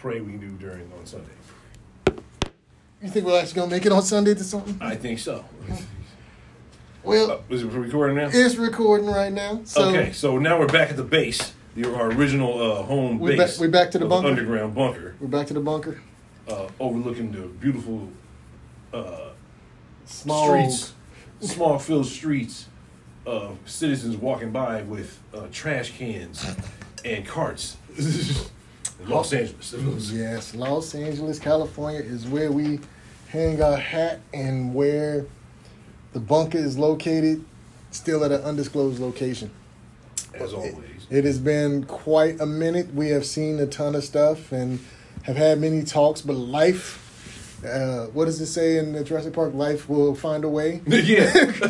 pray we do during on Sunday. You think we're actually gonna make it on Sunday to something? I think so. Well, Uh, is it recording now? it's recording right now. So okay, so now we're back at the base, the, our original uh, home We base. back- we back to the bunker? underground bunker, we're back to the bunker. uh, overlooking the beautiful uh, Small streets, small filled streets of citizens walking by with uh, trash cans and carts. Los Angeles. Yes, Los Angeles, California is where we hang our hat and where the bunker is located, still at an undisclosed location. As always. It has been quite a minute. We have seen a ton of stuff and have had many talks, but life, uh, what does it say in the Jurassic Park? Life will find a way. yeah.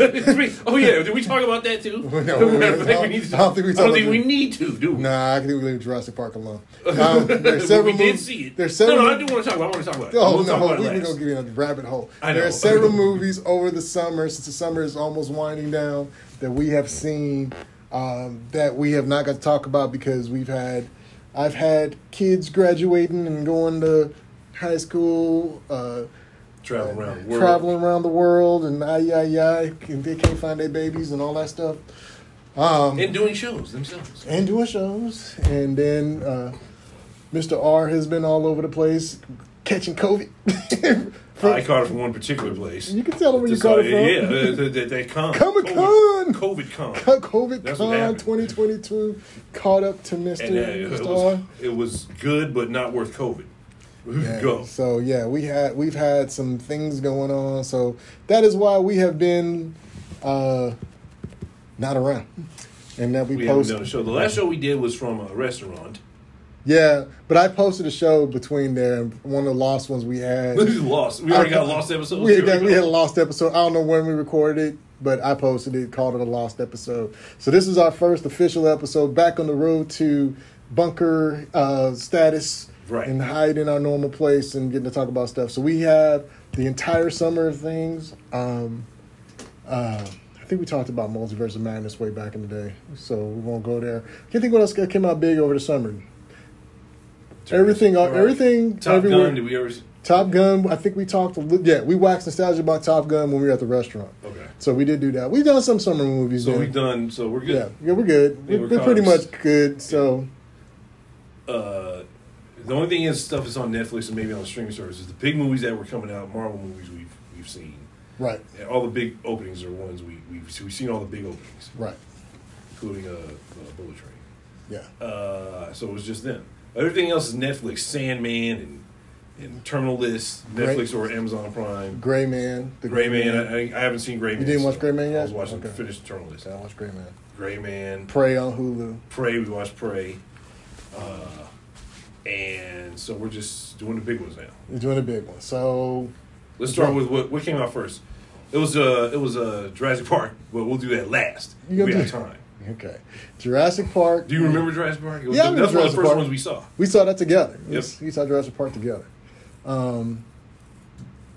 oh yeah. Did we talk about that too? No, I don't think we need to. I don't think we I don't think we need to. Do we? Nah, I think we leave Jurassic Park alone. Um, there's several we did movies- see it. There's several. no, no, I do want to talk about. I want to talk about. it. Oh We'll no, about we, we're gonna get in a rabbit hole. I know. There are several movies over the summer, since the summer is almost winding down, that we have seen um, that we have not got to talk about because we've had, I've had kids graduating and going to high school, uh, Travel around the world. traveling around the world, and ay ay ay, and they can't find their babies and all that stuff. Um, and doing shows themselves. and doing shows. And then uh, Mr. R has been all over the place catching COVID. From- I caught it from one particular place. you can tell them where you caught uh, it from. Yeah, that they, they con. Comic-Con! COVID, COVID con. COVID That's Con 2022 caught up to Mr. And uh, it, was, it was good, but not worth COVID. Yeah, Go. So yeah, we had we've had some things going on. So that is why we have been uh, not around, and that we, We posted. done a show. The last show we did was from a restaurant. Yeah, but I posted a show between there. and One of the lost ones we had. We lost. We already got a lost episode. We had, we had a lost episode. I don't know when we recorded it, but I posted it, called it a lost episode. So this is our first official episode back on the road to bunker uh, status Right. and hide in our normal place and getting to talk about stuff. So we have the entire summer of things. Um, uh, I think we talked about Multiverse of Madness way back in the day, so we won't go there. Can't think what else came out big over the summer. Everything, uh, Right. everything, Top everywhere. Gun. Did we ever? Top Gun. I think we talked. A li- yeah, we waxed nostalgia about Top Gun when we were at the restaurant. Okay. So we did do that. We've done some summer movies. So then. we've done. So we're good. yeah, we're good. Yeah, We're, we're we're pretty much good. So Uh, the only thing is stuff is on Netflix and maybe on streaming services. The big movies that were coming out, Marvel movies we've we've seen. right, And all the big openings are ones we we've we've seen all the big openings, right, including uh, uh Bullet Train. yeah, Uh, so it was just them. Everything else is Netflix, Sandman and and Terminal List. Netflix or Amazon Prime. Gray Man. The Gray Man, I, I haven't seen Gray Man. You didn't watch so Gray Man yet? I was watching Okay. finished Terminal List. Yeah, I watched Gray Man. Gray Man, Prey on Hulu. Prey. We watched Prey, uh, and so we're just doing the big ones now. You're doing the big ones. So Let's start with what what came out first. It was uh it was uh Jurassic Park, but we'll do that last. You we do- have time. okay, Jurassic Park. Do you remember Jurassic Park? It was Yeah, I that's one of the first Park. ones we saw. We saw that together. We- We saw Jurassic Park together. Um,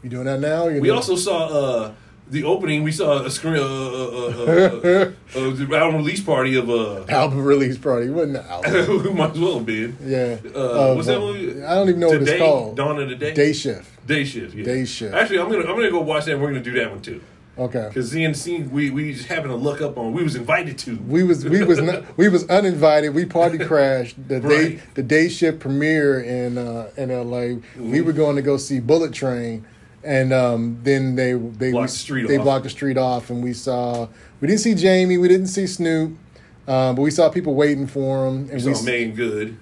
you doing that now? You We also saw uh the opening. We saw a screen uh, uh, uh, uh, uh, uh, the album release party of uh album release party. It wasn't an album. might as well have been. Yeah. Uh, what's that uh, movie? I don't even know what it's called. Dawn of the Day. Day Shift. Day shift. Yeah. Day Shift. Actually, I'm gonna I'm gonna go watch that. and We're gonna do that one too. Okay. Because CNC, we we just happened to look up on. We was invited to. We was we was not, we was uninvited. We party crashed the day the day shift premiere in uh, in L.A. We were going to go see Bullet Train, and um, then they they Blocked the street they off. blocked the street off, and we saw we didn't see Jamie, we didn't see Snoop, um, but we saw people waiting for him, and We we saw Meagan Good.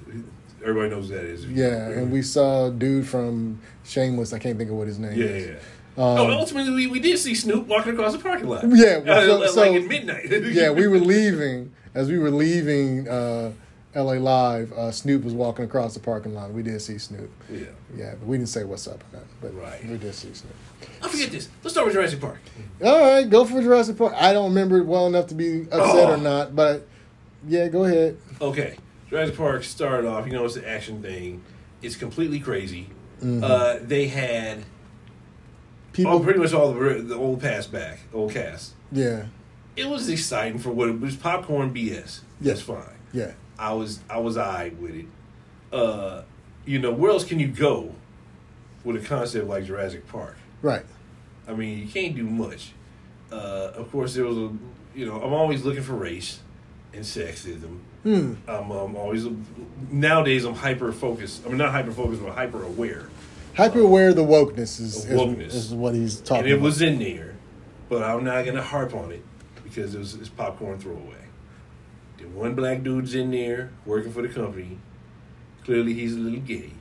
Everybody knows who that is. yeah, and we saw a dude from Shameless. I can't think of what his name Yeah, is. yeah. oh, ultimately, we, we did see Snoop walking across the parking lot. Yeah, Uh, well, so- like so- at midnight. yeah, we were leaving. As we were leaving uh, LA Live, uh, Snoop was walking across the parking lot. We did see Snoop. Yeah. Yeah, but we didn't say what's up or nothing. But Right. we did see Snoop. I forget this. Let's start with Jurassic Park. All right, go for Jurassic Park. I don't remember it well enough to be upset Oh. or not, but yeah, go ahead. Okay, Jurassic Park started off. You know, it's an action thing. It's completely crazy. Mm-hmm. Uh, they had People, all, pretty much all the, the old cast back, old cast. yeah, It was exciting for what it was. Popcorn BS. Yes. Fine. yeah, I was I was eyed with it. Uh, you know, where else can you go with a concept like Jurassic Park? Right. I mean, you can't do much. Uh, of course, there was a, you know, I'm always looking for race and sexism. Hmm. I'm, I'm always nowadays I'm hyper focused. I mean, not hyper focused, but hyper aware. Hyper aware of the wokeness is, The wokeness. is, is what he's talking and it about. was in there, but I'm not gonna harp on it because it was it's popcorn throwaway. The one black dude's in there working for the company. Clearly, he's a little gay.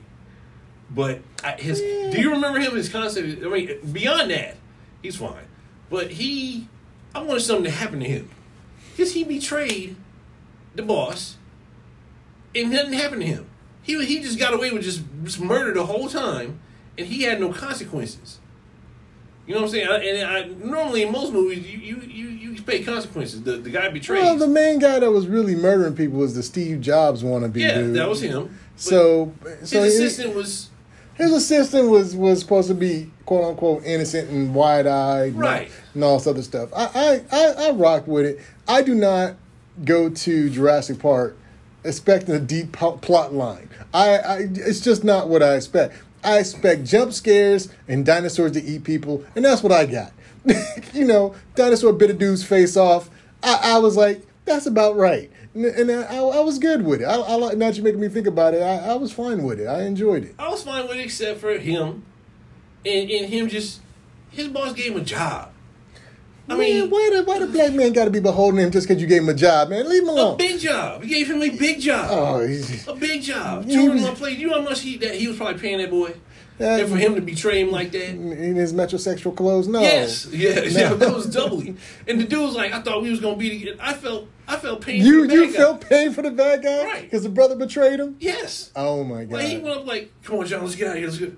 But his, do you remember him? His concept. I mean, beyond that, he's fine. But he, I wanted something to happen to him because he betrayed the boss, and nothing happened to him. He he just got away with just, just murder the whole time, and he had no consequences. You know what I'm saying? I, and I, normally in most movies, you you you, you pay consequences. The the guy betrays. well, the main guy that was really murdering people was the Steve Jobs wannabe yeah, dude. that was him. But So, so his assistant was his assistant was was supposed to be quote unquote innocent and wide eyed, Right. and all this other stuff. I, I I I rock with it. I do not go to Jurassic Park expecting a deep plot line. I, I it's just not what I expect. I expect jump scares and dinosaurs to eat people, and that's what I got. you know, dinosaur bit a dude's face off. I, I was like, that's about right, and, I, I was good with it. I, I now you're making me think about it. I, I was fine with it. I enjoyed it. I was fine with it except for him, and and him just his boss gave him a job. I man, mean, why the why the black man got to be beholding him just because you gave him a job, man? Leave him alone. a big job. You gave him a big job. oh, he's, A big job. He Children was- on play. You know how much he that he was probably paying that boy, and for him to betray him like that. in his metrosexual clothes. No. Yes, yeah, No. yeah, that was doubly. And the dude was like, I thought we was gonna be together. I felt, I felt pain. You for the you bad guy. felt pain for the bad guy Right. because the brother betrayed him. Yes. Oh my god. Like he went up like, come on, John, let's get out of here. Let's get.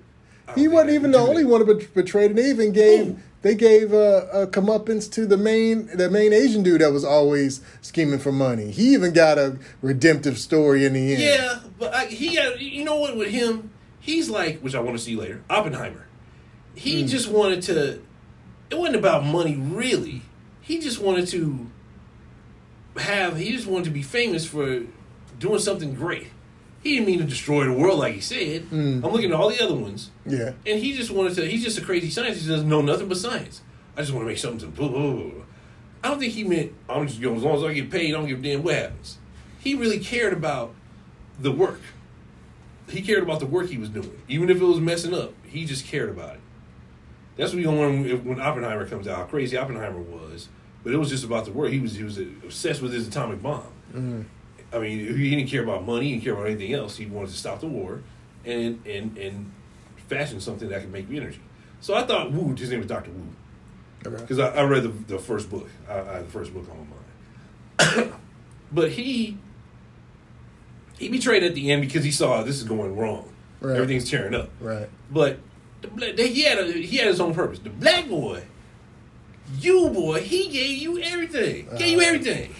I don't He wasn't even the only one to bet- betray him. They even gave Who? they gave uh, a comeuppance to the main the main Asian dude that was always scheming for money. He even got a redemptive story in the end. Yeah, but I, he had. You know what? With him, he's like, which I want to see later. Oppenheimer. He Hmm. just wanted to. It wasn't about money, really. He just wanted to have. He just wanted to be famous for doing something great. He didn't mean to destroy the world like he said. Mm. I'm looking at all the other ones. Yeah. And he just wanted to. He's just a crazy scientist. He doesn't know nothing but science. I just want to make something to. Blah, blah, blah. I don't think he meant. I'm just going as long as I get paid. I don't give a damn what happens. He really cared about the work. He cared about the work he was doing, even if it was messing up. He just cared about it. That's what we gonna learn when Oppenheimer comes out. How crazy Oppenheimer was, but it was just about the work. He was he was obsessed with his atomic bomb. Mm. I mean, he didn't care about money. He didn't care about anything else. He wanted to stop the war, and and and fashion something that could make energy. So I thought Wu. His name was Doctor Wu Okay. because I, I read the, the first book. I, I had the first book on my mind. but he he betrayed at the end because he saw this is going wrong. Right. Everything's tearing up. Right. But the they, he had a, he had his own purpose. The black boy, you boy, he gave you everything. Gave you Uh, everything.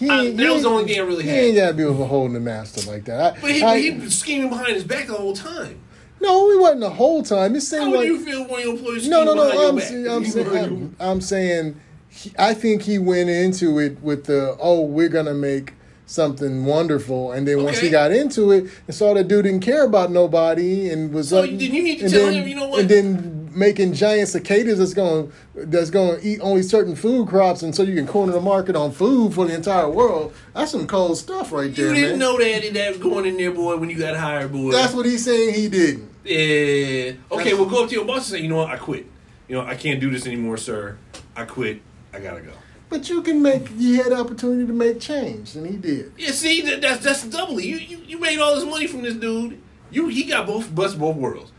He, uh, I- he that was the only thing I really He had. ain't gotta be beholding the master like that. I, But he, I- he was scheming behind his back the whole time. no, he wasn't the whole time. It How seemed would like you feel when your employees no, no, no. your I'm, saying, I'm, saying, I'm, I'm saying, he, I think he went into it with the oh, we're gonna make something wonderful, and then once he got into it and saw that dude didn't care about nobody and was So like, then you need to tell then, him, you know what? and then making giant cicadas that's going that's going to eat only certain food crops, and so you can corner the market on food for the entire world. That's some cold stuff right there, You didn't man. know that that was going in there, boy, when you got hired, boy. That's what he's saying. He didn't. Yeah. Okay, well, go up to your boss and say, you know what, I quit. You know, I can't do this anymore, sir. I quit. I gotta go. But you can make. You had the opportunity to make change, and he did. Yeah, see, that, that's that's doubly. You, you you made all this money from this dude. You he got both bust both worlds.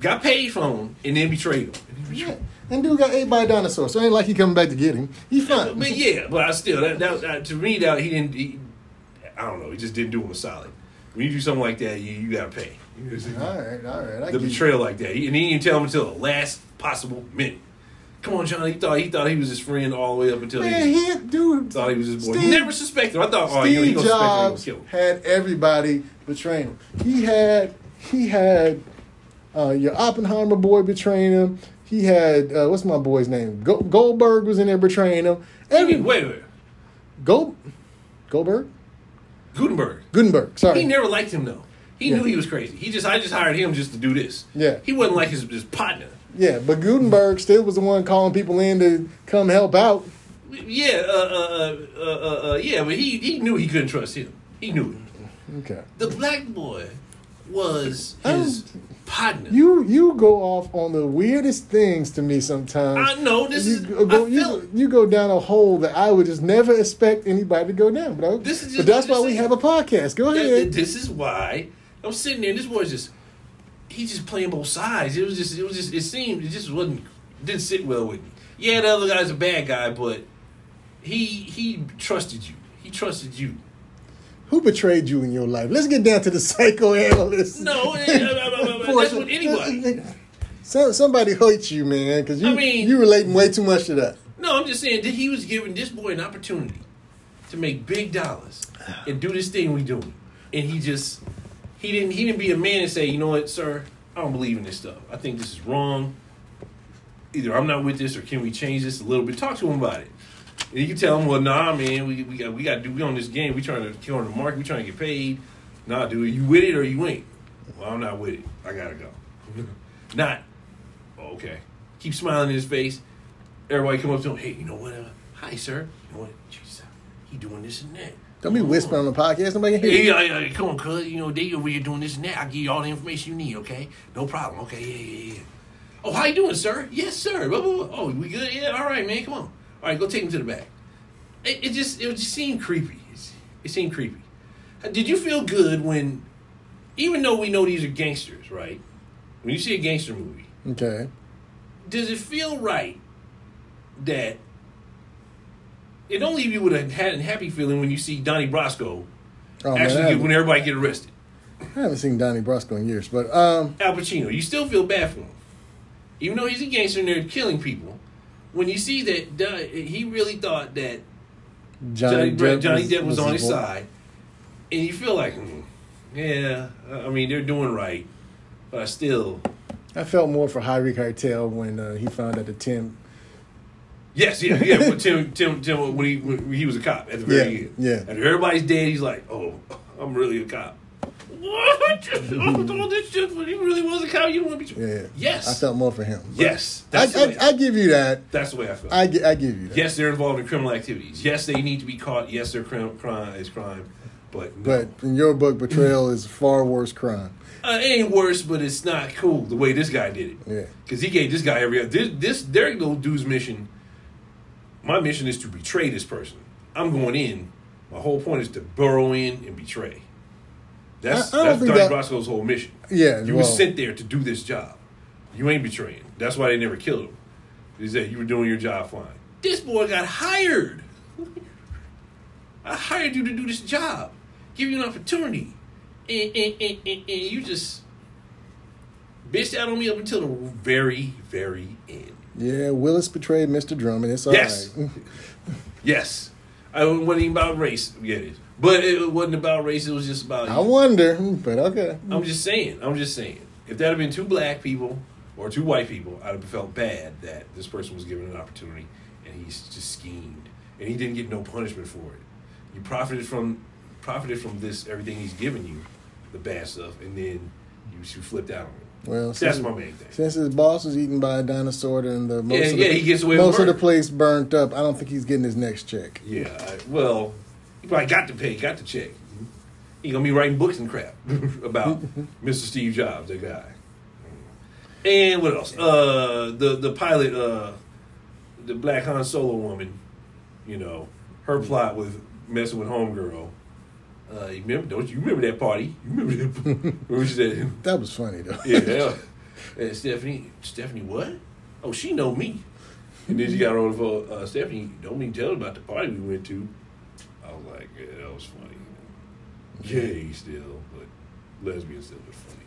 Got paid for him and then betrayed him. And Yeah. And dude got ate by a dinosaur, so it ain't like he coming back to get him. He fine. But yeah, but I still that, that, that to me that he didn't. He, I don't know. He just didn't do him a solid. When you do something like that, you, you gotta pay. You know what I'm saying? all right, all right. I the get you. betrayal like that. He, and he didn't tell him until the last possible minute. Come on, John. He thought he thought he was his friend all the way up until Man, he he had, dude. thought he was his boy. Steve- Never suspected. him. I thought, oh, you know, he Steve suspect him. He gonna Jobs had everybody betraying him. He had he had uh, your Oppenheimer boy betraying him. He had uh, what's my boy's name? Go- Goldberg was in there betraying him. Every Wait, wait. Gold Goldberg Gutenberg. Gutenberg. Sorry. He never liked him though. He Yeah. knew he was crazy. He just I just hired him just to do this. Yeah. He wasn't like his, his partner. Yeah, but Gutenberg still was the one calling people in to come help out. Yeah, uh, uh, uh, uh, uh, yeah, but he he knew he couldn't trust him. He knew it. Okay. The black boy was his partner. You you go off on the weirdest things to me sometimes. I know this you is. go, I you, you go down a hole that I would just never expect anybody to go down. But, This is but that's why just we have a podcast. Go ahead. this is why I'm sitting there. And this boy's just he's just playing both sides. It was just it was just it seemed it just wasn't didn't sit well with me. Yeah, the other guy's a bad guy, but he he trusted you. He trusted you. Who betrayed you in your life? Let's get down to the psychoanalyst. No, that's with anybody. So, somebody hurt you, man, because you I mean- you relating way too much to that. No, I'm just saying that he was giving this boy an opportunity to make big dollars and do this thing we doing, and he just he didn't he didn't be a man and say, you know what, sir, I don't believe in this stuff. I think this is wrong. Either I'm not with this, or can we change this a little bit? Talk to him about it. And you can tell him, well, nah, man, we, we got we got to do we on this game. We trying to kill on the market. We trying to get paid. Nah, dude, you with it or you ain't? Well, I'm not with it. I gotta go. not. Oh, okay. Keep smiling in his face. Everybody come up to him. Hey, you know what? Uh, hi, sir. You know what? Jesus, he doing this and that. Don't be whispering on the podcast. Nobody can hear Hey, you. yeah, yeah, come on, cuz. You know, they over here doing this and that. I'll give you all the information you need, okay? No problem. Okay, yeah, yeah, yeah. Oh, how you doing, sir? Yes, sir. Blah, blah, blah. Oh, we good? Yeah, all right, man. Come on. All right, go take him to the back. It, it just it just seemed creepy. It's- It seemed creepy. Did you feel good when, even though we know these are gangsters, right? When you see a gangster movie, Okay. does it feel right that it don't leave you with a ha- happy feeling when you see Donnie Brasco Oh, man, actually get, when everybody get arrested? I haven't seen Donnie Brasco in years, but um, Al Pacino, you still feel bad for him, even though he's a gangster and they're killing people. When you see that Don- he really thought that Johnny, Depp, Johnny Depp was, on his boy. side, and you feel like, mm, yeah, I mean they're doing right, but I still, I felt more for Harvey Keitel when uh, he found out that Tim. yes, yeah, yeah. When Tim, Tim, Tim, when he when he was a cop at the very Yeah, end, yeah. After everybody's dead, he's like, oh, I'm really a cop. What? all this shit, but he really was a cop. You don't want to be. Yeah. Yes. I felt more for him. Yes, I, that's the way- I, I give you that. That's the way I feel. I, I give you that. yes, they're involved in criminal activities. Yes, they need to be caught. Yes, their crime, crime is crime, but no. But in your book, betrayal is far worse crime. uh, it ain't worse. But it's not cool the way this guy did it. Yeah. because he gave this guy every this this their little dude's mission. My mission is to betray this person. I'm going in. My whole point is to burrow in and betray. That's I- I that's Donnie that- Brasco's whole mission. Yeah, you well- were sent there to do this job. You ain't betraying. That's why they never killed him. They said you were doing your job fine. This boy got hired. I hired you to do this job, give you an opportunity, and, and, and, and, and you just bitched out on me up until the very, very end. Yeah, Willis betrayed Mr. Drummond. It's all right. Yes. Yes, I wasn't even about race. Yeah, it is. But it wasn't about race. It was just about. I wonder, but okay. I'm just saying. I'm just saying. If that had been two black people or two white people, I'd have felt bad that this person was given an opportunity and he's just schemed and he didn't get no punishment for it. You profited from profited from this everything he's given you, the bad stuff, and then you, you flipped out on it. Well, That's since, my main thing. since his boss was eaten by a dinosaur and the most Yeah, of yeah, the, he gets away most of the place burnt up, I don't think he's getting his next check. Yeah, I, well, he probably got the pay, got the check. He gonna be writing books and crap about Mr. Steve Jobs, that guy. And what else? Uh, the the pilot, uh, the Black Han Solo woman. You know, her plot with messing with homegirl. Uh, you remember? Don't you remember that party? You remember that? Remember she said, That was funny though. "Yeah." And Stephanie, Stephanie, what? Oh, she know me. And then she got on the phone. Uh, Stephanie, don't mean tell her about the party we went to. Was like, yeah, that was funny. Gay still, but lesbian still was funny.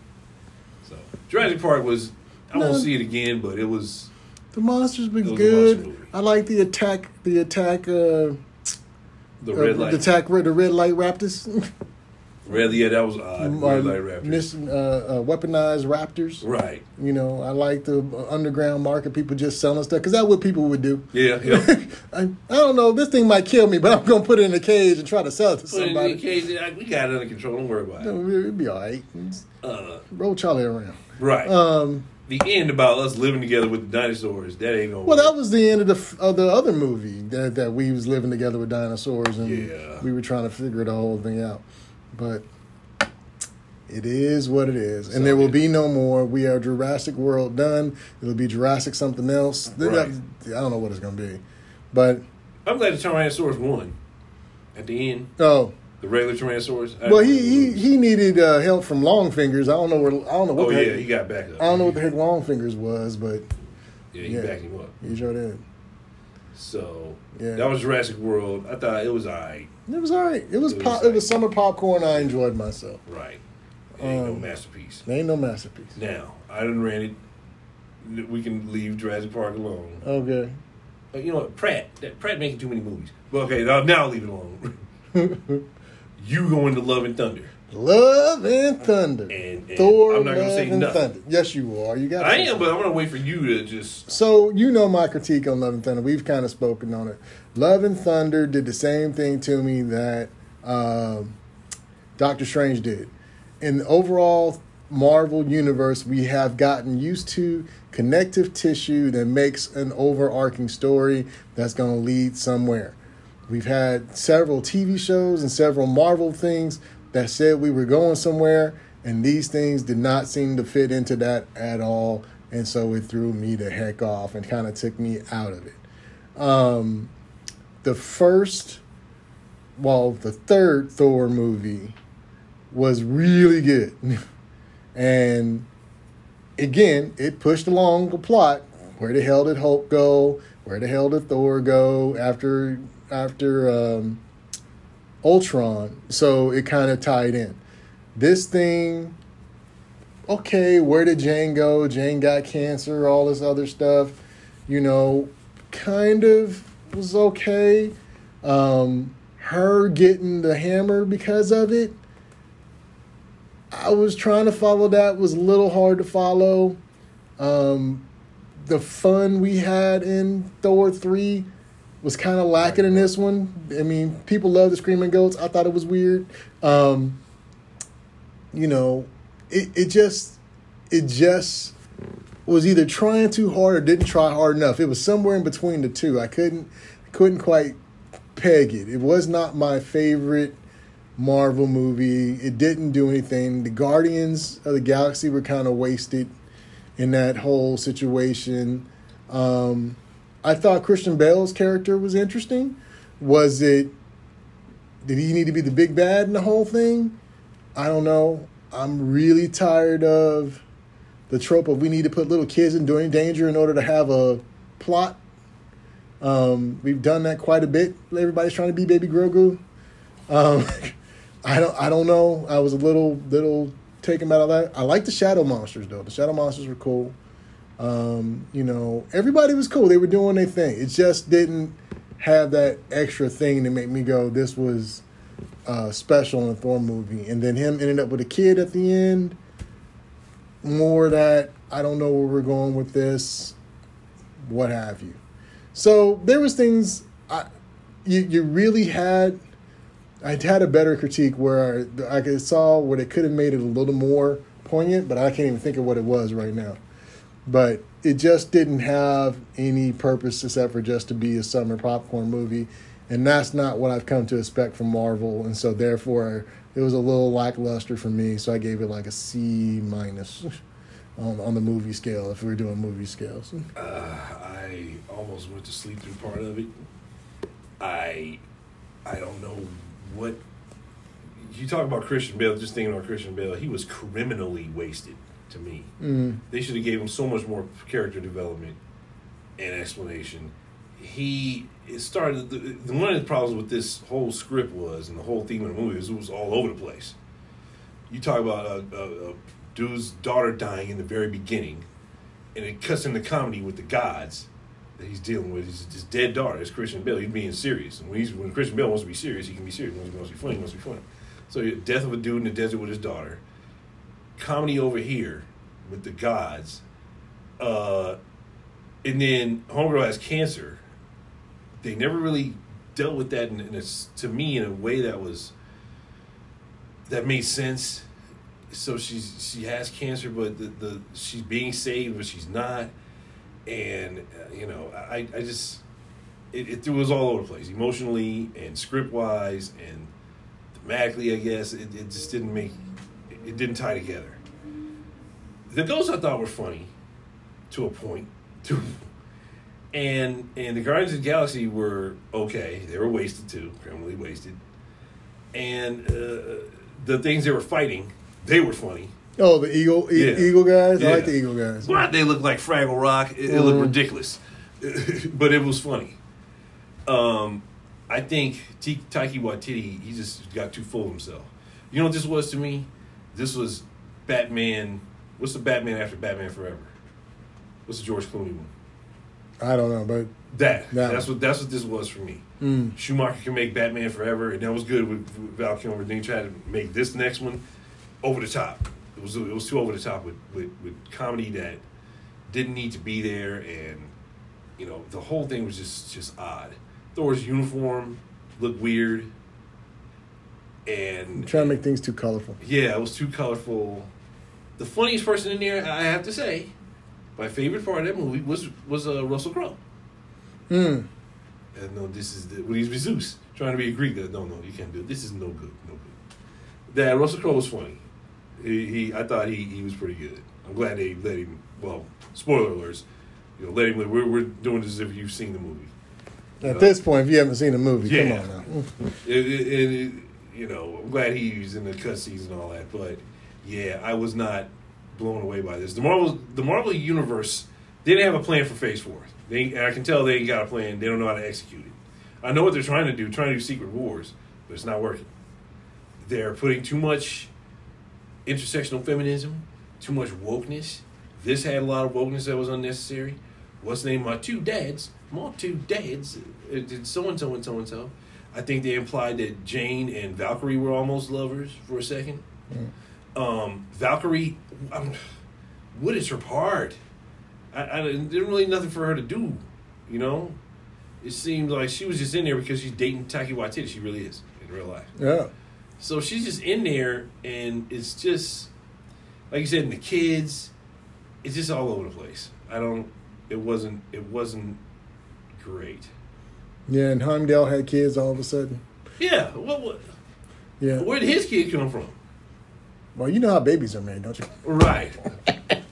So Jurassic Park was. I No. won't see it again, but it was. The monsters was It was good. monster. I like the attack. The attack. Uh, The uh, red light. The attack. The red light raptors. Rather, yeah, that was odd. Um, Red Light Raptors. mis- uh, uh, weaponized raptors. right. You know, I like the underground market, people just selling stuff, because that's what people would do. Yeah, yeah. I, I don't know, this thing might kill me, but I'm going to put it in a cage and try to sell it to Put it in somebody. cage. like, We got it under control. Don't worry about it. It'll be all right. Uh, Roll Charlie around. right. Um, the end about us living together with the dinosaurs. That ain't gonna. well, work. that was the end of the f- of the other movie that, that we was living together with dinosaurs and Yeah. we were trying to figure the whole thing out. But it is what it is, and So, there will be no more. We are Jurassic World done. It'll be Jurassic something else. Right. I don't know what it's gonna be, but I'm glad the Tyrannosaurus won. At the end, oh. the regular Tyrannosaurus. I Well, he, he he needed uh, help from Longfingers. I don't know where I don't know what Oh the yeah, heck, he got back up. I don't know what the heck Longfingers was, but Yeah, he yeah. backed him up. he sure did. So Yeah. that was Jurassic World. I thought it was alright. It was all right. It was It was pop, like- it was summer popcorn. I enjoyed myself. Right. It ain't no Um, masterpiece. Ain't no masterpiece. Now I done ran it. We can leave Jurassic Park alone. Okay. Uh, you know what, Pratt? That Pratt making too many movies. Well, okay, now, now I'll leave it alone. you going to Love and Thunder. Love and Thunder. And- and Thor, I'm not gonna Love say and nothing. Thunder. Yes, you are. You got. It. I am, but I'm gonna wait for you to just. So you know my critique on Love and Thunder. We've kind of spoken on it. Love and Thunder did the same thing to me that um, Doctor Strange did. In the overall Marvel universe, we have gotten used to connective tissue that makes an overarching story that's going to lead somewhere. We've had several TV shows and several Marvel things that said we were going somewhere, and these things did not seem to fit into that at all. And so it threw me the heck off and kind of took me out of it. Um, the first, well, the third Thor movie was really good. and again, it pushed along the plot. Where the hell did Hulk go? Where the hell did Thor go after after um, Ultron? So it kind of tied in. This thing, okay, where did Jane go? Jane got cancer, all this other stuff. You know, kind of was okay. Um, her getting the hammer because of it. I was trying to follow that was a little hard to follow. Um, the fun we had in Thor three was kind of lacking in this one. I mean, people love the screaming goats. I thought it was weird. Um, you know, it it just it just was either trying too hard or didn't try hard enough. It was somewhere in between the two. I couldn't couldn't quite peg it. It was not my favorite Marvel movie. It didn't do anything. The Guardians of the Galaxy were kind of wasted in that whole situation. Um, I thought Christian Bale's character was interesting. Was it? Did he need to be the big bad in the whole thing? I don't know. I'm really tired of the trope of we need to put little kids in danger in order to have a plot. Um, we've done that quite a bit. Everybody's trying to be Baby Grogu. Um, I don't. I don't know. I was a little little taken of that. I like the Shadow Monsters though. The Shadow Monsters were cool. Um, you know, everybody was cool. They were doing their thing. It just didn't have that extra thing to make me go, "This was uh, special in a Thor movie." And then him ended up with a kid at the end. More that I don't know where we're going with this. What have you? So there was things I you you really had. I had a better critique where I, I saw where they could have made it a little more poignant, but I can't even think of what it was right now. But it just didn't have any purpose except for just to be a summer popcorn movie, and that's not what I've come to expect from Marvel, and so therefore it was a little lackluster for me. So I gave it like a C minus on on the movie scale if we were doing movie scales. Uh, I almost went to sleep through part of it. I, I don't know what. You talk about Christian Bale. Just thinking about Christian Bale, he was criminally wasted to me. Mm. They should have gave him so much more character development and explanation. He started. The, the, one of the problems with this whole script was, and the whole theme of the movie was, it was all over the place. You talk about a, a, a dude's daughter dying in the very beginning, and it cuts into comedy with the gods that he's dealing with. His, his dead daughter. It's Christian Bale. He's being serious, and when he's when Christian Bale wants to be serious, he can be serious. When he wants to be funny, he wants to be funny. So death of a dude in the desert with his daughter. Comedy over here with the gods. Uh, and then Homegirl has cancer. They never really dealt with that in, in a to me in a way that was that made sense. So she's she has cancer, but the, the she's being saved, but she's not. And uh, you know, I I just it, it, was all over the place emotionally and script wise and thematically. I guess it, it just didn't make it didn't tie together. The ghosts I thought were funny to a point. To and and the Guardians of the Galaxy were okay. They were wasted too, criminally wasted. And uh, the things they were fighting, they were funny. Oh, the eagle, e- yeah. eagle guys. Yeah. I like the eagle guys. What they look like Fraggle Rock. It, mm-hmm. it looked mm-hmm. ridiculous, but it was funny. Um, I think T- Taika Waititi, he just got too full of himself. You know what this was to me? This was Batman. What's the Batman after Batman Forever? What's the George Clooney one? I don't know, but that that's what that's what this was for me. Mm. Schumacher can make Batman Forever, and that was good with, with Val Kilmer. Then he tried to make this next one over the top. It was it was too over the top with, with, with comedy that didn't need to be there, and you know the whole thing was just just odd. Thor's uniform looked weird, and I'm trying to make things too colorful. Yeah, it was too colorful. The funniest person in there, I have to say, my favorite part of that movie was was uh, Russell Crowe. Hmm. And no, this is the, when he's with Zeus trying to be a Greek. That no, no, you can't do it. This is no good, no good. That Russell Crowe was funny. He, he, I thought he, he was pretty good. I'm glad they let him. Well, spoiler alerts. You know, let him. We're we're doing this as if you've seen the movie. At uh, this point, if you haven't seen the movie, yeah. come on now. it, it, it, you know, I'm glad he's in the cutscenes and all that, but yeah, I was not blown away by this. The Marvel, the Marvel universe didn't have a plan for Phase Four. They, I can tell they ain't got a plan. They don't know how to execute it. I know what they're trying to do, trying to do Secret Wars, but it's not working. They're putting too much intersectional feminism, too much wokeness. This had a lot of wokeness that was unnecessary. What's the name? My two dads my two dads did so and so and so and so. I think they implied that Jane and Valkyrie were almost lovers for a second. Mm. Um, Valkyrie, um, what is her part? I, I didn't really nothing for her to do, you know. It seemed like she was just in there because she's dating Taika Waititi. She really is in real life. Yeah. So she's just in there, and it's just like you said, and the kids, it's just all over the place. I don't. It wasn't. It wasn't great. Yeah, and Heimdall had kids all of a sudden. Yeah. What? what yeah. Where did his kid come from? Well, you know how babies are made, don't you? Right.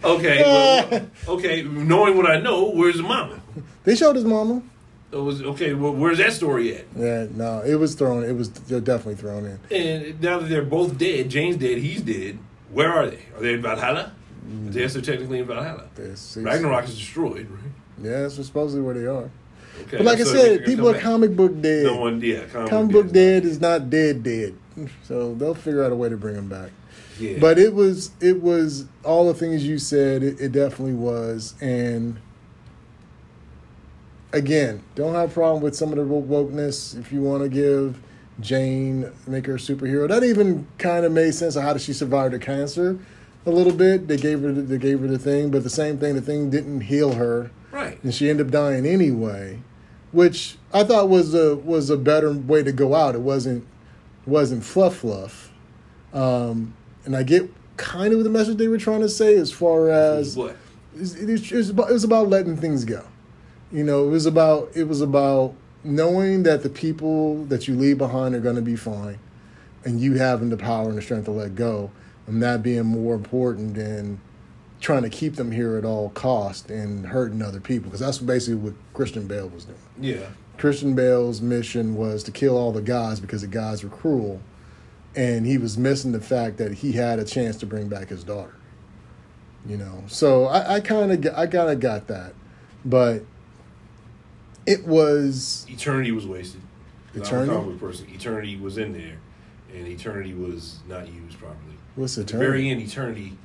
Okay. well, okay. Knowing what I know, where's the mama? They showed his mama. It was okay. Well, where's that story at? Yeah, no, it was thrown. It was definitely thrown in. And now that they're both dead, Jane's dead, he's dead. Where are they? Are they in Valhalla? Mm. Yes, they're technically in Valhalla. Ragnarok is destroyed, right? Yeah, that's supposedly where they are. Okay. But like I said, people are comic book dead. No one, yeah, comic, comic book dead is not dead, dead. So they'll figure out a way to bring them back. Yeah. But it was, it was all the things you said. It, it definitely was, and again, don't have a problem with some of the wokeness. If you want to give Jane, make her a superhero, that even kind of made sense of how did she survive the cancer a little bit. They gave her, they gave her the thing, but the same thing, the thing didn't heal her Right. And she ended up dying anyway, which I thought was a was a better way to go out. It wasn't wasn't fluff fluff. Um, and I get kind of the message they were trying to say as far as what it, was about, it was about letting things go. You know, it was about it was about knowing that the people that you leave behind are going to be fine, and you having the power and the strength to let go, and that being more important than trying to keep them here at all cost and hurting other people because that's basically what Christian Bale was doing. Yeah. Christian Bale's mission was to kill all the guys because the guys were cruel, and he was missing the fact that he had a chance to bring back his daughter. You know, so I kind of I kind of got that, but it was eternity was wasted. Eternity, I'm a person. Eternity was in there, and eternity was not used properly. What's eternity? At the very end, eternity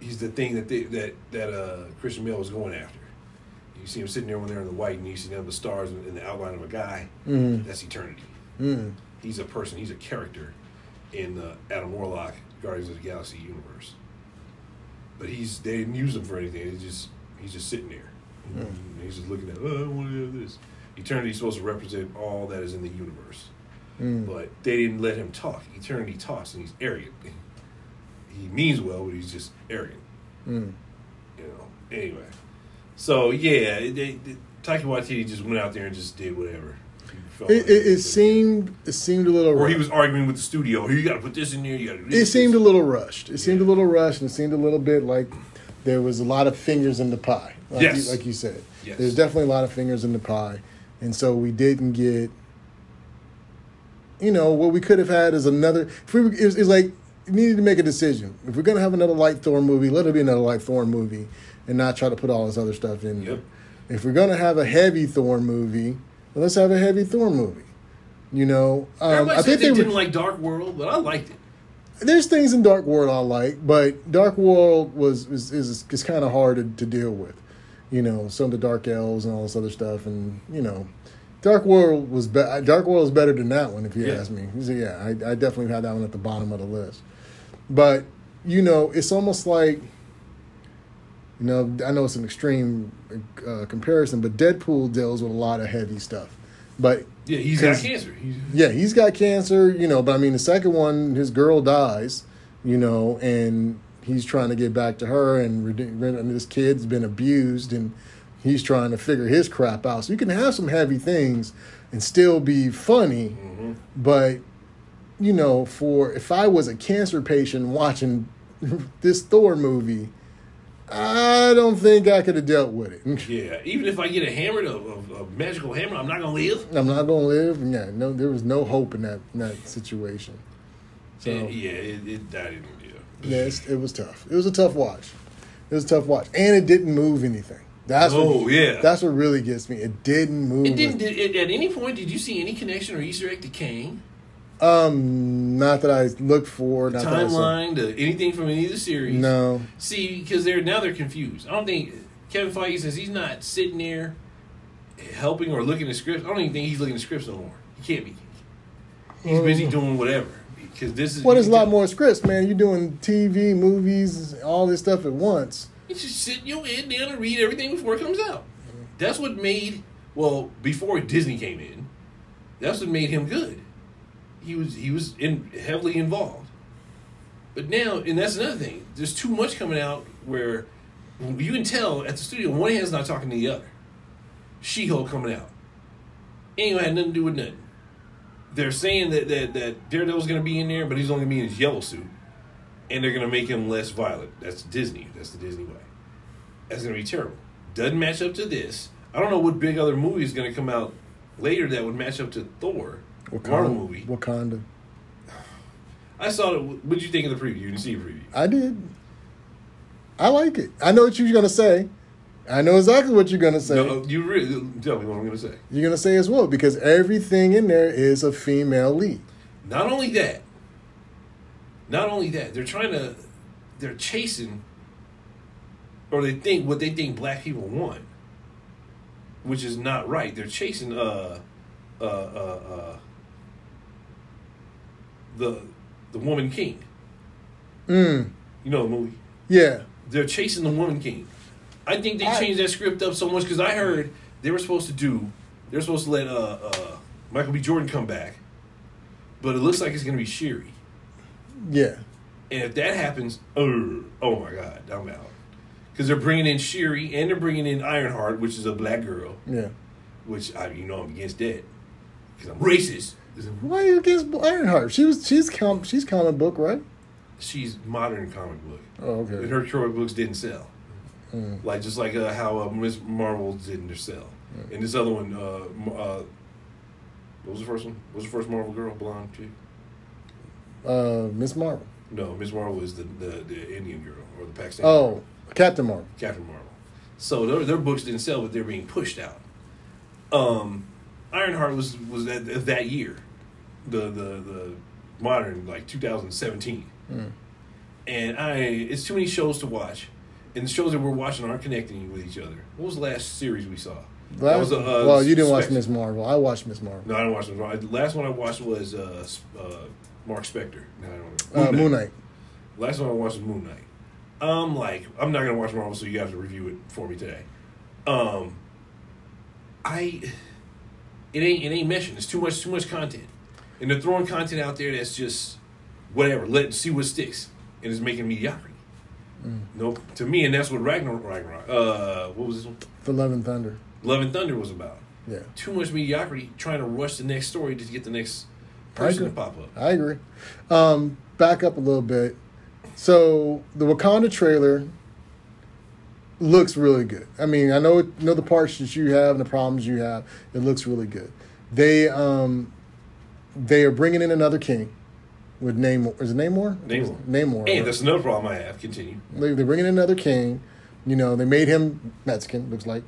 he's the thing that they, that that uh, Christian Bale was going after. You see him sitting there when they're in the white, and you see them the stars and in, the outline of a guy. Mm. That's eternity. Mm. He's a person. He's a character, in the Adam Warlock Guardians of the Galaxy universe. But he's they didn't use him for anything. He's just he's just sitting there. And He's just looking at. Oh, I want to have this. Eternity's supposed to represent all that is in the universe, Mm. but they didn't let him talk. Eternity talks, and he's arrogant. He means well, but he's just arrogant. Mm. You know. Anyway, so yeah, they, they, Taika Waititi just went out there and just did whatever. He felt It, like it, it seemed it seemed a little. Or he rushed. was arguing with the studio. You got to put this in there. You got to. It this. seemed a little rushed. It seemed a little rushed, and it seemed a little bit like there was a lot of fingers in the pie. Like Yes. you, like you said, Yes. there's definitely a lot of fingers in the pie, and so we didn't get. You know what we could have had is another. If we, it it's like we needed to make a decision. If we're gonna have another light Thor movie, let it be another light Thor movie, and not try to put all this other stuff in. there. Yep. If we're gonna have a heavy Thor movie, well, let's have a heavy Thor movie. You know, um, I think they, they were, didn't like Dark World, but I liked it. there's things in Dark World I like, but Dark World was is is, is kind of hard to, to deal with. You know, some of the Dark Elves and all this other stuff, and you know, Dark World was be- Dark World is better than that one, if you Yeah. ask me. So yeah, I, I definitely had that one at the bottom of the list. But you know, it's almost like you know, I know it's an extreme uh, comparison, but Deadpool deals with a lot of heavy stuff. But Yeah, he's got cancer. He's, yeah, he's got cancer, you know, but I mean, the second one, his girl dies, you know, and he's trying to get back to her, and, and this kid's been abused, and he's trying to figure his crap out. So you can have some heavy things and still be funny, Mhm. but, you know, for if I was a cancer patient watching this Thor movie, I don't think I could have dealt with it. Yeah, even if I get a hammer, a, a, a magical hammer, I'm not gonna live. I'm not gonna live. Yeah, no, there was no hope in that in that situation. So yeah, it, it I didn't. Yeah. yes, it was tough. It was a tough watch. It was a tough watch, and it didn't move anything. That's Oh, what, yeah. That's what really gets me. It didn't move. It didn't. Did, it, at any point, did you see any connection or Easter egg to Kang? Um, not that I look for. Not that I saw- Timeline to anything from any of the series? No. See, because they're now they're confused. I don't think Kevin Feige says he's not sitting there helping or looking at scripts. I don't even think he's looking at scripts no more. He can't be. He's busy Um, doing whatever because this is. Well, there's a lot more scripts, man. You're doing TV, movies, all this stuff at once. You just sit your head down and read everything before it comes out. That's what made well before Disney came in. That's what made him good. He was he was in heavily involved. But now, and that's another thing. There's too much coming out where you can tell at the studio one hand's not talking to the other. She-Hulk coming out. Ain't gonna nothing to do with nothing. They're saying that that, that Daredevil's gonna be in there, but he's only gonna be in his yellow suit and they're gonna make him less violent. That's Disney. That's the Disney way. That's gonna be terrible. Doesn't match up to this. I don't know what big other movie is gonna come out later that would match up to Thor. Marvel movie. Wakanda. I saw it. What did you think of the preview? You didn't see a preview. I did. I like it. I know what you're gonna say. I know exactly what you're gonna say. No, you really tell me what I'm gonna say. You're gonna say as well because everything in there is a female lead. Not only that. Not only that, they're trying to. They're chasing. Or they think what they think black people want, which is not right. They're chasing uh, uh, uh, uh, the the woman king. Mm. You know the movie. Yeah. They're chasing the woman king. I think they I- changed that script up so much because I heard they were supposed to do. They're supposed to let uh, uh, Michael B. Jordan come back, but it looks like it's going to be Shuri. Yeah. And if that happens, oh, oh my God, I'm out. Because they're bringing in Shuri and they're bringing in Ironheart, which is a black girl, Yeah. which I, you know, I'm against that because I'm racist. Why are you against Ironheart? She was she's com- she's comic book, right? She's modern comic book, Oh, okay. and her comic books didn't sell. Mm. Like just like uh, how uh, Miss Marvel didn't sell, and this other one, uh, uh, what was the first one? What was the first Marvel girl, blonde chick? Uh, Miss Marvel. No, Miss Marvel is the, the the Indian girl or the Pakistani. Oh, Captain Marvel. Captain Marvel. So their, their books didn't sell, but they're being pushed out. Um, Ironheart was was that that year, the the the modern like 2017, Mm. and I it's too many shows to watch, and the shows that we're watching aren't connecting with each other. What was the last series we saw? That Last, was, uh, well, you didn't watch. Miss Marvel. I watched Miss Marvel. No, I didn't watch them. The last one I watched was uh, uh, Marc Spector. No, I don't Uh, Moon Knight. Last one I watched was Moon Knight. I'm like I'm not gonna watch Marvel, so you have to review it for me today. Um, I it ain't it ain't meshing. It's too much too much content, and they're throwing content out there that's just whatever. Let see what sticks, and it's making mediocrity. Nope. To me, and that's what Ragnarok. Ragnarok. Uh, what was this one? For Love and Thunder. Love and Thunder was about. Yeah. Too much mediocrity, trying to rush the next story to get the next person to pop up. I agree. Um, back up a little bit. So the Wakanda trailer looks really good. I mean, I know know the parts that you have and the problems you have. It looks really good. They um, they are bringing in another king with Namor. Is it Namor? Namor. Namor. Right? that's another problem I have. Continue. They, they're bringing in another king. You know, they made him Mexican. Looks like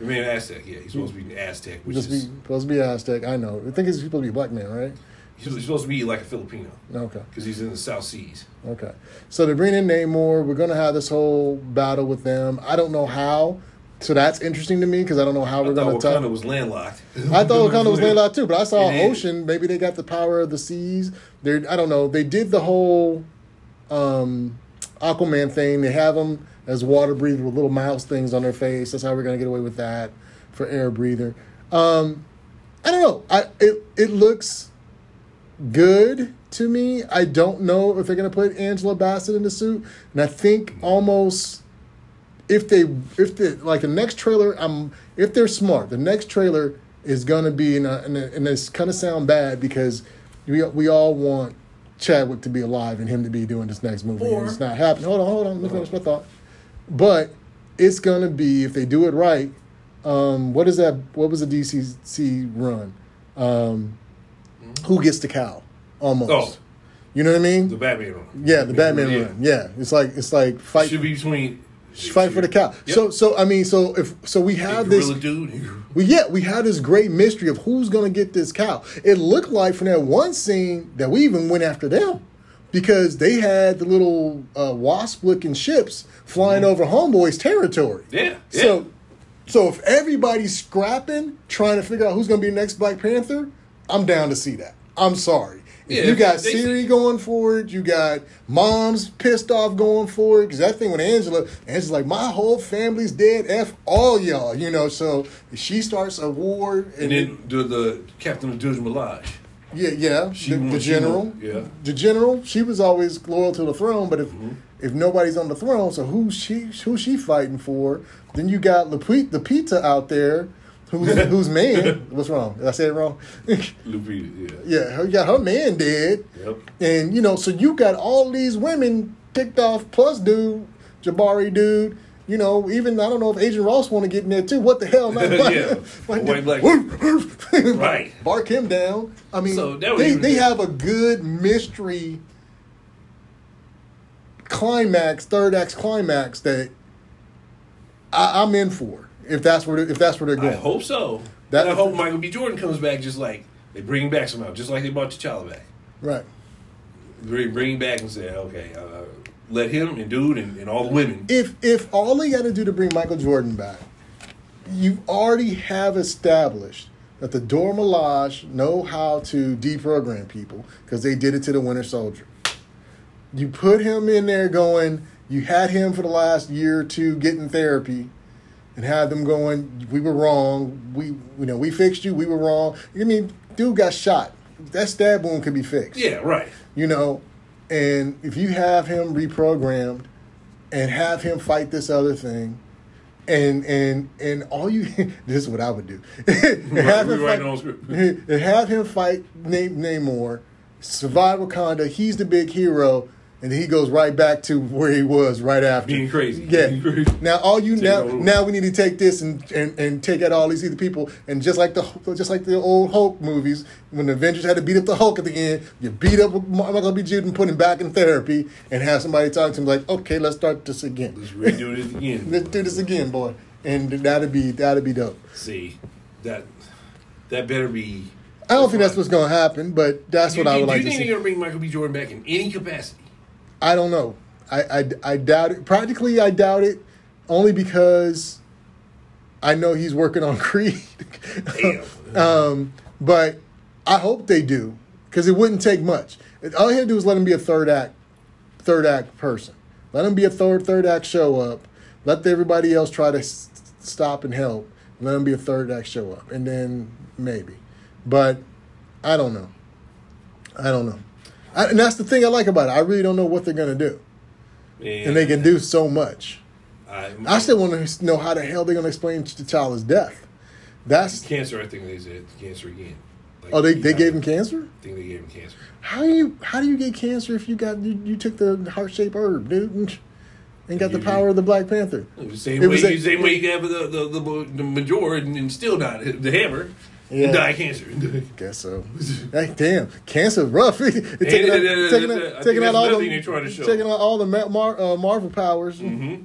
I mean, Aztec. Yeah, he's supposed to be an Aztec, which just is be, supposed to be Aztec. I know. I think he's supposed to be a black man, right? he's supposed to be like a Filipino Okay. because he's in the South Seas. Okay. So they're bringing in Namor. We're going to have this whole battle with them. I don't know how. So that's interesting to me because I don't know how I we're going to Wakanda tell. was landlocked. I thought Wakanda was landlocked too, but I saw an ocean. Maybe they got the power of the seas. They're I don't know. They did the whole um, Aquaman thing. They have them as water breather with little mouse things on their face. That's how we're going to get away with that for air breather. Um, I don't know. I it it looks good to me. I don't know if they're going to put Angela Bassett in the suit, and I think almost if they if the like the next trailer, um, if they're smart, the next trailer is going to be in a, in a, and it's kind of sound bad because we we all want Chadwick to be alive and him to be doing this next movie. Or- and it's not happening. Hold on, hold on. Let me finish my thought. But it's going to be if they do it right. Um, what is that? What was the DCC run? Um, who gets the cowl? Almost. Oh. You know what I mean? The Batman run. yeah, the Batman Yeah. run. Yeah, it's like it's like fight Should be between. Fight for the cowl. Yep. So so I mean so if so we have this dude. we yeah we have this great mystery of who's gonna get this cowl. It looked like from that one scene that we even went after them because they had the little uh, wasp looking ships flying over Homeboy's territory. Mm-hmm. Yeah. yeah. So so if everybody's scrapping trying to figure out who's gonna be the next Black Panther, I'm down to see that. I'm sorry. If Yeah, you got they- Shuri going for it, you got moms pissed off going for it. Because that thing with Angela, Angela's like, my whole family's dead. F all y'all, you know. So she starts a war, and then the, the captain of Judge Malaj. yeah, yeah, She the, the won- general, yeah. the general, she was always loyal to the throne. But if Mm-hmm. if nobody's on the throne, so who's she who's she fighting for? Then you got pizza out there, who's who's man? What's wrong? Did I say it wrong? Lupita, yeah. yeah, her, yeah, her man dead. Yep. And you know, so you got all these women picked off, plus dude, Jabari dude. You know, even I don't know if Agent Ross want to get in there too. What the hell? Yeah. like, White black- right? Right. Bark him down. I mean, So they they have a good mystery climax, third act climax that I, I'm in for. If that's where if that's where they're going. I hope so. That- and I hope Michael B. Jordan comes back just like they bring him back somehow, just like they brought T'Challa back. Right. Bring, bring him back and say, okay, uh, let him and dude and, and all the women. if if all they got to do to bring Michael Jordan back, you already have established that the Dora Milaje know how to deprogram people because they did it to the Winter Soldier. You put him in there going. You had him for the last year or two getting therapy, and have them going. We were wrong. We you know we fixed you. We were wrong. I mean, dude got shot. That stab wound could be fixed Yeah, right. you know, and if you have him reprogrammed and have him fight this other thing, and and and all you this is what I would do. and have him fight, our own script. and have him fight Name Namor, survive Wakanda. He's the big hero, and then he goes right back to where he was right after Being crazy. Yeah. Being crazy. Now all you Take now now we need to take this and, and and take out all these other people and just like the just like the old Hulk movies when the Avengers had to beat up the Hulk at the end, you beat up Michael B. Jordan, put him back in therapy, and have somebody talk to him like, okay, let's start this again. Let's redo this again. Let's do this again, boy, and that'd be that'd be dope. See, that that better be. I don't think that's what's gonna happen, but that's Do what you, I would do like you to think see. they're gonna bring Michael B. Jordan back in any capacity? I don't know. I, I, I doubt it. Practically, I doubt it, only because I know he's working on Creed. Um, but I hope they do because it wouldn't take much. All he had to do was let him be a third act, third act person. Let him be a third third act show up. Let everybody else try to s- stop and help. Let him be a third act show up, and then maybe. But I don't know. I don't know. I, and that's the thing I like about it. I really don't know what they're gonna do, and they can do so much. I, I still want to know how the hell they're gonna explain to T'Challa's death. That's cancer. I think they said cancer again. Like, oh they, they gave him cancer. I think they gave him cancer. How do you how do you get cancer if you got you, you took the heart shaped herb, dude, and got the You- power of the Black Panther? The same It way, was a- same way you have the the the, the major and, and still not the hammer Yeah. and die of cancer. Guess so. hey, damn, cancer's rough. Taking out, taking out, taking out all the thing they're trying to show. taking out all the Ma- Mar, uh, Marvel powers. hmm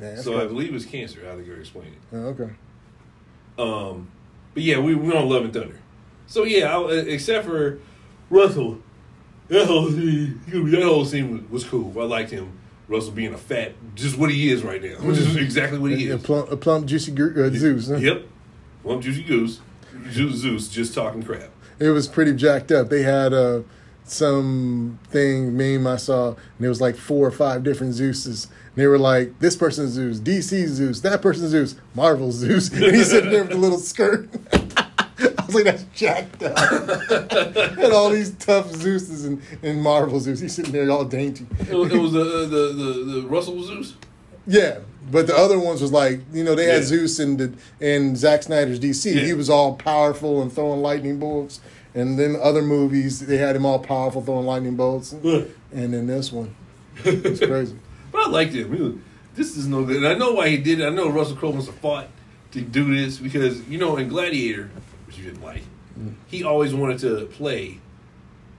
Man, So I believe it's cancer. How they gonna explain it? Oh, okay. Um, but yeah, we we on Love and Thunder. So yeah, I, except for Russell, that whole scene, that whole scene was, was cool. I liked him. Russell being a fat, just what he is right now, which is exactly what he A is. plump, a plump juicy gr- uh, Zeus. huh? Yep, plump juicy goose, Zeus, Zeus just talking crap. It was pretty jacked up. They had uh, some thing meme I saw, and it was like four or five different Zeuses. And they were like, this person's Zeus, DC Zeus, that person's Zeus, Marvel Zeus. And he's sitting there with a little skirt. I was like, that's jacked up. and all these tough Zeuses and, and Marvel Zeus. He's sitting there all dainty. It was, it was the, the the the Russell Zeus. Yeah, but the other ones was like, you know, they had Yeah. Zeus in the in Zack Snyder's DC. Yeah. He was all powerful and throwing lightning bolts. And then other movies, they had him all powerful throwing lightning bolts. And then this one, it's crazy. But I liked it. Really, this is no good. And I know why he did it. I know Russell Crowe must have fought to do this because, you know, in Gladiator, which you didn't like, he always wanted to play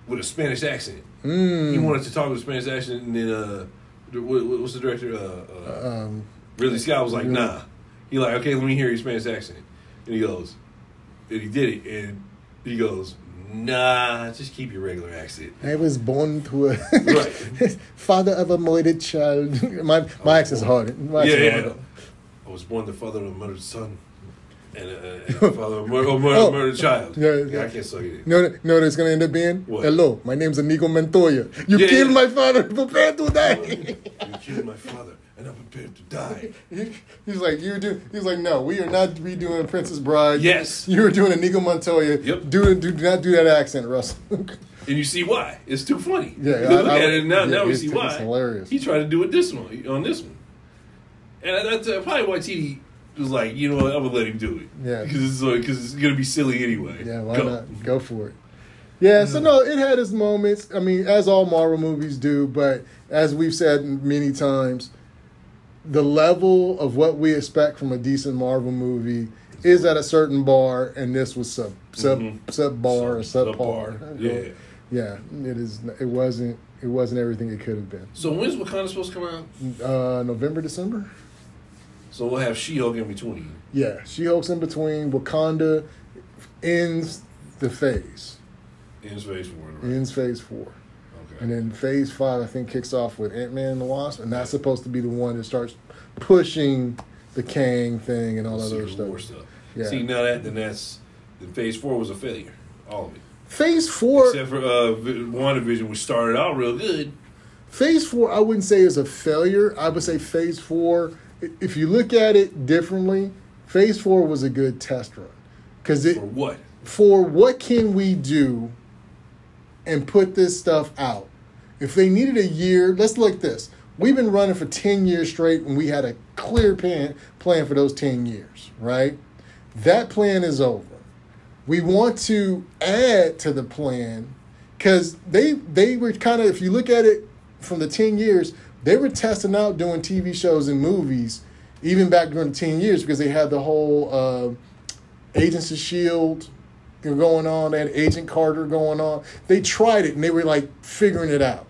with a Spanish accent. He Mm. wanted to talk with a Spanish accent, and then, uh, what, what- what's the director? Uh, uh, Um, Ridley Scott was like, nah. He like, okay, let me hear your Spanish accent. And he goes, and he did it, and he goes, nah, just keep your regular accent. I was born to a Right. father of a murdered child. my my accent's hard. My Yeah, yeah. hard. I was born the father of a murdered son. And, uh, and the father of a murdered, murdered, Oh. child. Yeah, Yeah, yeah. I can't suck it. You know what it's gonna end up being? What? Hello, my name's Inigo Montoya. You Yeah, killed yeah. my father. Prepare to die. You killed my father, and I'm prepared to die. He- He's like, you do. He's like, no, we are not redoing Princess Bride. Yes. you were doing Inigo Montoya. Yep. Do do not do that accent, Russell. And you see why? It's too funny. Yeah, I- look I- at it now. yeah, now we see it's why. hilarious. He tried to do it this one on this one, and that's uh, probably why TD was like, you know what, I'm gonna let him do it. Yeah. because it's like, because it's gonna be silly anyway. yeah, why Go. not? Go for it. Yeah, so no, it had its moments. I mean, as all Marvel movies do, but as we've said many times, the level of what we expect from a decent Marvel movie is at a certain bar, and this was sub sub Mhm. sub bar or Sub- subpar, yeah. yeah. It is. It wasn't. It wasn't everything it could have been. So when's Wakanda supposed to come out? Uh, November, December. So we'll have She-Hulk in between. Yeah, She Hulk's in between. Wakanda ends the phase. Ends Phase Four. Right? Ends phase four. And then phase five, I think, kicks off with Ant Man and the Wasp, and that's supposed to be the one that starts pushing the Kang thing and all that other stuff. stuff. Yeah. See now that then that's then Phase Four was a failure. All of it. Phase four, Except for uh, Vi- WandaVision, which started out real good. phase four, I wouldn't say is a failure. I would say phase four, if you look at it differently, phase four was a good test run because it For what? for what can we do and put this stuff out. If they needed a year, let's look this. We've been running for 10 years straight and we had a clear plan, plan for those 10 years, right? That plan is over. We want to add to the plan because they they were kind of if you look at it from the 10 years, they were testing out doing TV shows and movies even back during the 10 years because they had the whole uh, Agents of Shield going on. They had Agent Carter going on. They tried it and they were like figuring it out.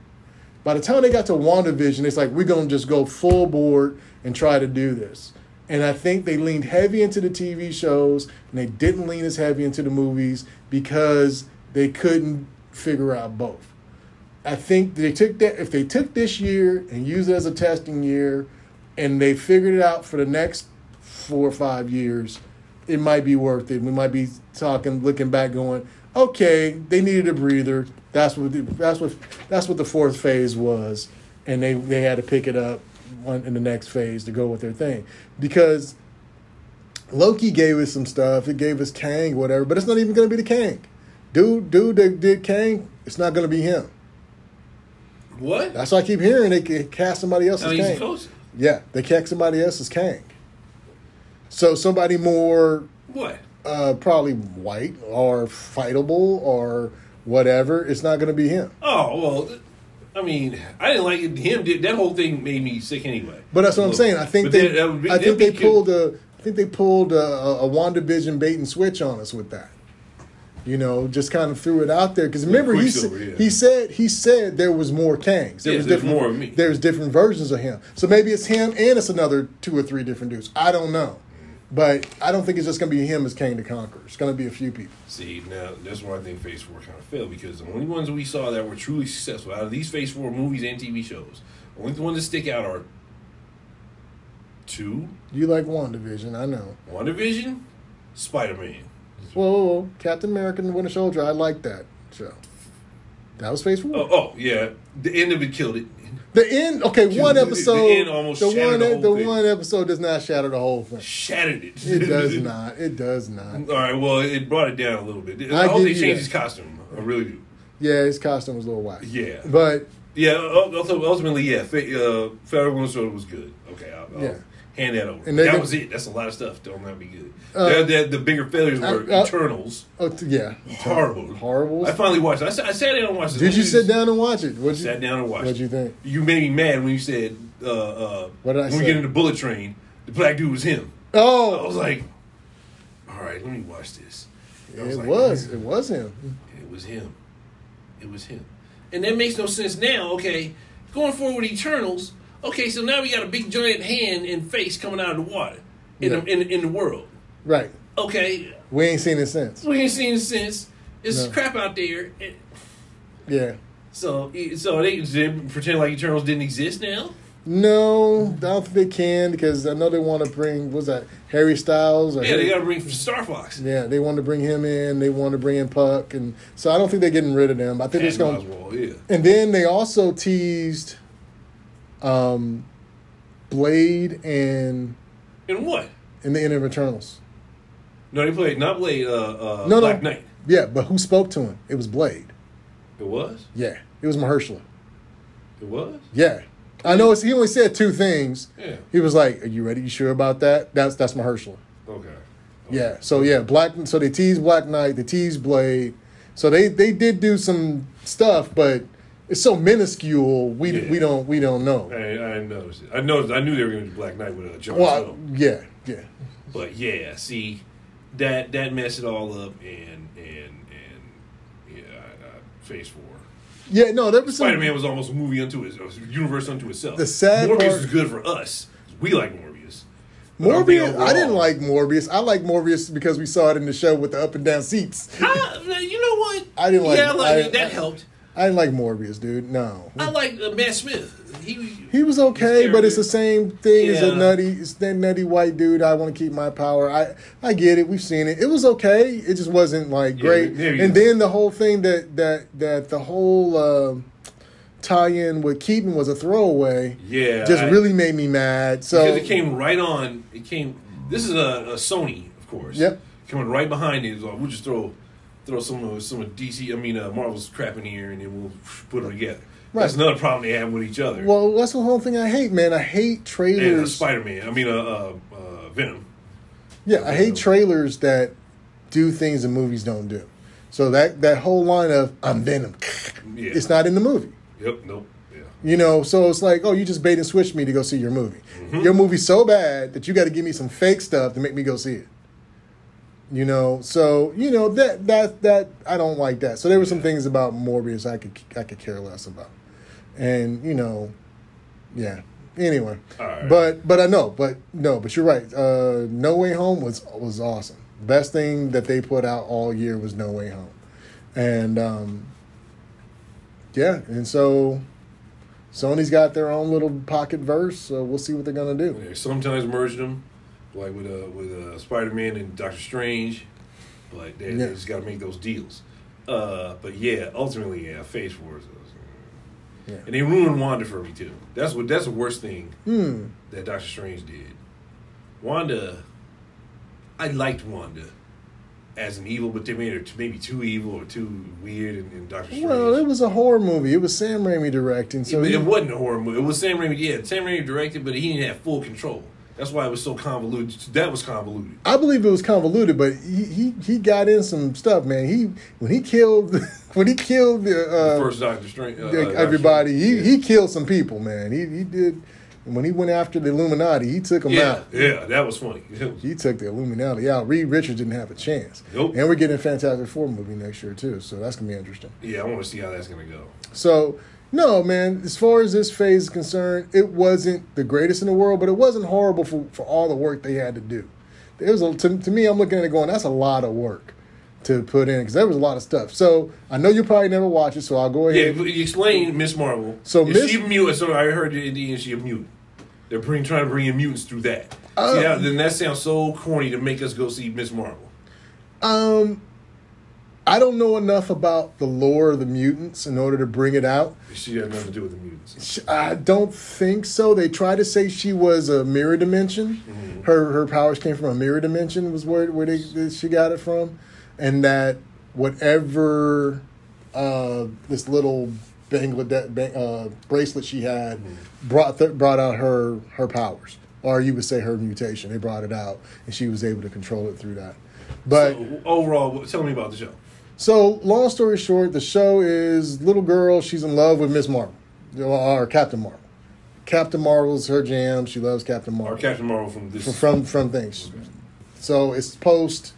By the time they got to WandaVision, it's like we're gonna just go full board and try to do this. And I think they leaned heavy into the TV shows and they didn't lean as heavy into the movies because they couldn't figure out both. I think they took that if they took this year and used it as a testing year and they figured it out for the next four or five years, it might be worth it. We might be talking, looking back, going, okay, they needed a breather. That's what the, that's what that's what the fourth phase was, and they they had to pick it up one in the next phase to go with their thing because Loki gave us some stuff. It gave us Kang, whatever, but it's not even going to be the Kang. Dude, dude that did Kang, it's not going to be him. What? That's what I keep hearing. They ca- cast somebody else's oh, as Kang. Yeah, they cast somebody else's Kang. So somebody more What? uh, probably white or fightable or whatever. It's not going to be him. Oh well, I mean, I didn't like it. Him did that whole thing made me sick anyway. But that's what I'm saying. I think but they, that be- I think they pulled a, I think they pulled a, a, a WandaVision bait and switch on us with that. You know, just kind of threw it out there because remember he said, yeah. he said he said there was more Kangs. There was different more of me. There's different versions of him. So maybe it's him and it's another two or three different dudes. I don't know, but I don't think it's just going to be him as Kang the Conqueror. It's going to be a few people. See, now that's where I think Phase Four kind of failed because the only ones we saw that were truly successful out of these Phase Four movies and TV shows, only the ones that stick out are two, You like WandaVision, I know. WandaVision, Spider Man. Whoa, whoa, whoa. Captain America and the Winter Soldier. I like that show. That was Phase Four. Oh, oh yeah, the end of it killed it. The end. Okay, Dude, one episode. the end almost the shattered one. the the one episode does not shatter the whole thing. Shattered it. It does not. It does not. All right, well, it brought it down a little bit. I I hope they changed his costume. I really do. Yeah, his costume was a little whack. Yeah. But Yeah, ul- ul- ultimately, yeah, Fa- uh, Soldier was good. Okay, I'll, I'll Yeah. Hand that over. And that did- was it. That's a lot of stuff. Don't that be good. Uh, the, the, the bigger failures were Eternals. oh, yeah, Horrible. horrible. I finally watched it. I, sat- I sat down and watched it. Did you sit down and watch it? What you Sat down and watched What'd you think? You made me mad when you said, uh, uh, What did I when say? we get in the bullet train, the black dude was him. Oh, I was like, all right, let me watch this. I it like, was. It was him. It was him. It was him. And that makes no sense now. Okay, going forward with Eternals. Okay, so now we got a big giant hand and face coming out of the water in Yeah. the, in, in the world. Right. Okay, We ain't seen it since. we ain't seen it since. It's No. crap out there. And Yeah. So, so they, they pretend like Eternals didn't exist now. No, I don't think they can because I know they want to bring. What's that? Harry Styles. Or Yeah, they got to bring Star Fox. Yeah, they want to bring him in. They want to bring in Puck, and so I don't think they're getting rid of them. I think they're just going. Oswalt, yeah. And then they also teased, um, Blade and And what? in the End of Eternals. No, he played not Blade. Uh, uh, No, Black no, Knight. yeah, but who spoke to him? It was Blade. It was. Yeah, it was Mahershala. It was. Yeah, I know. It's, he only said two things. Yeah. He was like, "Are you ready? You sure about that?" That's that's Mahershala. Okay. Yeah. So yeah, Black. So they teased Black Knight. They teased Blade. So they they did do some stuff, but it's so minuscule. We Yeah. we don't we don't know. I, I didn't it. I know. I knew they were going to do Black Knight with a Jon Well, Snow. yeah, yeah. But yeah, see, that that messed it all up, and and and yeah, uh, Phase Four. Yeah, no, that was. Spider Man was almost a movie unto his a universe unto itself. The sad Morbius part- is good for us. We like Morbius. But Morbius. I didn't like Morbius. I like Morbius because we saw it in the show with the up and down seats. Ah, you know what? I didn't like- Yeah, like I- that I- helped. I didn't like Morbius, dude. No, I like uh, Matt Smith. He he was okay, but it's the same thing as a Yeah. nutty, it's that nutty white dude. I want to keep my power. I I get it. We've seen it. It was okay. It just wasn't like great. and then the whole thing that that that the whole uh, tie-in with Keaton was a throwaway. Yeah, just I- really made me mad. So because it came right on. It came. This is a, a Sony, of course. Yep. Coming right behind it. Like, we'll just throw throw some of some of DC. I mean, uh, Marvel's crap in here, and then we'll put them together. Right. That's another problem they have with each other. Well, that's the whole thing I hate, man. I hate and uh, trailers. Spider Man. I mean, uh, uh, uh, Venom. Yeah, I hate trailers that do things the movies don't do. So that that whole line of "I'm Venom," Yeah. it's not in the movie. Yep. Nope. Yeah. You know, so it's like, oh, you just bait and switch me to go see your movie. Mm-hmm. Your movie's so bad that you got to give me some fake stuff to make me go see it. You know, so you know that that that I don't like that. So there were some things about Morbius I could I could care less about, and you know, yeah. Anyway, All right. but but I know, but no, but you're right. Uh, no Way Home was was awesome. Best thing that they put out all year was No Way Home, and um, yeah, and so Sony's got their own little pocket verse. So we'll see what they're gonna do. They sometimes merge them, like with uh, with uh, Spider Man and Doctor Strange, but they, Yeah. they just got to make those deals. Uh, but yeah, ultimately, yeah, Phase Four is. Yeah. And they ruined Wanda for me too. That's what. That's the worst thing Hmm. that Doctor Strange did. Wanda, I liked Wanda as an evil, but they made her maybe too evil or too weird in, in Doctor Strange. Well, it was a horror movie. It was Sam Raimi directing, so it, he- it wasn't a horror movie. It was Sam Raimi. Yeah, Sam Raimi directed, but he didn't have full control. That's why it was so convoluted. That was convoluted. I believe it was convoluted, but he, he he got in some stuff, man. He when he killed when he killed the, The uh, first Doctor Strange. Uh, uh, Doctor everybody, he Strange. he killed some people, man. He he did when he went after the Illuminati, he took them yeah, out. yeah, that was funny. He took the Illuminati out. Reed Richards didn't have a chance. Nope. And we're getting a Fantastic Four movie next year too, so that's gonna be interesting. yeah, I want to see how that's gonna go. So no, man. As far as this phase is concerned, it wasn't the greatest in the world, but it wasn't horrible for, for all the work they had to do. It was a, to, to me. I'm looking at it going, that's a lot of work to put in because there was a lot of stuff. So I know you probably never watch it, so I'll go ahead. you explain Miss Marvel. So Is Miss- she mutant? So I heard in the end she a mutant. They're bring, trying to bring in mutants through that. Oh. see, that, then that sounds so corny to make us go see Miss Marvel. Um, I don't know enough about the lore of the mutants in order to bring it out. She had nothing to do with the mutants. I don't think so. They try to say she was a mirror dimension. Mm-hmm. Her her powers came from a mirror dimension was where where they, she got it from, and that whatever uh, this little Bangladesh ba- uh, bracelet she had Mm-hmm. brought th- brought out her her powers, or you would say her mutation. They brought it out, and she was able to control it through that. But So, overall, tell me about the show. So, long story short, the show is little girl. She's in love with Miss Marvel, or Captain Marvel. Captain Marvel's her jam. She loves Captain Or Marvel Captain Marvel from this. from from, from things. So it's post,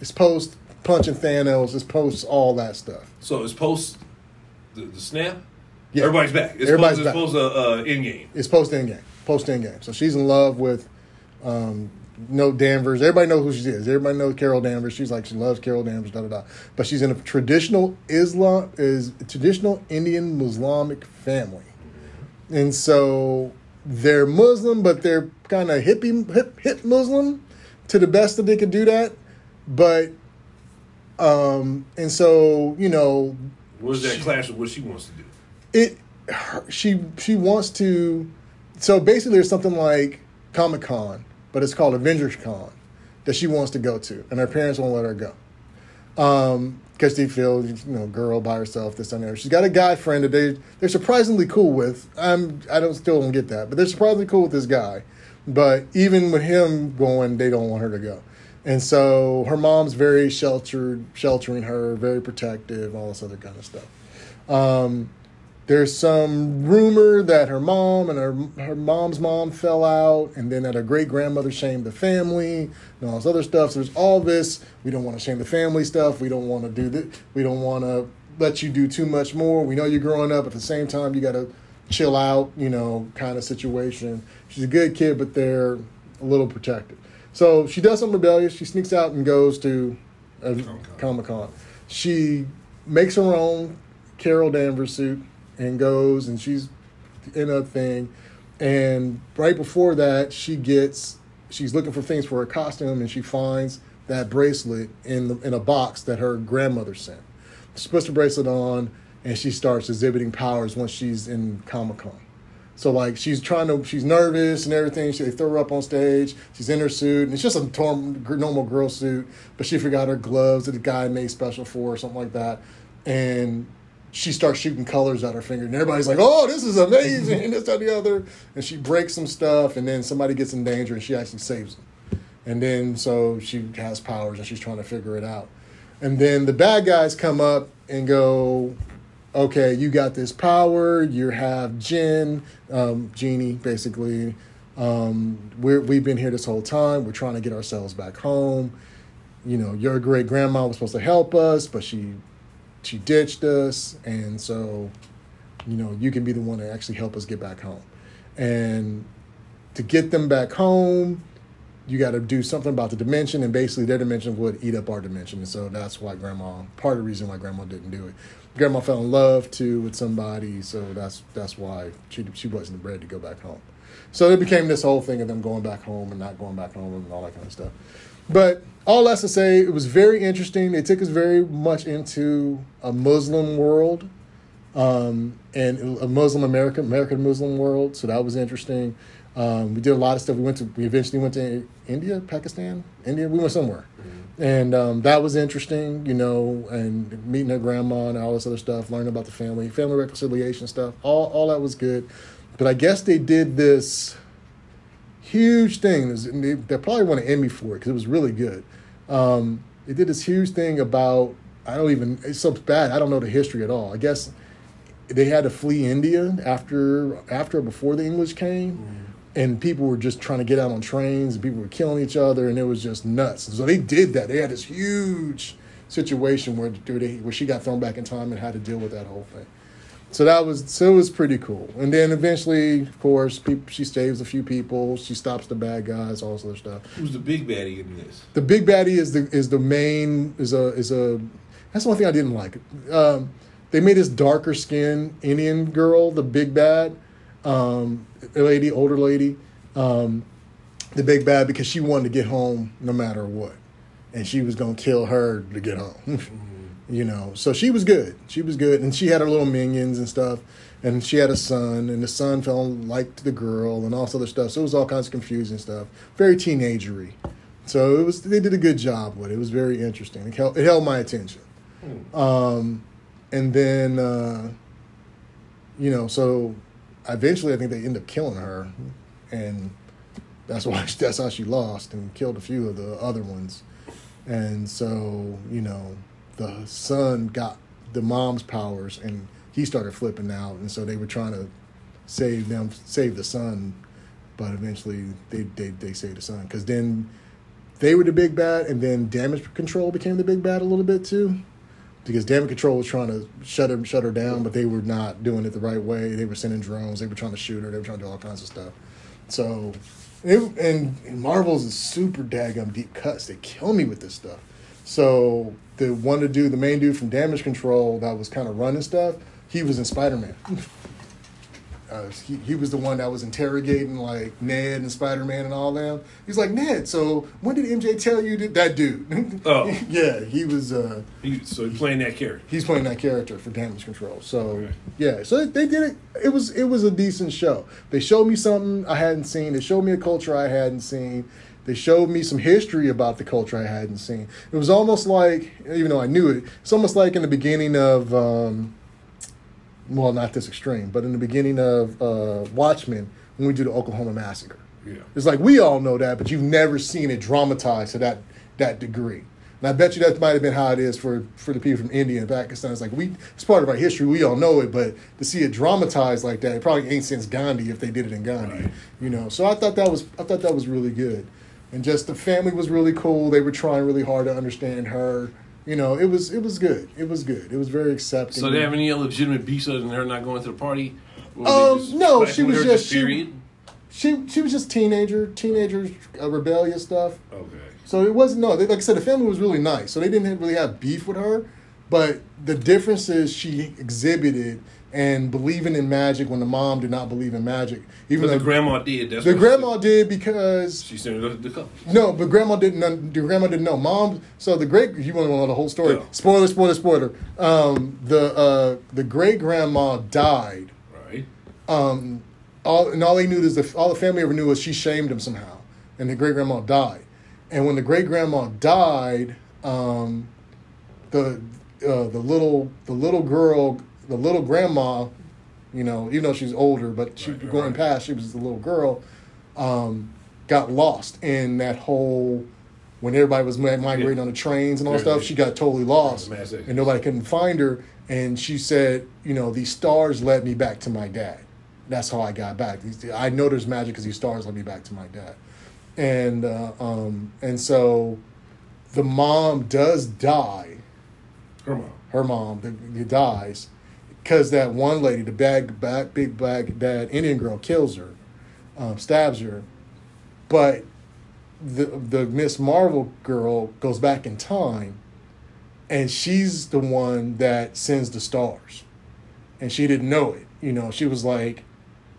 it's post punching Thanos. It's post all that stuff. so it's post the, the snap. Yeah. Everybody's back. It's Everybody's supposed, back. It's supposed to uh, in game. It's post Endgame. Post Endgame. So she's in love with. Um, no Danvers. Everybody knows who she is. Everybody knows Carol Danvers. She's like she loves Carol Danvers. Da da da. But she's in a traditional Islam is traditional Indian Muslimic family, and so they're Muslim, but they're kind of hippie hip hip Muslim to the best that they could do that. But um, and so you know does that clash of what she wants to do? it her, she she wants to so basically there's something like Comic Con, but it's called Avengers Con that she wants to go to, and her parents won't let her go. Um, because they feel you know girl by herself this and that. She's got a guy friend that they they're surprisingly cool with. I'm I don't still don't get that, but they're surprisingly cool with this guy. But even with him going, they don't want her to go. And so her mom's very sheltered, sheltering her, very protective, all this other kind of stuff. Um, there's some rumor that her mom and her her mom's mom fell out, and then that her great grandmother shamed the family and all this other stuff. So there's all this. We don't want to shame the family stuff. We don't want to do that. We don't want to let you do too much more. We know you're growing up. At the same time, you got to chill out. You know, kind of situation. She's a good kid, but they're a little protective. So she does something rebellious. She sneaks out and goes to a Comic Con. She makes her own Carol Danvers suit and goes and she's in a thing. And right before that, she gets she's looking for things for her costume and she finds that bracelet in the, in a box that her grandmother sent. She puts the bracelet on and she starts exhibiting powers once she's in Comic Con. So like she's trying to, she's nervous and everything. She, they throw her up on stage. She's in her suit, and it's just a torn, normal girl suit. But she forgot her gloves that the guy made special for, or something like that. And she starts shooting colors out her finger, and everybody's like, "Oh, this is amazing!" and this, and the other. And she breaks some stuff, and then somebody gets in danger, and she actually saves them. And then so she has powers, and she's trying to figure it out. And then the bad guys come up and go, okay, you got this power. You have Djinn, um, Genie, basically. Um, we're, we've been here this whole time. We're trying to get ourselves back home. You know, your great grandma was supposed to help us, but she she ditched us, and so you know you can be the one to actually help us get back home. And to get them back home, you got to do something about the dimension, and basically their dimension would eat up our dimension, and so that's why grandma. Part of the reason why grandma didn't do it. Grandma fell in love too with somebody, so that's that's why she she wasn't ready to go back home. So it became this whole thing of them going back home and not going back home and all that kind of stuff. But all that's to say, it was very interesting. They took us very much into a Muslim world um, and a Muslim American American Muslim world. So that was interesting. Um, we did a lot of stuff. We went to we eventually went to India, Pakistan, India. We went somewhere, and um, that was interesting. You know, and meeting her grandma and all this other stuff, learning about the family, family reconciliation stuff. All all that was good. But I guess they did this huge thing. Was- They, they probably won an Emmy for it because it was really good. Um, they did this huge thing about I don't even it's so bad. I don't know the history at all. I guess they had to flee India after after or before the English came, and people were just trying to get out on trains, and people were killing each other, and it was just nuts. And so they did that. They had this huge situation where they, where she got thrown back in time and had to deal with that whole thing. So that was so it was pretty cool. And then eventually, of course, people, she saves a few people. She stops the bad guys, all this other stuff. Who's the big baddie in this? The big baddie is the is the main is a is a that's the one thing I didn't like. Um, they made this darker skinned Indian girl the big bad, um, lady, older lady, um, the big bad because she wanted to get home no matter what, and she was gonna kill her to get home. you know, so she was good. She was good, and she had her little minions and stuff. And she had a son, and the son fell in like the girl, and all this other stuff. So it was all kinds of confusing stuff, very teenagery. So it was. They did a good job with it. It was very interesting. It held, it held my attention. Um, and then, uh, you know, so eventually, I think they end up killing her, and that's why that's how she lost and killed a few of the other ones. And so, you know, the son got the mom's powers, and he started flipping out, and so they were trying to save them, save the son, but eventually they they they saved the son because then they were the big bad, and then damage control became the big bad a little bit too because damage control was trying to shut her shut her down, but they were not doing it the right way. They were sending drones. They were trying to shoot her. They were trying to do all kinds of stuff. So, it, and, and Marvel's is super daggum deep cuts. They kill me with this stuff. So the one to do the main dude from Damage Control that was kind of running stuff. He was in Spider Man. Uh, he, he was the one that was interrogating like Ned and Spider Man and all them. He's like Ned. So when did MJ tell you that, that dude? Oh. yeah, he was. Uh, He, so he's playing that character. he's playing that character for damage control. So Okay. yeah, so they did it. It was it was a decent show. They showed me something I hadn't seen. They showed me a culture I hadn't seen. They showed me some history about the culture I hadn't seen. It was almost like, even though I knew it, it's almost like in the beginning of, um, well, not this extreme, but in the beginning of uh, Watchmen when we do the Oklahoma massacre. Yeah. It's like we all know that, but you've never seen it dramatized to that that degree. And I bet you that might have been how it is for, for the people from India and Pakistan. It's like we it's part of our history, we all know it, but to see it dramatized like that, it probably ain't since Gandhi if they did it in Gandhi. Right. You know. So I thought that was I thought that was really good. And just the family was really cool. They were trying really hard to understand her. You know, it was it was good. It was good. It was very accepting. So they have any legitimate beefs other than her not going to the party? Um, no, she was just- she- she she was just teenager, teenager uh, rebellious stuff. Okay. So it wasn't no. They, like I said, the family was really nice, so they didn't really have beef with her. But the differences she exhibited and believing in magic when the mom did not believe in magic. Even though the grandma did. That's the grandma did because She sent her the couple. no, but grandma didn't. know- The grandma didn't know. Mom. So the great. You want to know the whole story? Yeah. Spoiler! Spoiler! Spoiler! Um, the uh, the great grandma died Right. um, all and all they knew is the all the family ever knew was she shamed him somehow, and the great grandma died. And when the great grandma died, um, the uh, the little the little girl, the little grandma, you know, even though she's older, but she Right, going right. past, she was a little girl, um, got lost in that whole. When everybody was migrating Yeah. on the trains and all that Yeah, stuff, yeah. she got totally lost, and nobody couldn't find her. And she said, "You know, these stars led me back to my dad. That's how I got back. I know there's magic because these stars led me back to my dad." And uh, um, and so, the mom does die. Her mom. Her mom the, the dies because that one lady, the bag, bag, big bad Indian girl, kills her, um, stabs her. But the the Miss Marvel girl goes back in time, and she's the one that sends the stars, and she didn't know it. You know, she was like,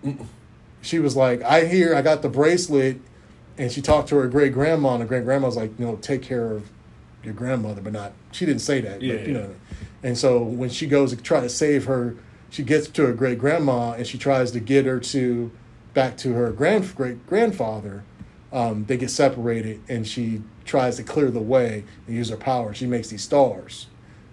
she was like, I hear I got the bracelet, and she talked to her great grandma, and the great grandma was like, you know, take care of your grandmother, but not. She didn't say that, Yeah, but you know. And so when she goes to try to save her, she gets to her great grandma, and she tries to get her to back to her grand great grandfather. Um, they get separated, and she tries to clear the way and use her power. She makes these stars,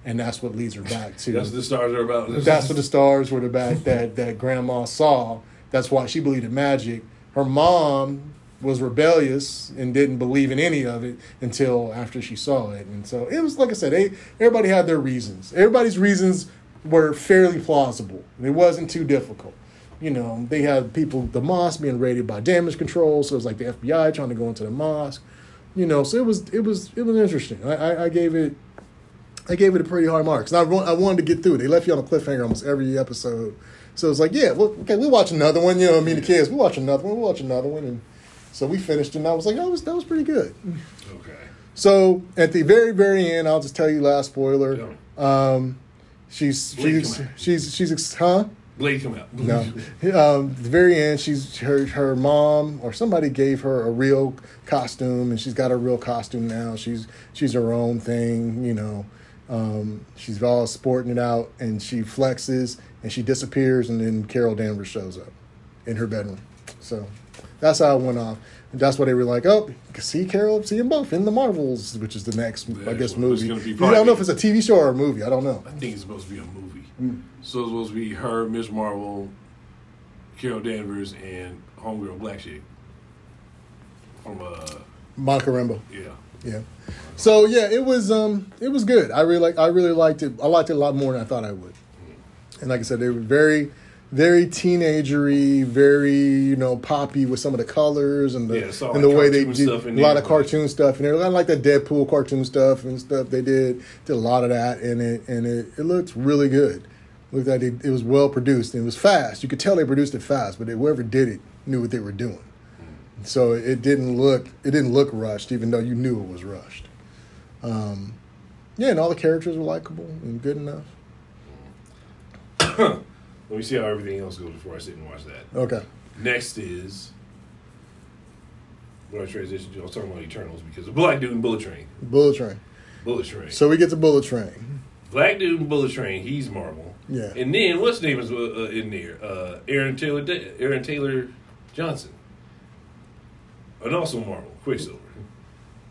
and that's what leads her back to. That's what the stars are about. That's what the stars were about that that grandma saw. That's why she believed in magic. Her mom was rebellious and didn't believe in any of it until after she saw it. And so it was like I said, they, everybody had their reasons. Everybody's reasons were fairly plausible. It wasn't too difficult. You know, they had people, the mosque being raided by damage control, so it was like the FBI trying to go into the mosque. You know, so it was it was it was interesting. I, I, I gave it I gave it a pretty hard mark. I, I wanted to get through. They left you on a cliffhanger almost every episode. So it was like, yeah, well, okay, we'll watch another one. You know, I mean, the kids, we'll watch another one. We'll watch another one. And so we finished, and I was like, oh, that was, that was pretty good. Okay. So at the very, very end, I'll just tell you last spoiler. Um, she's Blade she's she's she's ex- huh? Blade come out. No. Um, at the very end, she's her her mom or somebody gave her a real costume, and she's got a real costume now. She's she's her own thing, you know. Um, she's all sporting it out, and she flexes, and she disappears, and then Carol Danvers shows up in her bedroom. So that's how it went off. And that's why they were like, oh, see Carol, see them both in the Marvels, which is the next, I guess, movie. I don't know if it's a TV show or a movie. I don't know. I think it's supposed to be a movie. Hmm. So it's supposed to be her, Miss Marvel, Carol Danvers, and homegirl Black Chick from uh Monica Rambeau. yeah. Yeah. So yeah, it was um it was good. I really like I really liked it. I liked it a lot more than I thought I would. And like I said, they were very very teenagery, very you know poppy with some of the colors and the Yeah, it's all and the way they cartoon do stuff a lot of cartoon stuff and there. I like that Deadpool cartoon stuff and stuff they did. Did a lot of that and it and it, it looked really good. Looked like it, it was well produced and it was fast. You could tell they produced it fast, but they, whoever did it knew what they were doing. So it didn't look it didn't look rushed, even though you knew it was rushed. Um, yeah, and all the characters were likable and good enough. Let me see how everything else goes before I sit and watch that. Okay, Next is what I transitioned to. I was talking about Eternals because the Black Dude and Bullet Train. Bullet Train. Bullet Train. So we get to Bullet Train. Black Dude and Bullet Train. He's Marvel. Yeah. And then what's name is uh, uh, in there? Uh, Aaron Taylor. Aaron Taylor Johnson. And also Marvel. Quicksilver.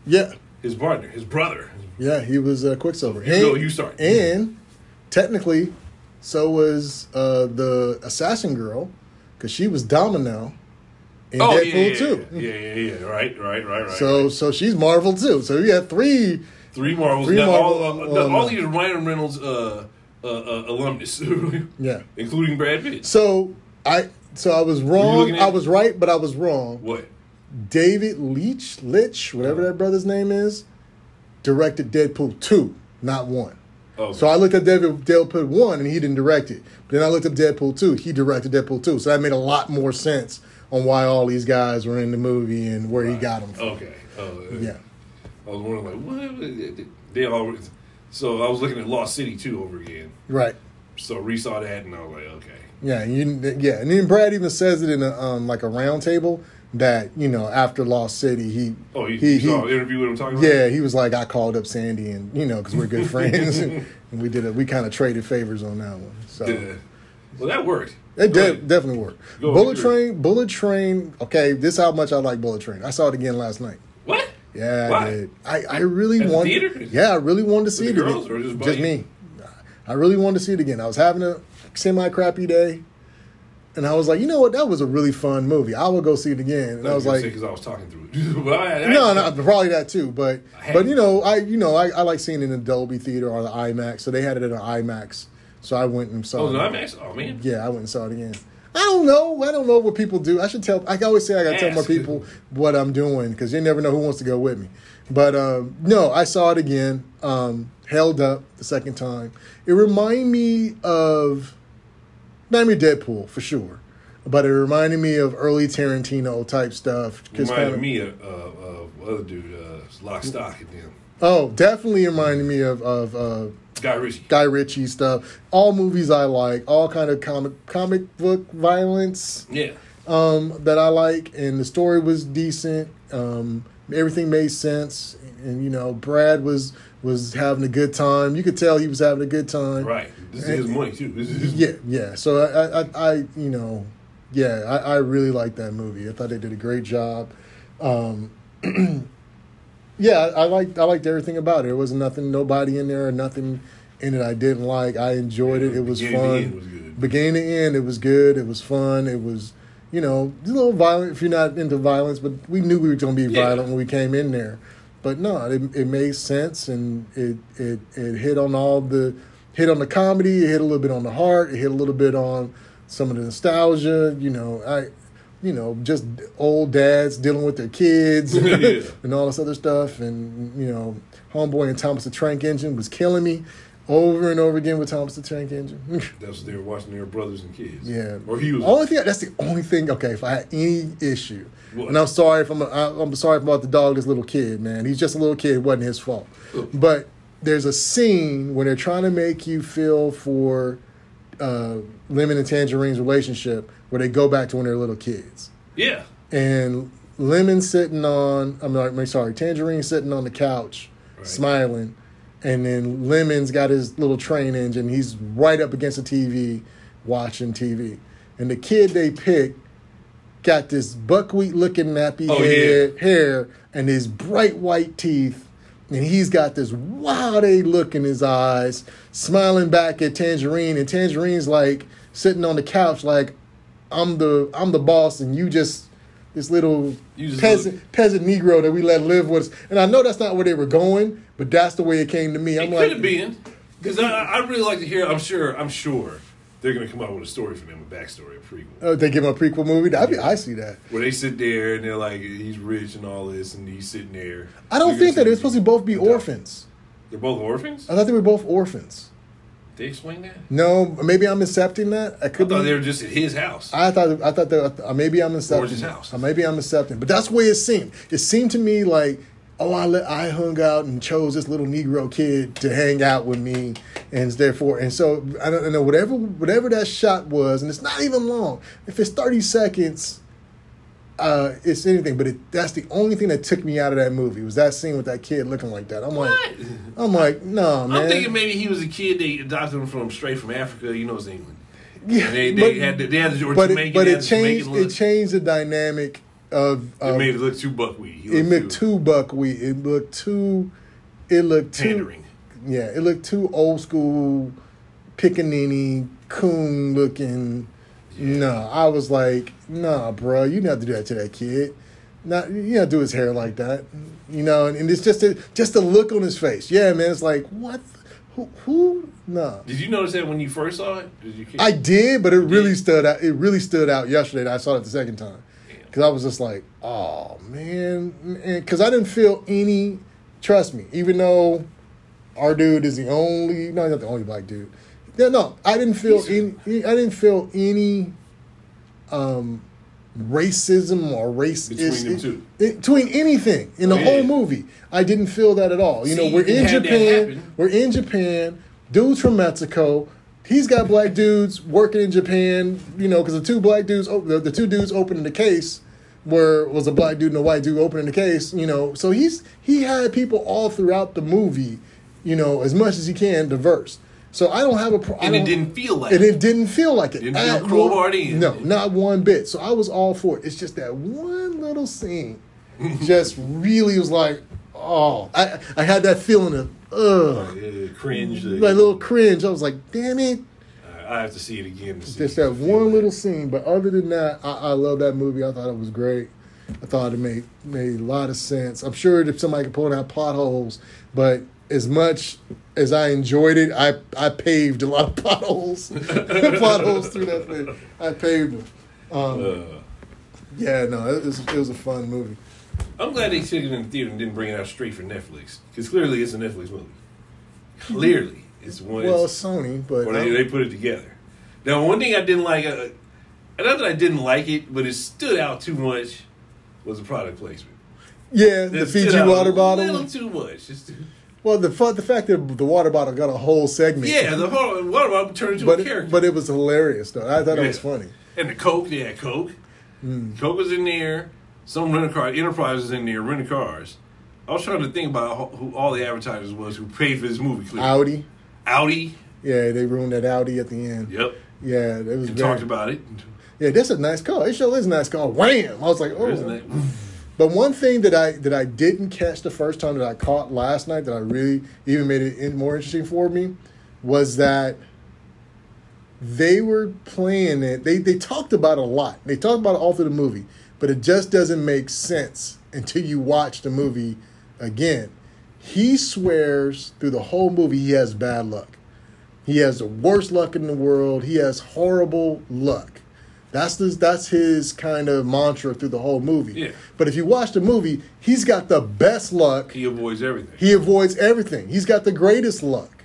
Yeah, His partner. His brother. yeah, he was uh, Quicksilver. You go, you start. And technically, so was uh, the Assassin Girl, because she was Domino in Oh Deadpool yeah, yeah, too. yeah, yeah, yeah. Right, right, right, right. So right. so she's Marvel too. So you had three. three Marvels. three now, Marvel- all, uh, well, all these Ryan Reynolds uh, uh, uh, alumnus, Yeah. including Brad Pitt. So I so I was wrong. I was right, but I was wrong. What? David Leitch, Litch, whatever that brother's name is, directed Deadpool 2, not 1. Oh, So I looked at David Deadpool 1 and he didn't direct it. But then I looked up Deadpool 2, he directed Deadpool 2. So that made a lot more sense on why all these guys were in the movie and where he got them from. Okay. Oh, Yeah. I was wondering, like, what? They all. So I was looking at Lost City two over again. Right. So resaw that, and I was like, okay. Yeah, and you, yeah, and then Brad even says it in a um, like a round table that you know after Lost City he Oh, he, he saw an interview with him talking about Yeah, he was like, I called up Sandy, and you know, because we're good friends, and, we did it. We kind of traded favors on that one. So Yeah. Well, that worked. it de- definitely worked. Go Bullet. Train, Bullet Train. Okay, this is how much I like Bullet Train. I saw it again last night. What? Yeah, I did. I, I really At wanted. Yeah, I really wanted to see it girls again. or just you? me. I really wanted to see it again. I was having a semi crappy day, and I was like, you know what? That was a really fun movie. I will go see it again. And I was like, because I was talking through it. but I, I, no, no, probably that too. But but you know, I you know, I, I like seeing it in the Dolby Theater or the IMAX. So they had it in an IMAX. So I went and saw Oh, it. IMAX. Oh man. Yeah, I went and saw it again. I don't know. I don't know what people do. I should tell. I always say I got to tell more people what I'm doing because you never know who wants to go with me. But um, no, I saw it again. Um, held up the second time. It reminded me of, reminded me of Deadpool for sure, but it reminded me of early Tarantino type stuff. Reminded kinda- me of, of, of other dude, uh, Lock, Stock, and them. Oh, definitely reminded me of of uh, Guy Ritchie. Guy Ritchie stuff. All movies I like. All kind of comic comic book violence. Yeah. um, that I like, and the story was decent. Um, everything made sense, and you know, Brad was was having a good time. You could tell he was having a good time. Right. This is his money too. This is his Yeah, yeah. So I, I, I you know, yeah, I, I really liked that movie. I thought they did a great job. Um, yeah, I, I liked I liked everything about it. There was nothing, nobody in there, nothing in it I didn't like. I enjoyed it. It was fun. end was good. Beginning to end, it was good. It was fun. It was, you know, a little violent if you're not into violence, but we knew we were going to be Yeah. violent when we came in there. But no, it, it made sense and it, it it hit on all the hit on the comedy. It hit a little bit on the heart. It hit a little bit on some of the nostalgia. You know, I, you know, just old dads dealing with their kids Yeah. and all this other stuff. And you know, Homeboy and Thomas the Tank Engine was killing me over and over again with Thomas the Tank Engine. That's what they were watching their brothers and kids. yeah. Or he was. Only thing that's the only thing. Okay, if I had any issue, What? and I'm sorry if I'm I, I'm sorry about the dog. This little kid, man, he's just a little kid. It wasn't his fault. But there's a scene when they're trying to make you feel for uh, Lemon and Tangerine's relationship, where they go back to when they're little kids, yeah. and Lemon sitting on. I'm not- I'm sorry, Tangerine sitting on the couch, Right. smiling, and then Lemon's got his little train engine. He's right up against the TV, watching TV, and the kid they picked got this buckwheat looking nappy Oh, head, hair and his bright white teeth. And he's got this wild a look in his eyes, smiling back at Tangerine, and Tangerine's like sitting on the couch, like I'm the I'm the boss, and you just this little just peasant peasant Negro that we let live with us. And I know that's not where they were going, but that's the way it came to me. I'm it like, could have been. Because I, I really like to hear. I'm sure. I'm sure they're going to come out with a story for them, a backstory, a prequel, oh, they give him a prequel movie. That'd be, I see that. where they sit there and they're like, he's rich and all this, and he's sitting there. I don't think that gonna they're supposed to both be orphans. They're both orphans. I thought they were both orphans. They explain that. No, maybe I'm accepting that. I I could thought be. they were just at his house. I thought I thought that uh, maybe I'm accepting. Or his house. Uh, maybe I'm accepting, but that's the way it seemed. It seemed to me like oh, I let, I hung out and chose this little Negro kid to hang out with me, and therefore, and so I don't know whatever whatever that shot was, and it's not even long. If it's thirty seconds, uh, it's anything. But it, that's the only thing that took me out of that movie was that scene with that kid looking like that. I'm like, What? I'm like, no, man. I'm thinking maybe he was a kid they adopted him from straight from Africa. You know, it's England. yeah, And they, they but, had the, they had the but it, but it changed. It changed the dynamic of. It made it look too buckwheat. He it looked looked too buckwheat. It looked too. It looked too. pandering. Yeah, it looked too old school, pickaninny, coon looking. No, I was like, nah, bro, you not have to do that to that kid. Not you not do his hair like that. You know, and, and it's just a, just the look on his face. Yeah, man, it's like what? Who? Who? No. Did you notice that when you first saw it? Did you? I did, but it really did? stood out. It really stood out yesterday. That I saw it the second time Yeah. Because I was just like, oh man, because I didn't feel any. Trust me, even though our dude is the only, no, he's not the only black dude. No, no, I didn't feel any. I didn't feel any um, racism or race Between them two. between anything in the Oh, whole movie. I didn't feel that at all. You know, we're in Japan. We're in Japan. Dudes from Mexico. He's got black dudes working in Japan. You know, because the two black dudes, the, the two dudes opening the case, were was a black dude and a white dude opening the case. You know, so he's he had people all throughout the movie. You know, as much as he can diverse. So I don't have a problem. And it didn't feel like it. And it. it didn't feel like it. Didn't feel At crowbarred in. No, not one bit. So I was all for it. It's just that one little scene just really was like, oh, I, I had that feeling of, ugh, Uh, cringe. like little cringe. I was like, damn it. I have to see it again. To see Just that one it. little scene. But other than that, I, I love that movie. I thought it was great. I thought it made made a lot of sense. I'm sure if somebody could point out plot holes, but as much as I enjoyed it, I I paved a lot of plot holes. plot holes through that thing. I paved them. Um, Uh, yeah, no, it was it was a fun movie. I'm glad they took it in the theater and didn't bring it out straight for Netflix because clearly it's a Netflix movie. Clearly, it's one. Well, it's, Sony, but or they, they put it together. Now, one thing I didn't like, uh, and not that I didn't like it, but it stood out too much, was the product placement. yeah, the It Fiji water a bottle. little too much. Just, Well, the the fact that the water bottle got a whole segment. yeah, the whole water bottle turned into but a character. but it was hilarious though. I thought it was funny. and the Coke, yeah, Coke. Coke was in there. Some rental car enterprises in there renting cars. I was trying to think about who, all the advertisers was who paid for this movie. Clip. Audi. Audi. Yeah, they ruined that Audi at the end. Yep. Yeah, it was very, talked about it. Yeah, that's a nice car. It sure is a nice car. Wham! I was like, oh. But one thing that I that I didn't catch the first time that I caught last night that I really even made it more interesting for me was that they were playing it. They they talked about it a lot. They talked about it all through the movie, but it just doesn't make sense until you watch the movie again. He swears through the whole movie he has bad luck. He has the worst luck in the world. He has horrible luck. That's his, that's his kind of mantra through the whole movie. Yeah. But if you watch the movie, he's got the best luck. He avoids everything. He avoids everything. He's got the greatest luck.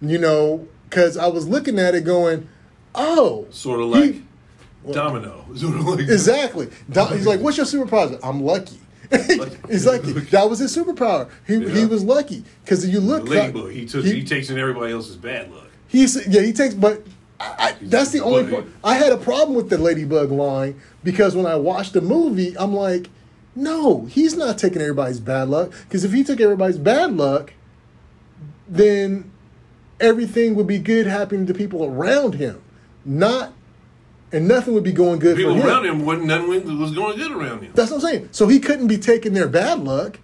You know, because I was looking at it going, oh, Sort of he- like Domino. Sort of like Exactly. Do- He's like, "What's your superpower?" I'm lucky. He's lucky. That was his superpower. He he was lucky because you look. Ladybug. He took. He, takes in everybody else's bad luck. He's yeah, he takes, but I, I, that's the only. I had a problem with the ladybug line because when I watched the movie, I'm like, no, he's not taking everybody's bad luck. Because if he took everybody's bad luck, then everything would be good happening to people around him, not, and nothing would be going good People for him. around him wasn't nothing was going good around him. That's what I'm saying. So he couldn't be taking their bad luck.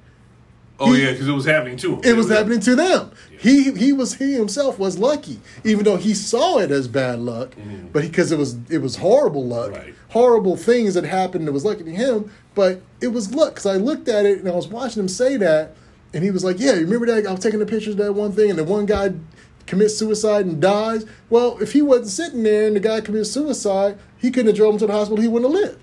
Oh he- yeah, because it was happening to him. It was happening to them. He he was he himself was lucky, even though he saw it as bad luck, mm-hmm. but because it was it was horrible luck, Right. horrible things that happened that was lucky to him. But it was luck because I looked at it and I was watching him say that, and he was like, "Yeah, you remember that I was taking the pictures of that one thing, and the one guy commits suicide and dies. Well, if he wasn't sitting there and the guy commits suicide, he couldn't have drove him to the hospital. He wouldn't have lived."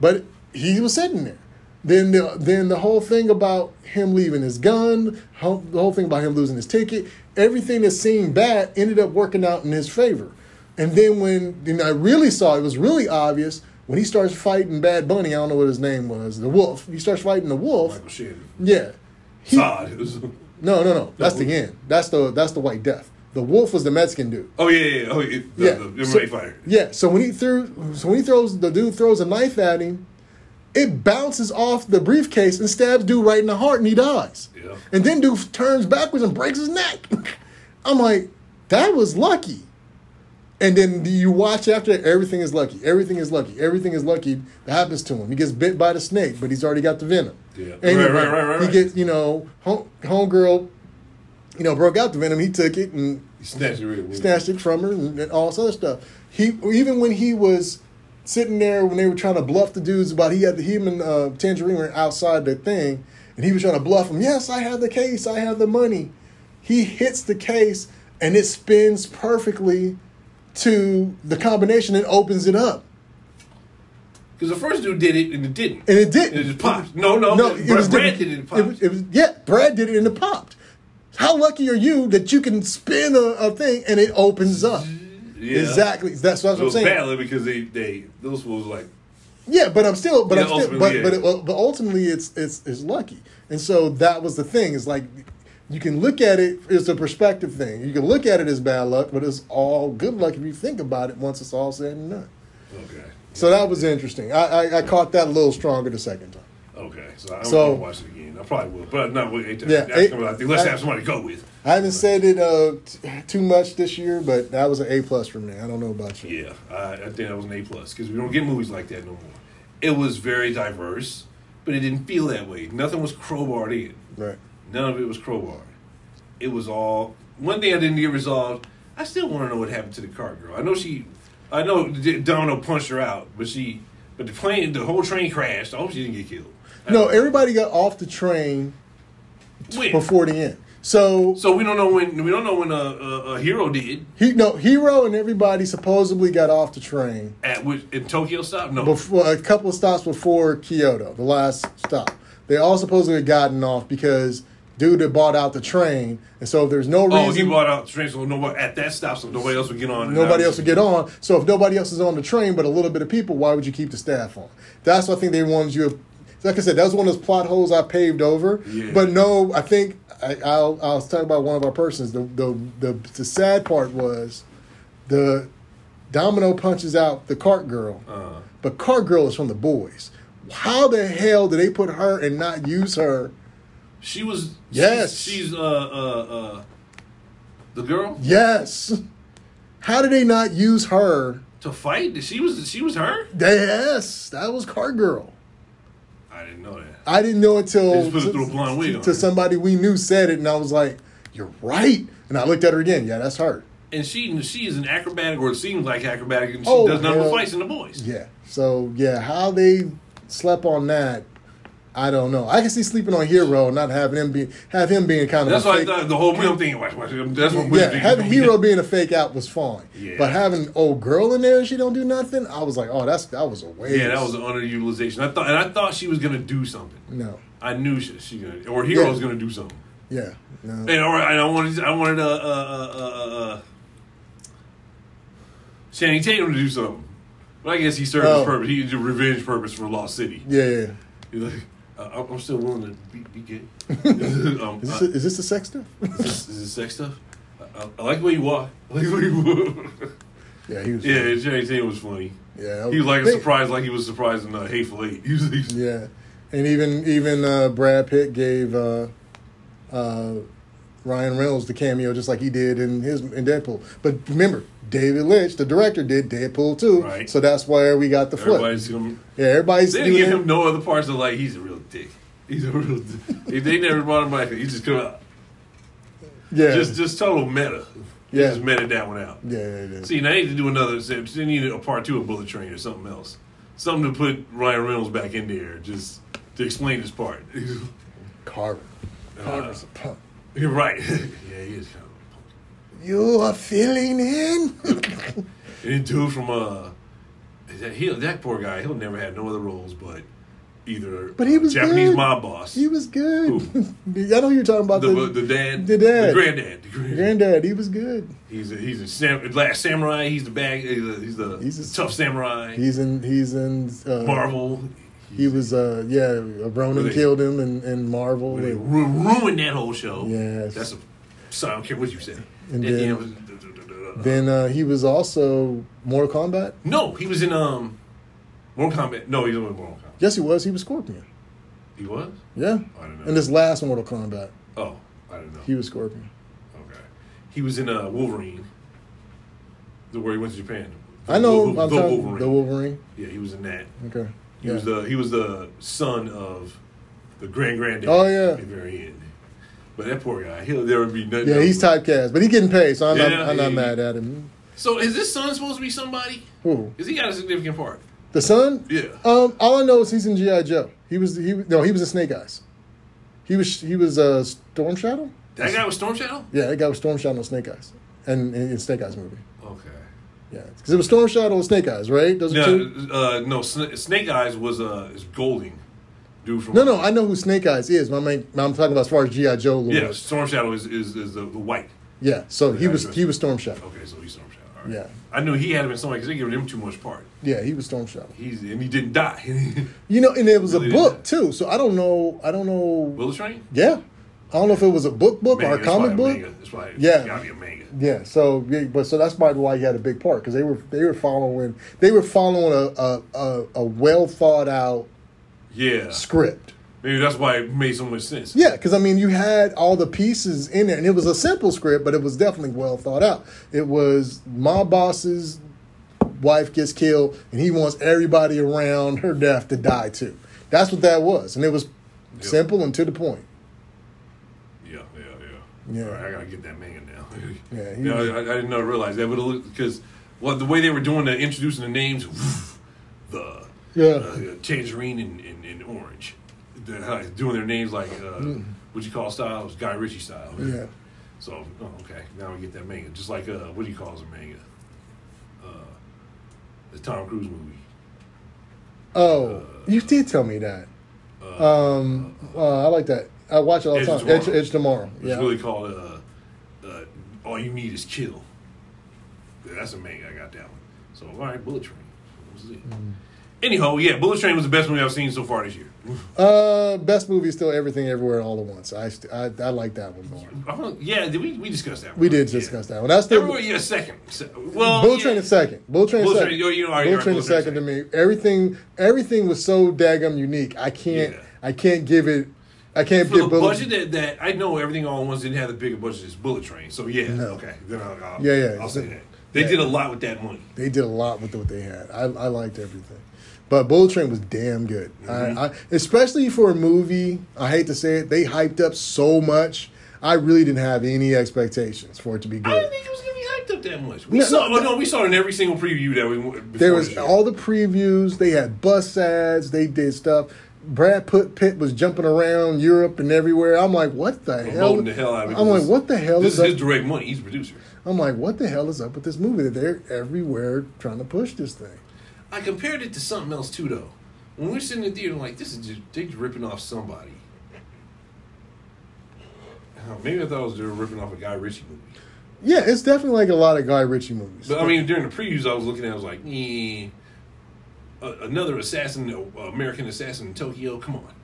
But he was sitting there. Then the then the whole thing about him leaving his gun, the whole thing about him losing his ticket, everything that seemed bad ended up working out in his favor. And then when then I really saw it was really obvious when he starts fighting Bad Bunny. I don't know what his name was, the Wolf. He starts fighting the Wolf. Michael Shannon. Yeah. He- Sod. It was, no, no, no. That's the end. That's the that's the White Death. The Wolf was the Mexican dude. oh yeah, yeah, yeah. Oh yeah. The, Yeah. The, the so, fighter. yeah. So when he threw, so when he throws, the dude throws a knife at him, it bounces off the briefcase and stabs dude right in the heart, and he dies. Yeah. And then dude turns backwards and breaks his neck. I'm like, that was lucky. And then you watch after everything is lucky. Everything is lucky. Everything is lucky that happens to him. He gets bit by the snake, but he's already got the venom. Yeah. And Right, right, right, right, He right. gets, you know, home, homegirl, you know, broke out the venom. He took it and He snatched it. Snatched it from her and, and all this other stuff. He even when he was sitting there when they were trying to bluff the dudes about he had the him and uh, Tangerine were outside the thing, and he was trying to bluff them. Yes, I have the case. I have the money. He hits the case and it spins perfectly to the combination and opens it up. Because the first dude did it and it didn't. And it didn't. It just popped. No, no. No, Brad, it was Brad did it and it It popped. was, it was yeah, Brad did it and it popped. How lucky are you that you can spin a, a thing and it opens up? yeah. Exactly. That's what I'm was saying. badly because they they those fools like Yeah, but I'm still, but Yeah, I'm still, ultimately, but yeah. but, it, but ultimately, it's it's it's lucky, and so that was the thing. Is like you can look at it it's a perspective thing. You can look at it as bad luck, but it's all good luck if you think about it once it's all said and done. okay. So that was interesting. I I, I caught that a little stronger the second time. Okay, so I don't So- want to watch it again. I probably will, but not with Yeah, That's it- coming out there. Let's I- have somebody to go with. I haven't said it uh, t- too much this year, but that was an A plus for me. I don't know about you. Yeah, I, I think that was an A plus because we don't get movies like that no more. It was very diverse, but it didn't feel that way. Nothing was crowbarred in. Right. None of it was crowbarred. It was all one thing I didn't get resolved. I still want to know what happened to the car girl. I know she, I know Domino punched her out, but she, but the plane, the whole train crashed. I hope she didn't get killed. No, everybody got off the train When? before the end. So So we don't know when we don't know when a, a, a hero did he no hero and everybody supposedly got off the train. at which in Tokyo stop. No, before a couple of stops before Kyoto, the last stop. They all supposedly had gotten off because dude that bought out the train, and so if there's no reason, oh, he bought out the train, so nobody at that stop, so nobody else would get on. nobody else would get on. So if nobody else is on the train, but a little bit of people, why would you keep the staff on? That's what I think they wanted you. To, like I said, that was one of those plot holes I paved over. Yeah. But no, I think I, I'll I'll talk about one of our persons. The the the, the sad part was the Domino punches out the cart girl, Uh, but cart girl is from the boys. How the hell did they put her and not use her? She was. Yes. She's, she's uh uh uh. The girl Yes. How did they not use her? to fight. She was. She was her. Yes, that was cart girl. I didn't know that. I didn't know it till They just put a little blonde wig on to somebody we knew said it, and I was like, "You're right." And I looked at her again. Yeah, that's her. And she she is an acrobatic, or it seems like acrobatic, and she Oh, does the fights in the boys. Yeah. So yeah, how they slept on that, I don't know. I can see sleeping on Hero, not having him be have him being kind of That's a why I fake, thought the whole real thing. Watch, watch, that's what yeah, having Hero being a fake out was fine. Yeah. But having old girl in there and she don't do nothing, I was like, oh, that's that was a waste. Yeah, that was an underutilization. I thought, and I thought she was gonna do something. no. I knew she, she gonna, or Hero Yeah. was gonna do something. Yeah. No. And or and I wanted, I wanted uh, uh, uh, uh, uh, Channing Tatum to do something. But I guess he served Oh. his purpose. He did revenge purpose for Lost City. Yeah. yeah. He's like, uh, I'm still willing to be, be gay. um, Is this, is this the sex stuff? is this, is this sex stuff? I, I, I like the way you walk. I like the way you walk. yeah, he was. yeah, Channing Tatum was funny. Yeah. He was like a surprise, like he was surprised in uh, Hateful Eight. He was, he was- Yeah, and even even uh, Brad Pitt gave uh, uh, Ryan Reynolds the cameo just like he did in his in Deadpool. But remember, David Leitch, the director, did Deadpool too. Right. So that's why we got the flip. Everybody's gonna, yeah, everybody's They didn't give him no other parts of like he's a real dick. He's a real. dick. They never brought him back. He just come out. Yeah, Just just total meta. Yeah. just meta that one out. yeah, yeah, yeah. See, now they need to do another. They need a part two of Bullet Train or something else. Something to put Ryan Reynolds back in there, just to explain his part. Carver. Uh, a punk. You're right. yeah, he is kind of a punk. You are filling in. And then dude from uh, that he that poor guy. He'll never have no other roles but either. But he was Japanese good. mob boss. he was good. I know you're talking about the, the, the, dad, the dad. the granddad, the granddad. granddad. He was good. He's a, he's a sam, last samurai. He's the bag. He's, a, he's the He's a- tough samurai. He's in. He's in. Uh, Marvel. He was, uh, yeah, Ronan Were they- killed him in, in Marvel. They and- ru- ruined that whole show. Yes. that's a. So I don't care what you say. And That- then- yeah, was- Then uh, he was also Mortal Kombat. no, he was in um, Mortal Kombat. No, he was in Mortal Kombat. Yes, he was. He was Scorpion. He was. Yeah. I don't know. In this last Mortal Kombat, oh, I don't know. he was Scorpion. okay, he was in uh, Wolverine. The where he went to Japan. I know. The, I'm the Wolverine. the Wolverine. Yeah, he was in that. Okay. He Yeah. was the he was the son of the grand granddad. Oh, yeah. At the very end. But that poor guy, he'll never be nothing. yeah, he's typecast, but he getting paid, so I'm Yeah, not. I'm not he- mad at him. So is this son supposed to be somebody? Who? Is he got a significant part? The son? Yeah. Um, all I know is he's in GI Joe. He was. He no. He was in Snake Eyes. He was. He was uh, Storm Shadow. That guy was Storm Shadow? Yeah, that guy was Storm Shadow in Snake Eyes, and in, in Snake Eyes movie. Yeah, because it was Storm Shadow and Snake Eyes, right? Those. No, uh, no. Sna- Snake Eyes was uh is Golding, dude from No, no, I know who Snake Eyes is. My main, I'm talking about as far as GI Joe. Lord. Yeah, Storm Shadow is is, is the, the white. yeah. So he Yeah, was he was Storm Shadow. Okay, so he's Storm Shadow. All right. Yeah. I knew he had to been somebody because they gave him too much part. Yeah, he was Storm Shadow. He's and he didn't die. You know, and it was Really a book too. So I don't know. I don't know. Bullet Train? Yeah, I don't know if it was a book book or Manga, a it's comic a book. Manga. It's Yeah. it's gotta be a manga. Yeah, so yeah, but so that's probably why he had a big part because they were they were following they were following a a, a, a well thought out Yeah, script. maybe that's why it made so much sense. Yeah, because I mean you had all the pieces in there, and it was a simple script, but it was definitely well thought out. It was my boss's wife gets killed, and he wants everybody around her death to die too. That's what that was, and it was simple and to the point. Yeah. All right, I gotta get that manga now. Yeah, you know, I, I didn't know realize that, but because well, the way they were doing the introducing the names, the Yeah. uh, tangerine and, and, and orange, the, how doing their names like uh, what you call style, Guy Ritchie style. Mm. Yeah. So oh, okay, now we get that manga, just like uh, what do you call it, manga? Uh, the Tom Cruise movie. Oh, you did tell me that. Um, uh, I like that. I watch it all the Edge time. Tomorrow. Edge, Edge tomorrow. It's Yeah. really called uh, uh, All You Need Is Kill. That's a manga. I got that one. So all right, Bullet Train. We'll see. Mm. Anyhow, yeah, Bullet Train was the best movie I've seen so far this year. Uh, best movie is still Everything Everywhere All at Once. I st- I, I like that one more. Uh, yeah, did we we discussed that? one. We did discuss that one. That's the Everywhere, yeah, second. Se- Well, Bull yeah. Train is second. Bull Train is Bull second. Train, you- Bull Train Bull is Train second to me. Everything everything was so daggum unique. I can't Yeah. I can't give it. I can't For the Bullet. budget that, that I know, everything all at once didn't have the bigger budget as Bullet Train. So yeah, No. okay, then I'll, I'll, Yeah, yeah. I'll say that they Yeah. did a lot with that money. They did a lot with what they had. I, I liked everything. But Bullet Train was damn good. Mm-hmm. I, I, especially for a movie, I hate to say it, they hyped up so much. I really didn't have any expectations for it to be I good. didn't think it was gonna be hyped up that much. We No, saw, no, oh, no, we saw it in every single preview that we went. There was all the previews. They had bus ads. They did stuff. Brad Pitt, Pitt was jumping around Europe and everywhere. I'm like, what the hell? The hell out of. I'm like, what the hell This is is his up? direct money. He's a producer. I'm like, what the hell is up with this movie? That they're everywhere trying to push this thing. I compared it to something else too, though. When we were sitting in the theater, I'm like, this is just they just ripping off somebody. Oh, maybe I thought it was they were ripping off a Guy Ritchie movie. Yeah, it's definitely like a lot of Guy Ritchie movies. But I mean, during the previews, I was looking at, it, I was like, eh, another assassin, American assassin in Tokyo. Come on,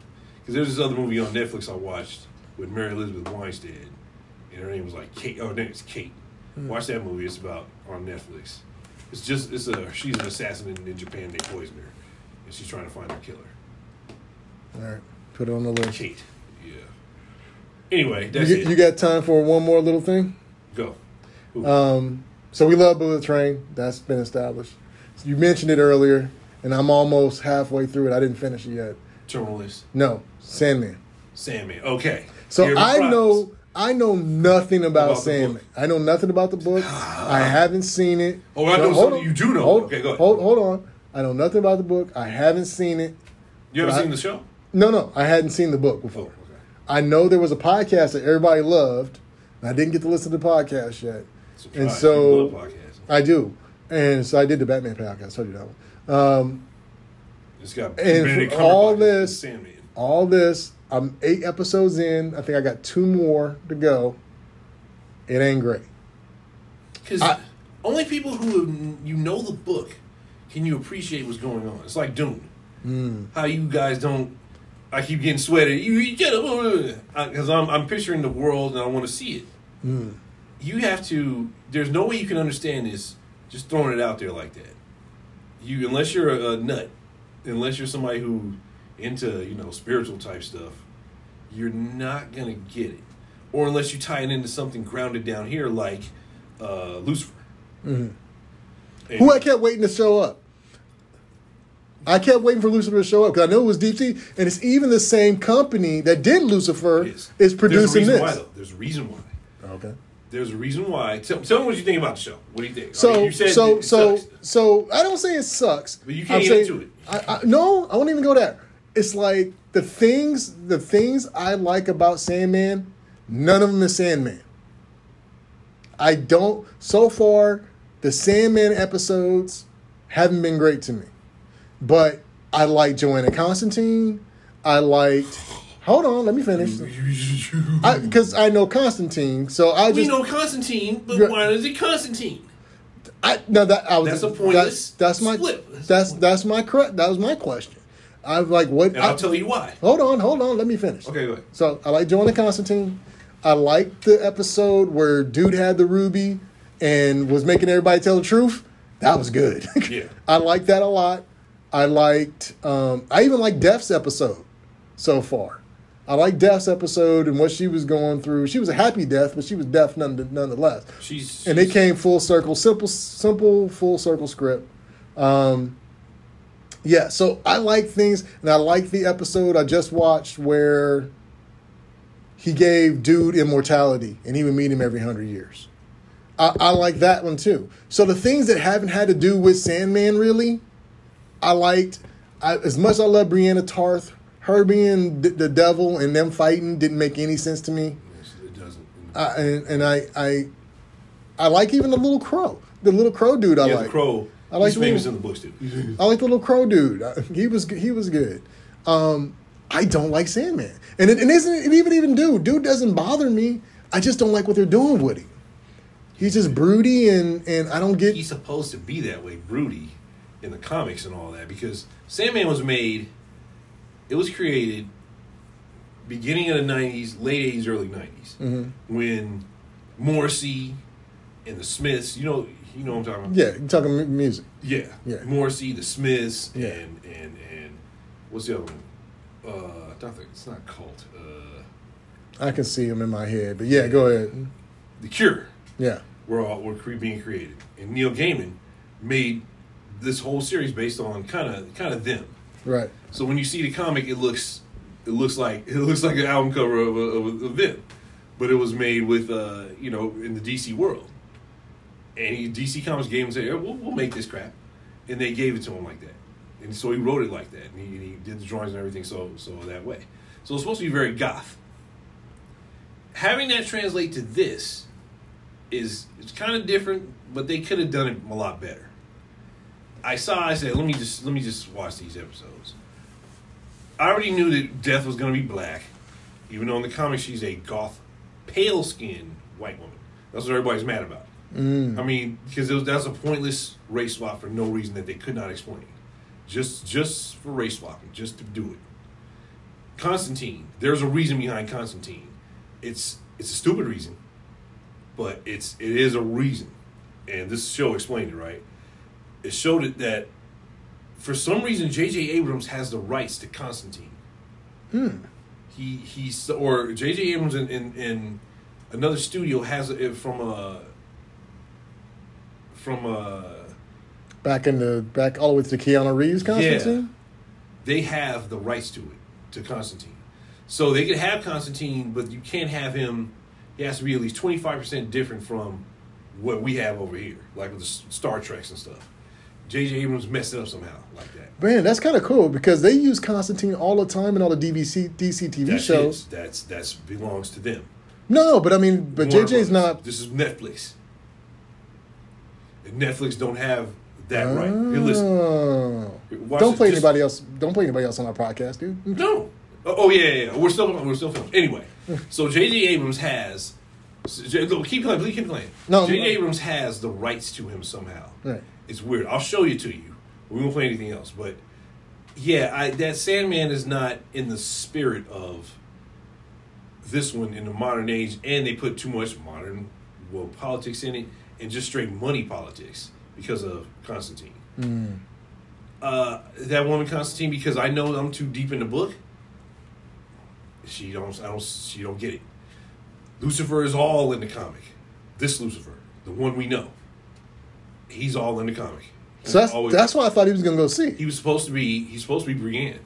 because there's this other movie on Netflix I watched with Mary Elizabeth Winstead, and her name was like Kate. Oh, her name is Kate. Watch that movie. It's about on Netflix. It's just it's a she's an assassin in, in Japan. They poison her, and she's trying to find her killer. All right, put it on the list. Kate. Yeah. Anyway, You, that's get- it. you got time for one more little thing? Go. Who? Um, so we love Bullet Train. That's been established. You mentioned it earlier, and I'm almost halfway through it. I didn't finish it yet. Terminal Terminalist. No, Sandman. Sandman. Okay. So Here I know I know nothing about, About Sandman. I know nothing about the book. Ah. I haven't seen it. Oh, I know hold something on. you do know. Hold, Okay, go ahead. Hold, hold on. I know nothing about the book. I haven't seen it. You ever I- seen the show? No, no, I hadn't seen the book Oh, before. okay. I know there was a podcast that everybody loved. And I didn't get to listen to the podcast yet. Surprise. And so. I do. And so I did the Batman podcast. I told you that one. Um, It's got And all this- all this, I'm eight episodes in. I think I got two more to go. It ain't great. Because only people who you know the book can you appreciate what's going on. It's like Dune. Hmm. How you guys don't. I keep getting sweated. You, get because I'm I'm picturing the world and I want to see it. Hmm. You have to. There's no way you can understand this just throwing it out there like that. You unless you're a, a nut, unless you're somebody who into you know spiritual type stuff, you're not gonna get it. Or unless you tie it into something grounded down here like uh, Lucifer. Mm-hmm. Who I kept waiting to show up. I kept waiting for Lucifer to show up because I know it was DC, and it's even the same company that did Lucifer is. is producing There's a reason this. Why, though. There's a reason why. Okay. There's a reason why. Tell, tell me what you think about the show. What do you think? I So mean, you said so it so sucks. so I don't say it sucks. But you can't I'm get saying- into it. I, I, no, I won't even go there. It's like the things the things I like about Sandman, none of them is Sandman. I don't so far the Sandman episodes haven't been great to me. But I like Johanna Constantine. I liked Hold on, let me finish. Because I, know Constantine, so I just we know Constantine, but why is it Constantine? I no that I was That's a pointless That's, that's my split. That's that's that's my correct. That was my question. I was like, what? And I'll I- tell you why. Hold on, hold on. Let me finish. Okay, go ahead. So I like Johanna Constantine. I liked the episode where dude had the ruby and was making everybody tell the truth. That was good. Yeah. I liked that a lot. I liked. Um, I even liked Death's episode so far. I like Death's episode and what she was going through. She was a happy death, but she was deaf none, nonetheless. She's And it came full circle, simple, simple, full circle script. Um, yeah, so I like things, and I like the episode I just watched where he gave dude immortality, and he would meet him every hundred years. I, I like that one too. So the things that haven't had to do with Sandman really, I liked. I, as much as I love Brienne Tarth, her being d- the devil and them fighting didn't make any sense to me. It doesn't. I, and, and I, I, I like even the little crow, the little crow dude. I yeah, like. the crow. I like he's the famous little- in the books too. I like the little crow dude. He was he was good. Um, I don't like Sandman, and it, and isn't it even even dude. Dude doesn't bother me. I just don't like what they're doing with him. He's just broody, and and I don't get. He's supposed to be that way, broody. in the comics and all that because Sandman was made, it was created beginning of the '90s, late '80s, early '90s hmm when Morrissey and the Smiths, you know, you know what I'm talking about. Yeah, you're talking mu- music. Yeah, Yeah. Morrissey, the Smiths, Yeah. and and and what's the other one? Uh, I don't think it's not cult. Uh, I can see them in my head, but yeah, go ahead. the Cure. Yeah, were all were cre- being created, and Neil Gaiman made this whole series based on kind of kind of them. right. So when you see the comic, it looks it looks like it looks like an album cover of, a, of, a, them, but it was made with uh, you know in the DC world, and he, DC Comics gave him say, "Yeah, we'll, we'll make this crap," and they gave it to him like that, and so he wrote it like that, and he, and he did the drawings and everything, so so that way. So it's supposed to be very goth. Having that translate to this is it's kind of different, but they could have done it a lot better. I saw. I said, let me just let me just watch these episodes. I already knew that Death was going to be black, even though in the comics she's a goth, pale skinned white woman. That's what everybody's mad about. Mm. I mean, because it was, that's a pointless race swap for no reason that they could not explain. Just just for race swapping, just to do it. Constantine, there's a reason behind Constantine. It's it's a stupid reason, but it's it is a reason, and this show explained it right. It showed it that for some reason J.J. Abrams has the rights to Constantine. Hmm. He he's or J.J. Abrams in, in, in another studio has it from a from a Back in the back all the way to the Keanu Reeves Constantine. they have the rights to it to Constantine. So they could have Constantine, but you can't have him. He has to be at least twenty five percent different from what we have over here, like with the Star Treks and stuff. J.J. Abrams messed it up somehow, like that. Man, that's kind of cool because they use Constantine all the time in all the DVC, DC TV That's shows. his. That's that's belongs to them. No, but I mean, but Warner JJ's Brothers. not. This is Netflix. And Netflix don't have that right. Here, listen. Oh. Don't play Just- anybody else. Don't play anybody else on our podcast, dude. No. Oh, oh, yeah, yeah, yeah. We're still we're still filming. Anyway, so J.J. Abrams has. so J- no, keep playing. Please keep playing. No, J.J. Uh, Abrams has the rights to him somehow. Right. It's weird. I'll show you to you. We won't play anything else, but yeah, I, that Sandman is not in the spirit of this one in the modern age, and they put too much modern well politics in it and just straight money politics because of Constantine. Mm. Uh, that woman Constantine, because I know I'm too deep in the book. She don't. I don't. She don't get it. Lucifer is all in the comic. This Lucifer, the one we know, he's all in the comic. So that's Always- that's what I thought he was gonna go see. he was supposed to be. He's supposed to be Brienne.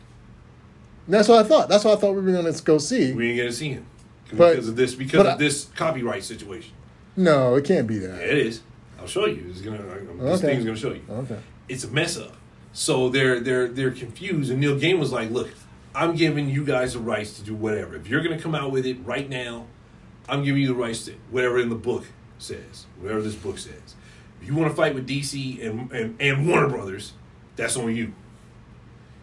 That's what I thought. That's what I thought we were gonna go see. We ain't gonna see him But- because of this. Because of I- this copyright situation. No, it can't be Yeah, that. it is. I'll show you. It's gonna. This Okay. thing's gonna show you. Okay. it's a mess up. So they're they're they're confused, and Neil Gaiman was like, "Look, I'm giving you guys the rights to do whatever. If you're going to come out with it right now, I'm giving you the rights to whatever in the book says, whatever this book says. You want to fight with DC and and, and Warner Brothers, that's on you.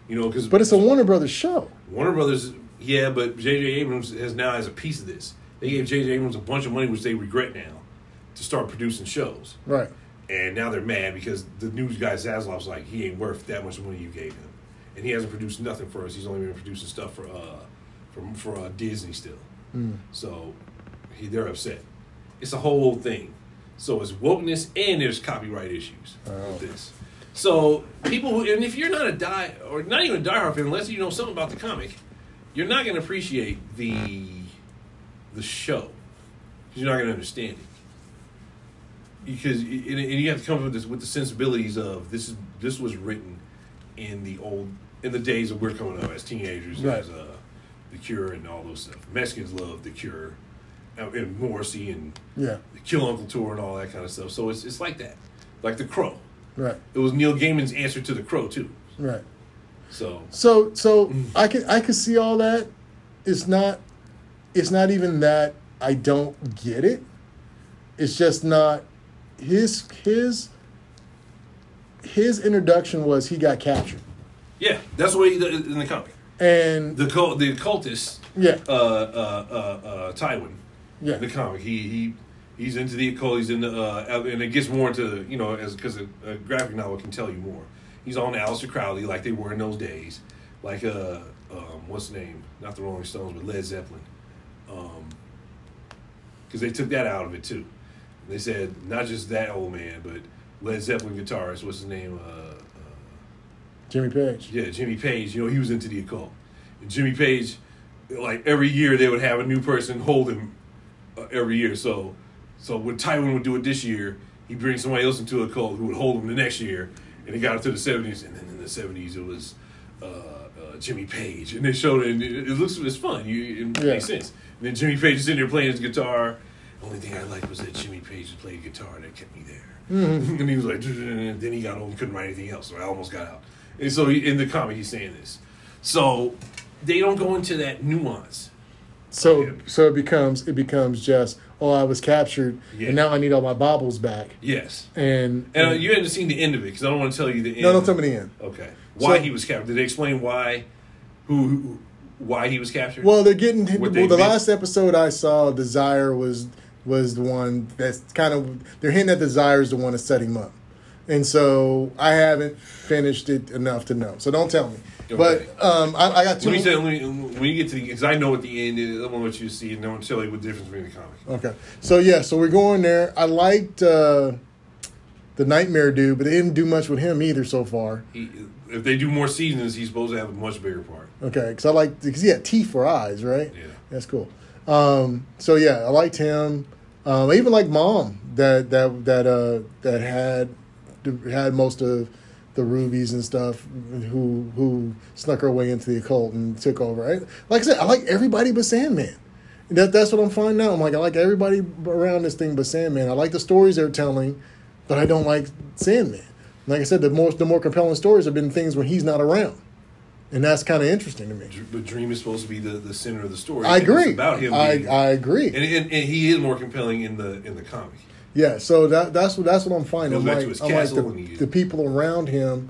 You know, because But it's a Warner Brothers show. Warner Brothers, yeah, but J.J. Abrams has now has a piece of this. They gave J.J. Abrams a bunch of money, which they regret now, to start producing shows. Right. And now they're mad because the news guy Zaslav's like, he ain't worth that much money you gave him, and he hasn't produced nothing for us. He's only been producing stuff for uh, for for uh, Disney still. Mm. So he, they're upset. It's a whole thing. So it's wokeness and there's copyright issues Oh. with this. So people who, and if you're not a die or not even a diehard fan, unless you know something about the comic, you're not going to appreciate the the show. 'Cause You're not going to understand it because and, and you have to come up with this with the sensibilities of this is this was written in the old in the days that we're coming up as teenagers Right. as uh, the Cure and all those stuff. Mexicans love the Cure and, Morrissey and Yeah. the Kill Uncle tour and all that kind of stuff. So it's it's like that, like the Crow. Right. It was Neil Gaiman's answer to the Crow too. Right. So So so. I can I can see all that. It's not it's not even that I don't get it. It's just not his his his introduction was he got captured. yeah, that's the way he did it in the comic. And The cult, the occultist, yeah, uh, uh, uh, uh, Tywin, yeah. the comic. He he he's into the occult. He's into uh, and it gets more into you know as because a, a graphic novel can tell you more. He's on Aleister Crowley like they were in those days, like uh, um, what's the name? Not the Rolling Stones, but Led Zeppelin, because they took that out of it too. They said not just that old man, but Led Zeppelin guitarist. What's his name? Uh, Jimmy Page. yeah, Jimmy Page. You know, he was into the occult. And Jimmy Page, like every year, they would have a new person hold him uh, every year. So, so when Tywin would do it this year, he'd bring somebody else into a cult who would hold him the next year. And it got up to the seventies, and then in the seventies it was uh, uh, Jimmy Page, and they showed it. And it, it looks it's fun. You, it Yeah. makes sense. And then Jimmy Page is sitting there playing his guitar. The only thing I liked was that Jimmy Page played guitar and that kept me there. and he was like, then he got home, couldn't write anything else, so I almost got out. And so he, in the comic, he's saying this. So they don't go into that nuance. So Yeah. so it becomes it becomes just oh I was captured Yeah. and now I need all my baubles back Yes. and And uh, you haven't seen the end of it because I don't want to tell you the end. no don't tell me the end. Okay. Why So- he was captured? Did they explain why? Who? who why he was captured? Well, they're getting well, they the last episode I saw. Desire was was the one that's kind of they're hinting that Desire is the one that set him up, and so I haven't finished it enough to know. So don't tell me. Okay. But um, I, I got two. Let me say, let me, when you get to the, because I know what the end is. I want to you see, and to tell you what difference between the comic. Okay. So yeah, so we're going there. I liked uh, the Nightmare dude, but they didn't do much with him either so far. He, if they do more seasons, he's supposed to have a much bigger part. Okay, because I like because he had teeth for eyes, right? Yeah. That's cool. Um, so yeah, I liked him. Um, I even like mom that that that uh, that had had most of the rubies and stuff who who snuck her way into the occult and took over. I, like I said, I like everybody but Sandman. That that's what I'm finding out. I'm like I like everybody around this thing but Sandman. I like the stories they're telling, but I don't like Sandman. Like I said, the more the more compelling stories have been things when he's not around, and that's kind of interesting to me. But Dream is supposed to be the, the center of the story. I agree. It's about him. I, being- I agree. and, and, and he is more compelling in the in the comic. Yeah, so that that's what that's what I'm finding. I'm like, I'm like the, the people around him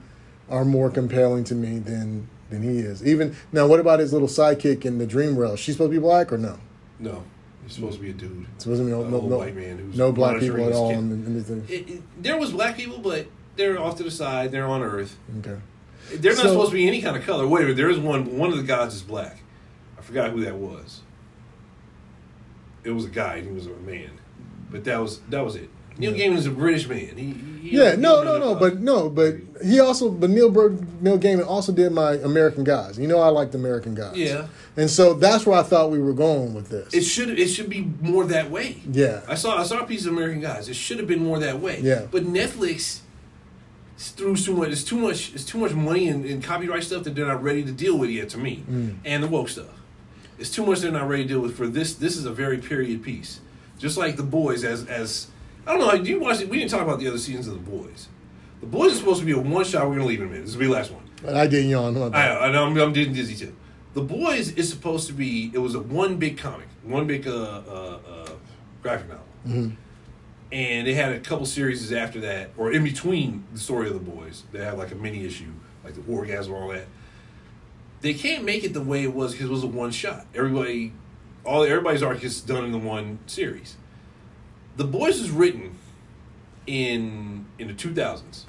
are more compelling to me than than he is. Even now, what about his little sidekick in the Dream Realm? She's supposed to be black or no? No, he's supposed to be a dude. It's supposed to be no An no, old no, white man who's no black people at all. In, in this thing. It, it, there was black people, but they're off to the side. They're on Earth. Okay. They're not So- supposed to be any kind of color. Wait a minute. There is one. One of the gods is black. I forgot who that was. It was a guy. He was a man, but that was that was it. Neil Yeah. Gaiman is a British man. He, he Yeah, no, no, no, but no, but he also, but Neil Bur- Neil Gaiman also did my American Gods. You know, I liked American Gods. Yeah. and so that's where I thought we were going with this. It should it should be more that way. yeah, I saw I saw a piece of American Gods. It should have been more that way. Yeah. But Netflix threw too much. It's too much. It's too much money and, in copyright stuff that they're not ready to deal with yet. To me, Mm. and the woke stuff. It's too much they're not ready to deal with for this. This is a very period piece. Just like the boys, as as I don't know. Do you watch it? We didn't talk about the other seasons of the boys. The boys is supposed to be a one shot. We're gonna leave in a minute. This will be the last one. but I didn't yawn. I. I know I'm, I'm getting dizzy too. The Boys is supposed to be. It was a one big comic, one big uh, uh, uh, graphic novel, Mhm. and they had a couple series after that, or in between the story of the Boys. They had like a mini issue, like the orgasm, and all that. They can't make it the way it was because it was a one shot. Everybody, all everybody's arc is done in the one series. The Boys was written in in the two thousands,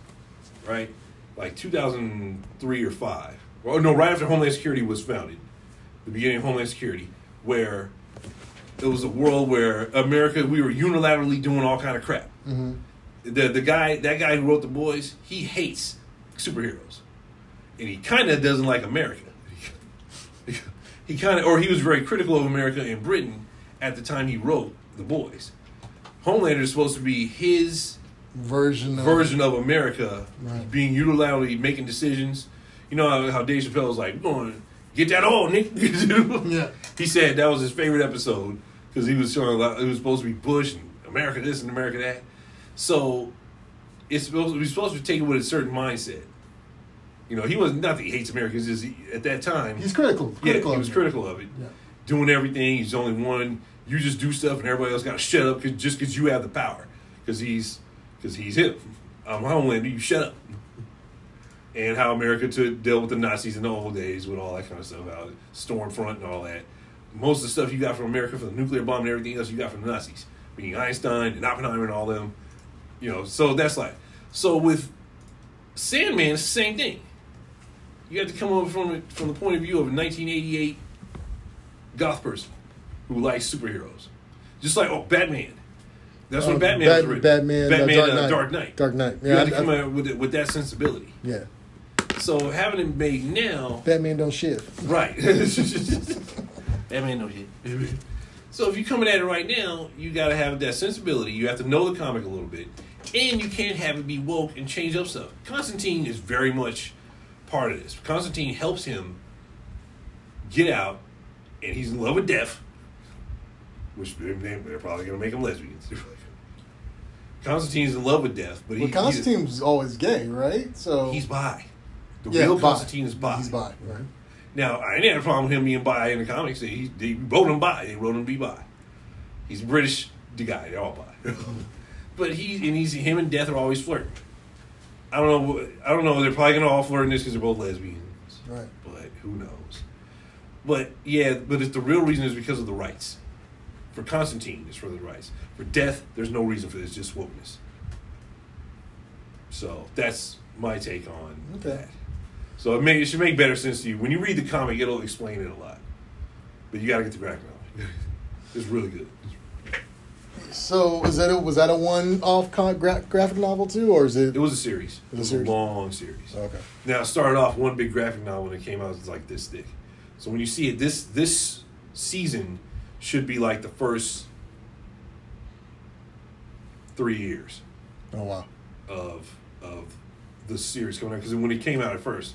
right? Like two thousand three or five. Well, no, right after Homeland Security was founded, the beginning of Homeland Security, where it was a world where America we were unilaterally doing all kind of crap. Mhm. The the guy that guy who wrote the Boys, he hates superheroes, and he kind of doesn't like America. He kind of, or he was very critical of America and Britain at the time he wrote the Boys. Homelander is supposed to be his version of version of America Right. being unilaterally making decisions. You know how, how Dave Chappelle was like, "We're going get that on, Nick." Yeah. He said that was his favorite episode because he was showing a lot. It was supposed to be Bush and America this and America that. So it's supposed we're supposed to take it with a certain mindset. You know, he was not that he hates America. It's just he, at that time, He's critical. yeah, critical he was critical of it. Yeah. Doing everything, he's the only one. You just do stuff, and everybody else got to shut up cause, just because you have the power. Because he's because he's him. I'm Homelander. You shut up. And how America to deal with the Nazis in the old days with all that kind of stuff, how Stormfront and all that. Most of the stuff you got from America for the nuclear bomb and everything else you got from the Nazis, meaning Einstein and Oppenheimer and all them. You know, so that's like so with Sandman is the same thing. You have to come over from it from the point of view of a 1988 goth person who likes superheroes, just like oh Batman. That's when Uh, Batman Bat- was written. Batman, uh, Batman, Dark uh, Knight. Dark Knight. Dark Knight. You Yeah, have to I- come I- out with it, with that sensibility. Yeah. So having it made now, Batman don't shift. right? Batman don't shit. So if you're coming at it right now, you got to have that sensibility. You have to know the comic a little bit, and you can't have it be woke and change up stuff. Constantine is very much part of this. Constantine helps him get out, and he's in love with death, which they're probably going to make him lesbians. Constantine's in love with death, but he, Well, Constantine's always gay, right? So he's bi. The yeah, real bi. Constantine is bi. He's bi, right? Now, I ain't had a problem with him being bi in the comics. They, they wrote him bi. They wrote him to be bi. He's British, the guy. They're all bi. but he and he's him and Death are always flirting. I don't know. I don't know. They're probably gonna all flirt in this because they're both lesbians. Right. But who knows? But yeah, but it's the real reason is because of the rights. For Constantine, it's for the rights. For Death, there's no reason for this. Just wokeness. So that's my take on Okay. that. So it, may, it should make better sense to you when you read the comic. It'll explain it a lot, but you got to get the graphic novel. it's really good. So was that a, was that a one-off con- gra- graphic novel too, or is it? It was a series. It was a series? long series. Okay. Now it started off one big graphic novel when it came out. It was like this thick. So when you see it, this this season should be like the first three years Oh wow. of of the series coming out. Because when it came out at first,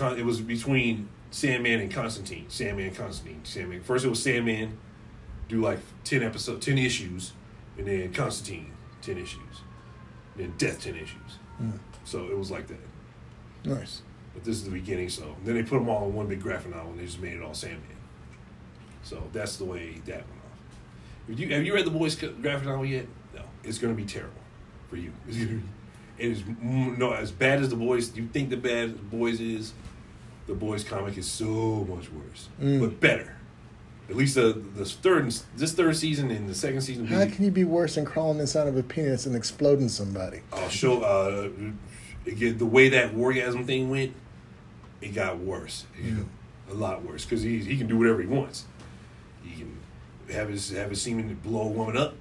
it was between Sandman and Constantine. Sandman, Constantine, Sandman. First it was Sandman, do like ten episodes, ten issues, and then Constantine, ten issues, and then Death, ten issues. Mm. So it was like that. Nice. But this is the beginning, so then they put them all in one big graphic novel, and they just made it all Sandman. So that's the way that went off. Have you have you read the boys' graphic novel yet? No, it's going to be terrible for you. It's gonna be, it is no as bad as the boys. You think the bad the boys is, the boys' comic is so much worse, Mm. but better. At least the the third this third season and the second season. How can you be worse than crawling inside of a penis and exploding somebody? I'll show uh, again the way that orgasm thing went. It got worse, a lot worse, because he he can do whatever he wants. He can have his have his semen blow a woman up,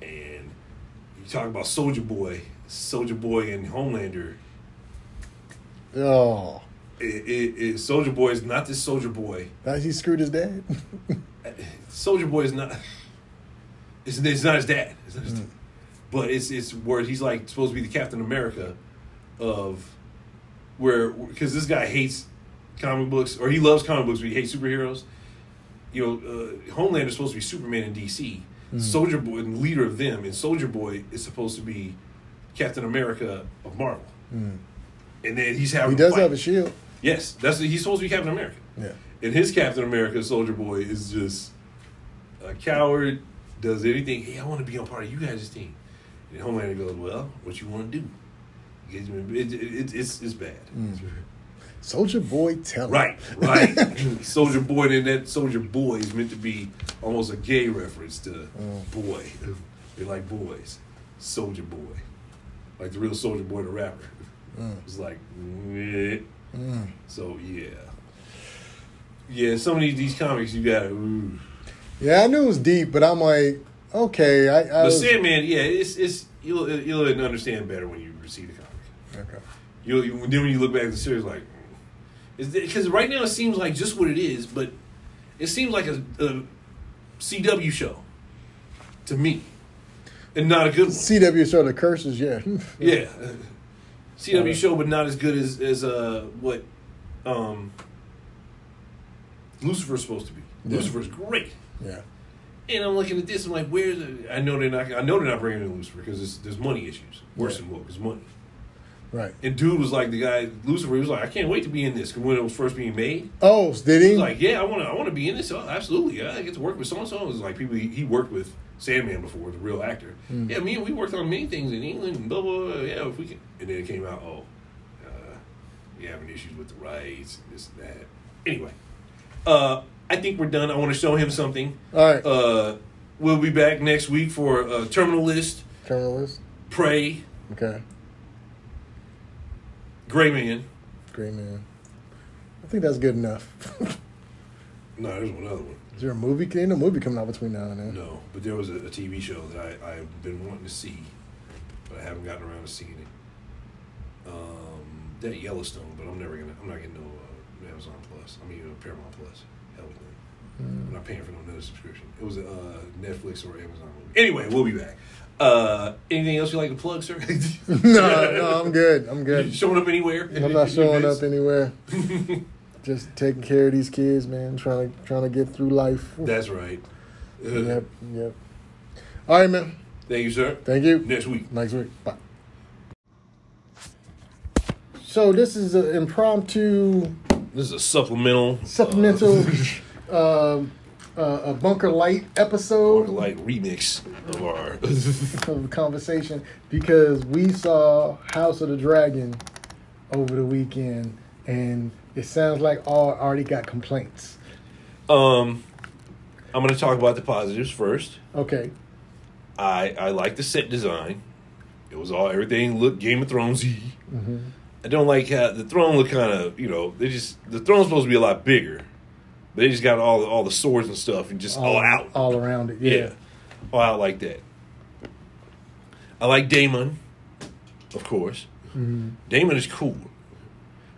and you talk about Soldier Boy, Soldier Boy and Homelander. Oh, It, Soldier Boy is not this Soldier Boy. he screwed his dad. Soldier Boy is not. It's, it's not his dad. It's not his dad. But it's it's where he's like supposed to be the Captain America of where because this guy hates comic books or he loves comic books but he hates superheroes. You know, uh, Homelander is supposed to be Superman in DC. Soldier Boy, and leader of them, and Soldier Boy is supposed to be Captain America of Marvel. Mm. And then he's having He does fight. have a shield. Yes. That's he's supposed to be Captain America. Yeah. And his Captain America Soldier Boy is just a coward, does anything. Hey, I want to be on part of you guys' team. And Homelander goes, Well, what you want to do? It, it, it, it's, it's bad. Mm. Soldier Boy, tell. Right, right. Soldier Boy, and that Soldier Boy is meant to be almost a gay reference to mm. boy. They like boys. Soulja Boy. Like the real Soldier Boy, the rapper. Mm. It's like, meh. Mm. So, yeah. Yeah, some of these, these comics, you. Ooh. Yeah, I knew it was deep, but I'm like, okay, I. I But was, Sandman, yeah, it's it's you'll you'll understand better when you receive the comic. okay. You'll you, then when you look back at the series, like, is because right now it seems like just what it is, but it seems like a, a CW show to me, and not a good one. CW show the curses, yeah. Yeah, CW show, but not as good as as uh what um Lucifer's supposed to be. Yeah. Lucifer's great. yeah. And I'm looking at this. I'm like, where's? The, I know they're not. I know they're not bringing in Lucifer because there's, there's money issues. Worse Yeah. than woke is money. Right. And dude was like the guy Lucifer. He was like, I can't wait to be in this. when it was first being made, Oh, did he he? was like, Yeah, I want to. I want to be in this. Oh, absolutely. Yeah, I get to work with so and so. It was like people he, he worked with Sandman before, the real actor. Mm. Yeah, me and we worked on many things in England. And blah blah. blah. Yeah, if we can. And then it came out. Oh, uh, we having issues with the rights. And this and that. Anyway, uh, I think we're done. I want to show him something. All right. Uh, we'll be back next week for uh, Terminal List, Terminal list. Prey, Okay. Great man. Great man. I think that's good enough. No, there's one other one. Is there a movie? Ain't no movie coming out between now and then. No, but there was a, a TV show that I I've been wanting to see, but I haven't gotten around to seeing it. Um, that Yellowstone, but I'm never gonna. I'm not getting no uh, Amazon Plus. I mean uh, Paramount Plus. Hell with them. Mm. I'm not paying for no another subscription. It was a uh, Netflix or Amazon movie. Anyway, we'll be back. Uh, anything else you like to plug, sir? no, no, I'm good. I'm You good. showing up anywhere? I'm not showing up anywhere. Just taking care of these kids, man. Trying to trying to get through life. That's right. Uh, Yep, yep. All right, man. Thank you, sir. Thank you. Next week. Next week. Bye. So this is an impromptu This is a supplemental, supplemental um, uh, a bunker light episode like remix of our. of conversation because we saw House of the Dragon over the weekend and it sounds like all already got complaints. um, I'm going to talk about the positives first. Okay. I I like the set design. It was all everything looked Game of Thronesy. hmm I don't like how the throne looked kind of you know they just the throne's supposed to be a lot bigger. They just got all all the swords and stuff and just all, out. all around it. yeah. Yeah. all out like that. I like Daemon, of course. Mhm. Daemon is cool,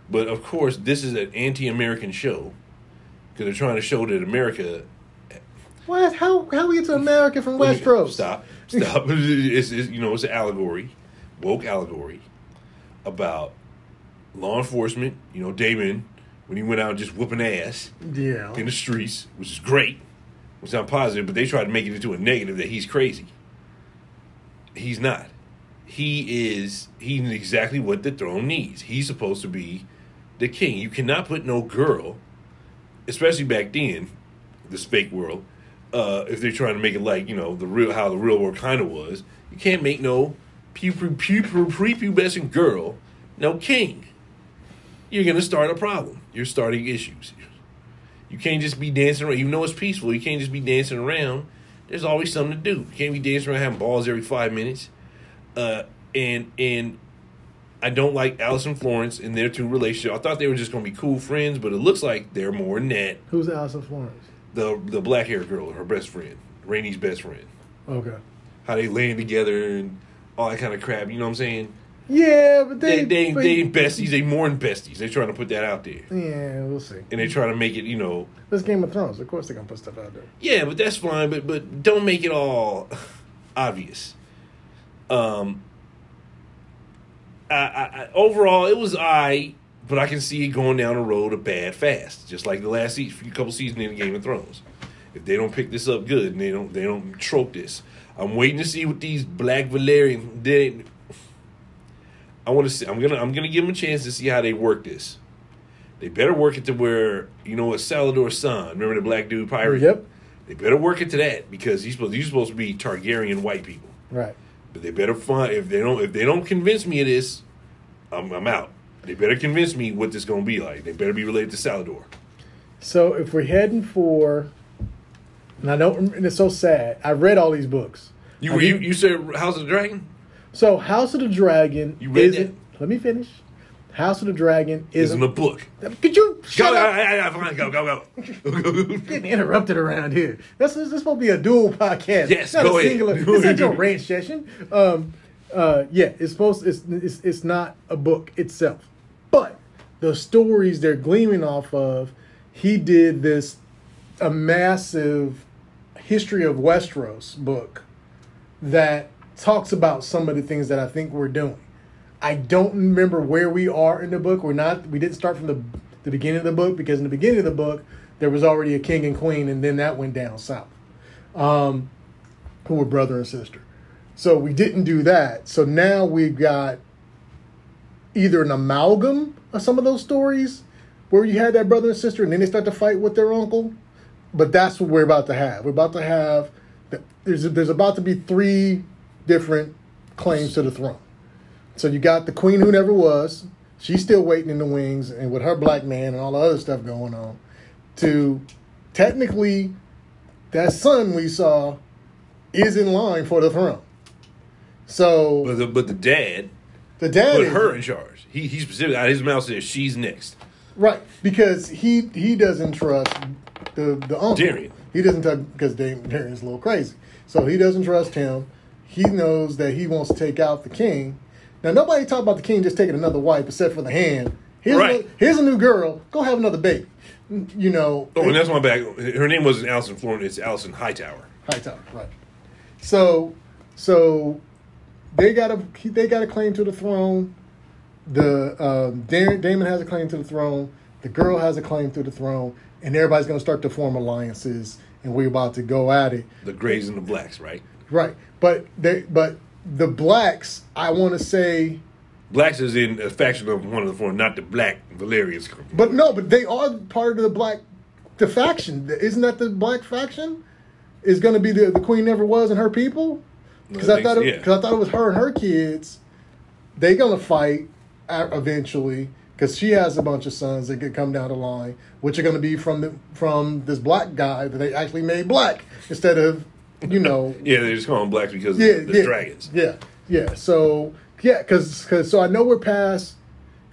but of course this is an anti-American show because they're trying to show that America What? How how we get to America from Westeros? Stop. Stop. it's, it's you know it's an allegory, woke allegory about law enforcement. You know Daemon when he went out just whooping ass Yeah. in the streets, which is great, which I'm positive, but they try to make it into a negative that he's crazy. He's not. He is. He's exactly what the throne needs. He's supposed to be the king. You cannot put no girl, especially back then, this fake world. Uh, if they're trying to make it like you know the real how the real world kind of was, you can't make no pupu pupu prepubescent girl no king. You're gonna start a problem. You're starting issues. You can't just be dancing around. Even though it's peaceful, you can't just be dancing around. There's always something to do. You can't be dancing around having balls every five minutes. Uh, and and I don't like Alice and Florence and their two relationship. I thought they were just gonna be cool friends, but it looks like they're more than that. Who's Alison Florence? The the black haired girl, her best friend, Rainey's best friend. Okay. How they laying together and all that kind of crap. You know what I'm saying? Yeah, but They they they but- they ain't besties. They more than besties. They trying to put that out there, Yeah, we'll see. and they trying to make it. You know, It's Game of Thrones. Of course, they're gonna put stuff out there. Yeah, but that's fine. But but don't make it all obvious. Um, I, I, I overall it was I, but I can see it going down the road a bad fast, just like the last se- few couple seasons in Game of Thrones. If they don't pick this up good and they don't they don't trope this, I'm waiting to see what these Black Valerian did. I want to see. I'm gonna I'm gonna give them a chance to see how they work this. They better work it to where you know what Salladhor Saan. Remember the black dude pirate? Yep. They better work it to that because he's supposed he's supposed to be Targaryen white people. Right. But they better find if they don't if they don't convince me of this, I'm I'm out. They better convince me what this gonna be like. They better be related to Salador. So if we're heading for, and I don't, and it's so sad. I read all these books. You I were you, you said House of the Dragon? So House of the Dragon You read isn't. Let me finish. House of the Dragon Is isn't. a book. Could you Go, shut go, up? I, I, fine, go, go, go. Getting interrupted around here. This is, this is supposed to be a dual podcast. Yes, not go a ahead. singular. Go It's not your ranch session. Um, uh, yeah, it's supposed. It's, it's it's not a book itself, but the stories they're gleaming off of. He did this a massive history of Westeros book that talks about some of the things that I think we're doing. I don't remember where we are in the book. We're not. We didn't start from the the beginning of the book because in the beginning of the book there was already a king and queen, and then that went down south, um, who were brother and sister. So we didn't do that. So now we've got either an amalgam of some of those stories where you had that brother and sister, and then they start to fight with their uncle. But that's what we're about to have. We're about to have there's there's about to be three different claims to the throne. So you got the queen who never was. She's still waiting in the wings, and with her black man and all the other stuff going on. To technically, that son we saw is in line for the throne. So But the, but the dad, The dad Put her in charge. He he specifically out of his mouth says she's next. right because he he doesn't trust the the uncle. Darian. He doesn't talk because Darian's a little crazy, so he doesn't trust him. He knows that he wants to take out the king. Now nobody talk about the king just taking another wife except for the hand. Here's, Right. a, here's a new girl. Go have another baby. You know. Oh, and that's my bad. Her name wasn't Allison Florence. It's Alicent Hightower. Hightower, right? So, so they got a they got a claim to the throne. The um, Da- Daemon has a claim to the throne. The girl has a claim to the throne, and everybody's going to start to form alliances, and we're about to go at it, The Grays and the Blacks, right? right? But they, but the blacks, I want to say, Blacks is in a faction of one of the four, not the Black Valerians. but no, but they are part of the black, the faction. Isn't that the black faction? Is going to be the the queen never was and her people. Because I I, thought so, it, yeah. 'cause I thought it was her and her kids. They gonna fight eventually because she has a bunch of sons that could come down the line, which are gonna be from the from this black guy that they actually made black instead of you know Yeah, they're just call them blacks because yeah of the yeah dragons. yeah yeah so yeah because because so I know we're past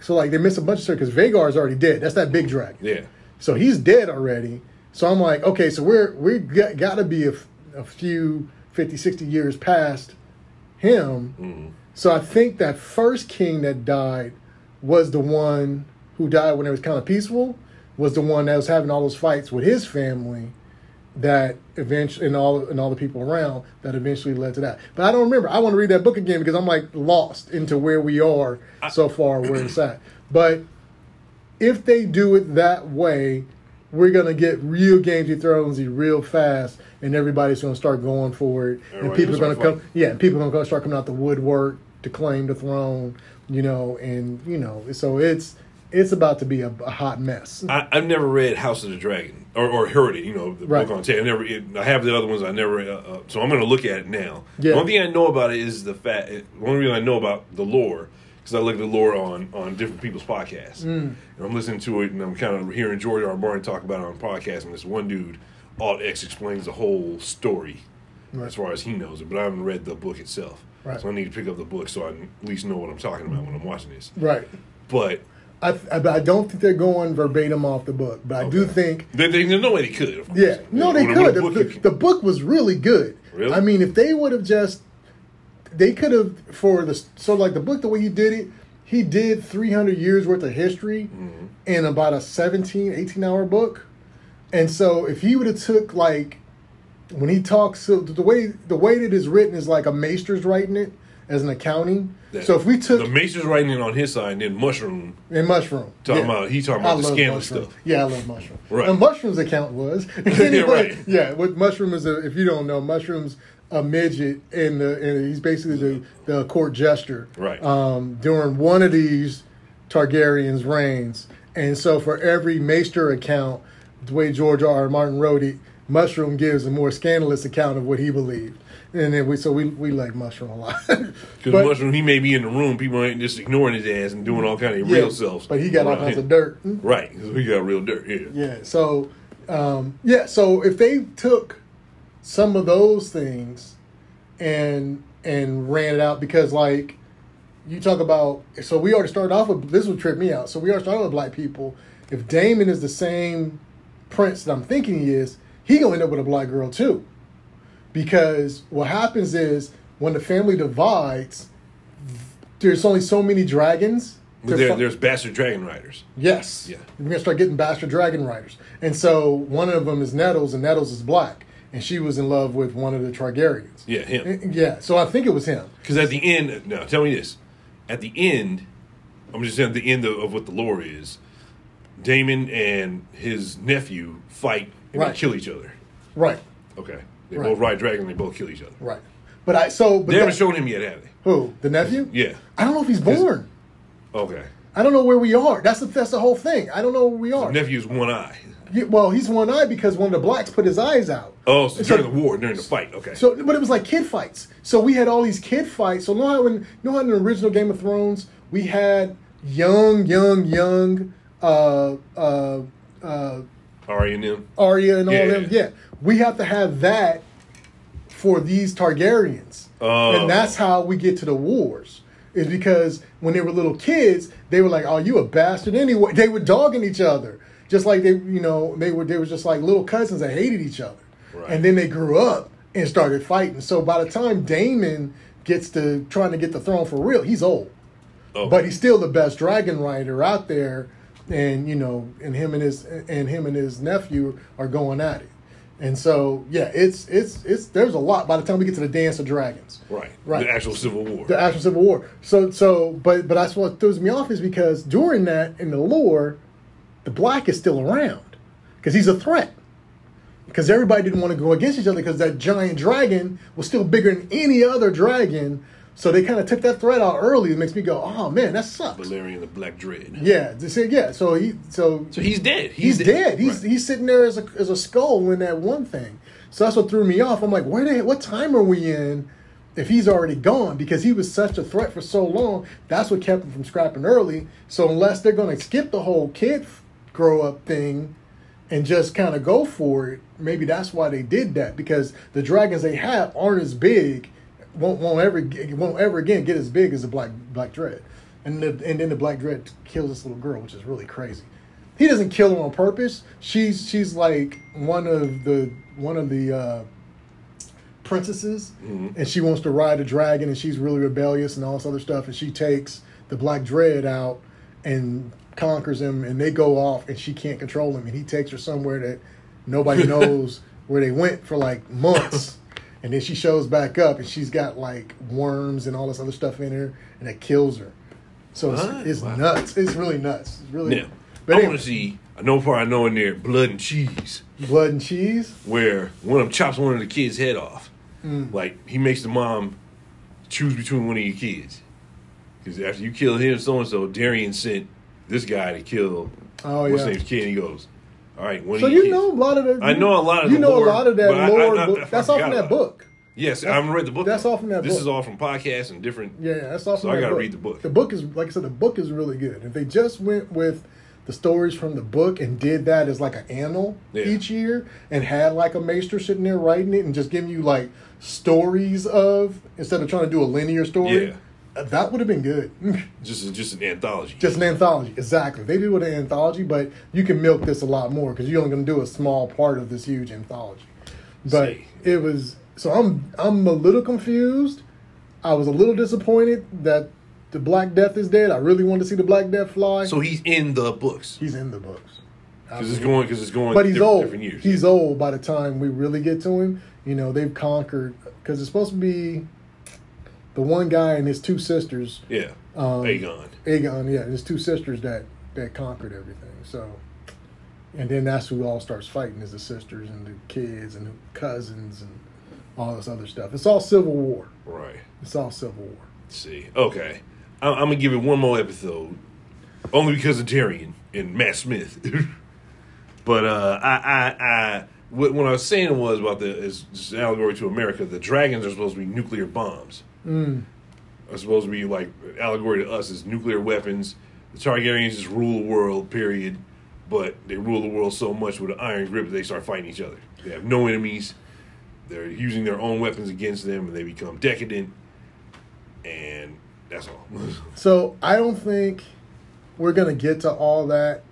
so like they missed a bunch of stuff because Vhagar's already dead. That's that big dragon. Yeah. So he's dead already. So I'm like, okay, so we're we got, got to be a, a few 50, 60 years past him. Mm-hmm. So I think that first king that died was the one who died when it was kind of peaceful. Was the one that was having all those fights with his family, that eventually and all and all the people around that eventually led to that. But I don't remember. I want to read that book again because I'm like lost into where we are so far, where it's at. But if they do it that way, we're gonna get real Games of Thrones real fast, and everybody's gonna start going for it, and people are gonna come. Yeah, people are gonna start coming out the woodwork to claim the throne. You know, and you know, so it's it's about to be a, a hot mess. I, I've never read House of the Dragon or, or heard it. You know, the Right. book on tape. I never. It, I have the other ones. I never. Uh, uh, so I'm going to look at it now. Yeah. The only thing I know about it is the fact. The only reason I know about the lore because I look at the lore on on different people's podcasts. Mm. And I'm listening to it, and I'm kind of hearing George R. R. Martin talk about it on podcast. And this one dude, Alt X, explains the whole story Right. as far as he knows it. But I haven't read the book itself. Right. So I need to pick up the book so I at least know what I'm talking about when I'm watching this. Right. But I, I, but I don't think they're going verbatim off the book, but I do Okay. think there, there's no way they could. Of course. Yeah, no, they when could. The, book the, the book was really good. Really? I mean, if they would have just, they could have for the so like the book the way he did it, he did 300 years worth of history Mm-hmm. in about a 17, 18 hour book, and so if he would have took like when he talks, so the way the way that it's written is like a maester's writing it as an accounting. so if we took the maester's writing on his side, and then Mushroom and mushroom. Talking about- he talking about I the mushroom. stuff. Yeah, I love mushroom. Right. And mushroom's account was anyway. right. Yeah, what mushroom is a if you don't know, mushroom's a midget in the and he's basically the the court jester. Right. Um, during one of these Targaryen's reigns, and so for every Maester account, the way George R. R. Martin wrote it, Mushroom gives a more scandalous account of what he believed. And then we so we we like Mushroom a lot. because Mushroom he may be in the room, people ain't just ignoring his ass and doing all kind of yeah, real selves. But he got all kinds him. of dirt. Right, 'cause we got real dirt. Yeah. Yeah. So, um, yeah. So if they took some of those things and and ran it out, because like you talk about, so we already started off with this would trip me out. So we already started with black people. If Daemon is the same prince that I'm thinking he is, he gonna end up with a black girl too. Because what happens is when the family divides, there's only so many dragons. There, fu- there's bastard dragon riders. Yes. Yeah. We're gonna start getting bastard dragon riders, and so one of them is Nettles, and Nettles is black, and she was in love with one of the Targaryens. Yeah, him. Eh, eh, yeah. So I think it was him. Because at the end, now tell me this: at the end, I'm just saying at the end of, of what the lore is. Daemon and his nephew fight and Right. they kill each other. Right. Okay, they Right. both ride dragon. They both kill each other. Right. But I so but They haven't that- shown him yet, have they? who the nephew? Yeah. I don't know if he's born. Okay. I don't know where we are. That's the that's the whole thing. I don't know where we are. The nephew's one eye. Yeah, well, he's one eye because one of the blacks put his eyes out. Oh, so So- during the war, during the fight. Okay. So, but it was like kid fights. So we had all these kid fights. So know how in know how in the original Game of Thrones we had young, young, young uh, uh, uh, Arya and them. Arya and all Yeah. them. Yeah, we have to have that for these Targaryens, Oh. and that's how we get to the wars. is because when they were little kids, they were like, "Oh, you a bastard!" Anyway, they were dogging each other, just like they, you know, they were they were just like little cousins that hated each other, Right. and then they grew up and started fighting. So by the time Daemon gets to trying to get the throne for real, he's old Oh, but he's still the best dragon rider out there and you know and him and his and him and his nephew are going at it and so yeah it's it's it's there's a lot by the time we get to the dance of dragons right, Right. The actual Civil War. the actual civil war so so but but that's what throws me off is because during that in the lore the black is still around because he's a threat because everybody didn't want to go against each other because that giant dragon was still bigger than any other dragon so they kind of took that threat out early it makes me go oh man that sucks Valerian the Black Dread. yeah, they said yeah. So he so So he's dead. he's, dead. He's Right. he's sitting there as a as a skull in that one thing. So that's what threw me off. I'm like, where the what time are we in? If he's already gone, because he was such a threat for so long, that's what kept him from scrapping early. So unless they're going to skip the whole kid grow up thing and just kind of go for it, maybe that's why they did that. Because the dragons they have aren't as big, won't won't ever won't ever again get as big as the black black dread, and the, and then the black dread kills this little girl, which is really crazy. He doesn't kill her on purpose. She's she's like one of the one of the uh, princesses, and she wants to ride a dragon, and she's really rebellious and all this other stuff, and she takes the black dread out and conquers him, and they go off, and she can't control him, and he takes her somewhere that nobody knows where they went for like months. And then she shows back up, and she's got like worms and all this other stuff in her, and it kills her. So it's, it's Wow. nuts. It's really nuts. It's really. Now, but I anyway, want to see. I know part I know in there, blood and cheese, blood and cheese. where one of them chops one of the kids' head off. Mm. Like he makes the mom choose between one of your kids. Because after you kill him, so and so, Darian sent this guy to kill Oh what's yeah. his name's kid. He goes, "All right, one So you kids." know a lot of the. I know a lot of You know lore, a lot of that but I- I- lore. I- book. That's all from that book. Yes, I haven't read the book. that's all from that This book. is all from podcasts and different. Yeah, that's all from So I gotta read the book. The book is like I said. The book is really good. If they just went with the stories from the book and did that as like an annal Yeah. each year and had like a maester sitting there writing it and just giving you like stories of instead of trying to do a linear story, Yeah. That would have been good. Just just an anthology. Just an anthology, exactly. They did with an anthology, but you can milk this a lot more because you're only going to do a small part of this huge anthology. But See. it was so I'm I'm a little confused. I was a little disappointed that the Black Death is dead. I really wanted to see the Black Death fly. so he's in the books he's in the books, because it's going because it's going. but he's different, old. Different years. He's old by the time we really get to him. You know, they've conquered because it's supposed to be the one guy and his two sisters yeah. um, Aegon. Aegon, yeah, his two sisters that that conquered everything. So, and then that's who all starts fighting is the sisters and the kids and the cousins and all this other stuff. It's all civil war. Right. It's all civil war. Let's see. Okay. I'm, I'm gonna give it one more episode, only because of Tyrion and Matt Smith. but uh, I, I, I, what, what I was saying was about the is allegory to America. The dragons are supposed to be nuclear bombs. Mm. Are supposed to be like allegory to us as nuclear weapons. The Targaryens just rule the world. Period. But they rule the world so much with an iron grip that they start fighting each other. They have no enemies. They're using their own weapons against them, and they become decadent. And that's all. So I don't think we're gonna get to all that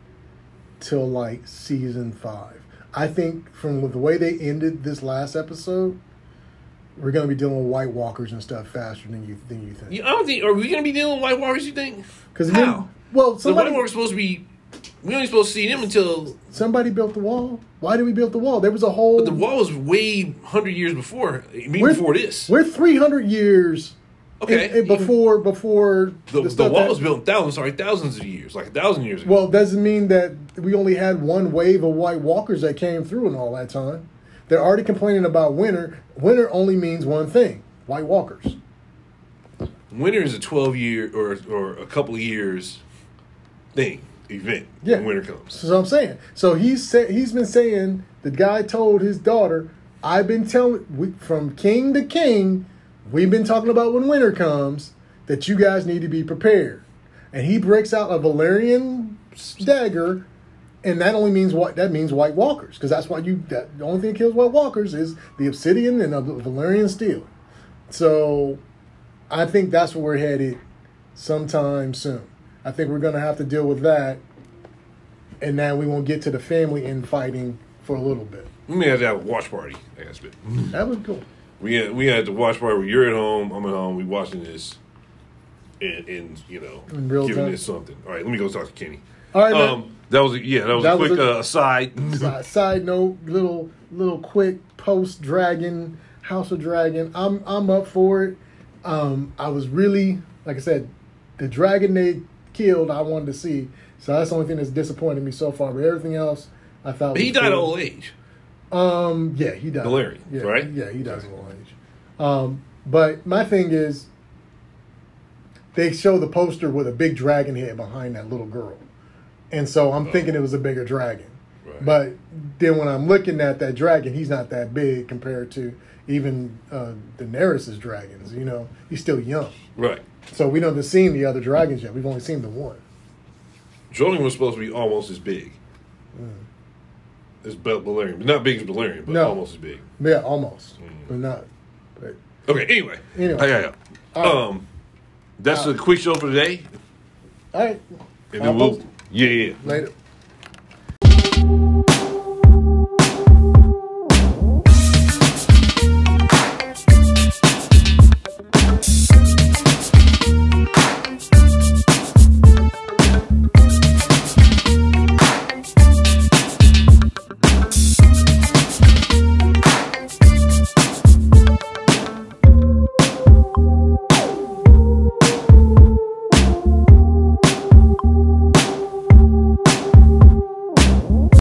till like season five. I think from the way they ended this last episode, we're gonna be dealing with White Walkers and stuff faster than you than you think. Yeah, I don't think. Are we going to be dealing with White Walkers? You think? Because how? well, So somebody White Walkers supposed to be. We only supposed to see them until. somebody built the wall. Why did we build the wall? There was a whole. But the wall was way hundred years before. Even We're- before this. We're three hundred years. Okay, in- in- before before the, the, stuff wall that- was built in thousands. Sorry, thousands of years, like a thousand years ago. Well, doesn't mean that we only had one wave of White Walkers that came through in all that time. They're already complaining about winter. Winter only means one thing: White Walkers. winter is a twelve year or or a couple of years thing event. Yeah. when winter comes. So I'm saying. So he's sa- he's been saying the guy told his daughter, "I've been telling we, from king to king, we've been talking about when winter comes that you guys need to be prepared." And he breaks out a Valyrian dagger, and that only means what that means White Walkers because that's why you that the only thing that kills White Walkers is the obsidian and the Valyrian steel. So I think that's where we're headed sometime soon. I think we're gonna have to deal with that, and now we won't get to the family infighting for a little bit. We have to a watch party. I guess, That was cool. we had we had the watch party where you're at home, I'm at home, we watching this, and, and you know, giving time. this something. All right, let me go talk to Kenny. All right, man. Um, That was a, yeah, that was That a was quick a- uh, aside. Side, side note, little little quick post Dragon House of Dragon. I'm I'm up for it. Um, I was really like I said, the dragon they killed. I wanted to see, so that's the only thing that's disappointed me so far. But everything else, I thought he was died cool. old age. Um, yeah, he died. Valerian, yeah, right? Yeah, he of old age. Um, but my thing is, they show the poster with a big dragon head behind that little girl, and so I'm thinking it was a bigger dragon. Right. But then when I'm looking at that dragon, he's not that big compared to even uh, Daenerys's dragons. You know, he's still young. Right. So we haven't have seen the other dragons yet. We've only seen the one. Jolene was supposed to be almost as big as Bel- Valerian, but not big as Valerian, but Mm. No. almost as big. Yeah, almost, but not. But Okay. Anyway. Anyway. I got All right. Um, that's a quick show for today, all right, and I'll then we'll post yeah yeah. later.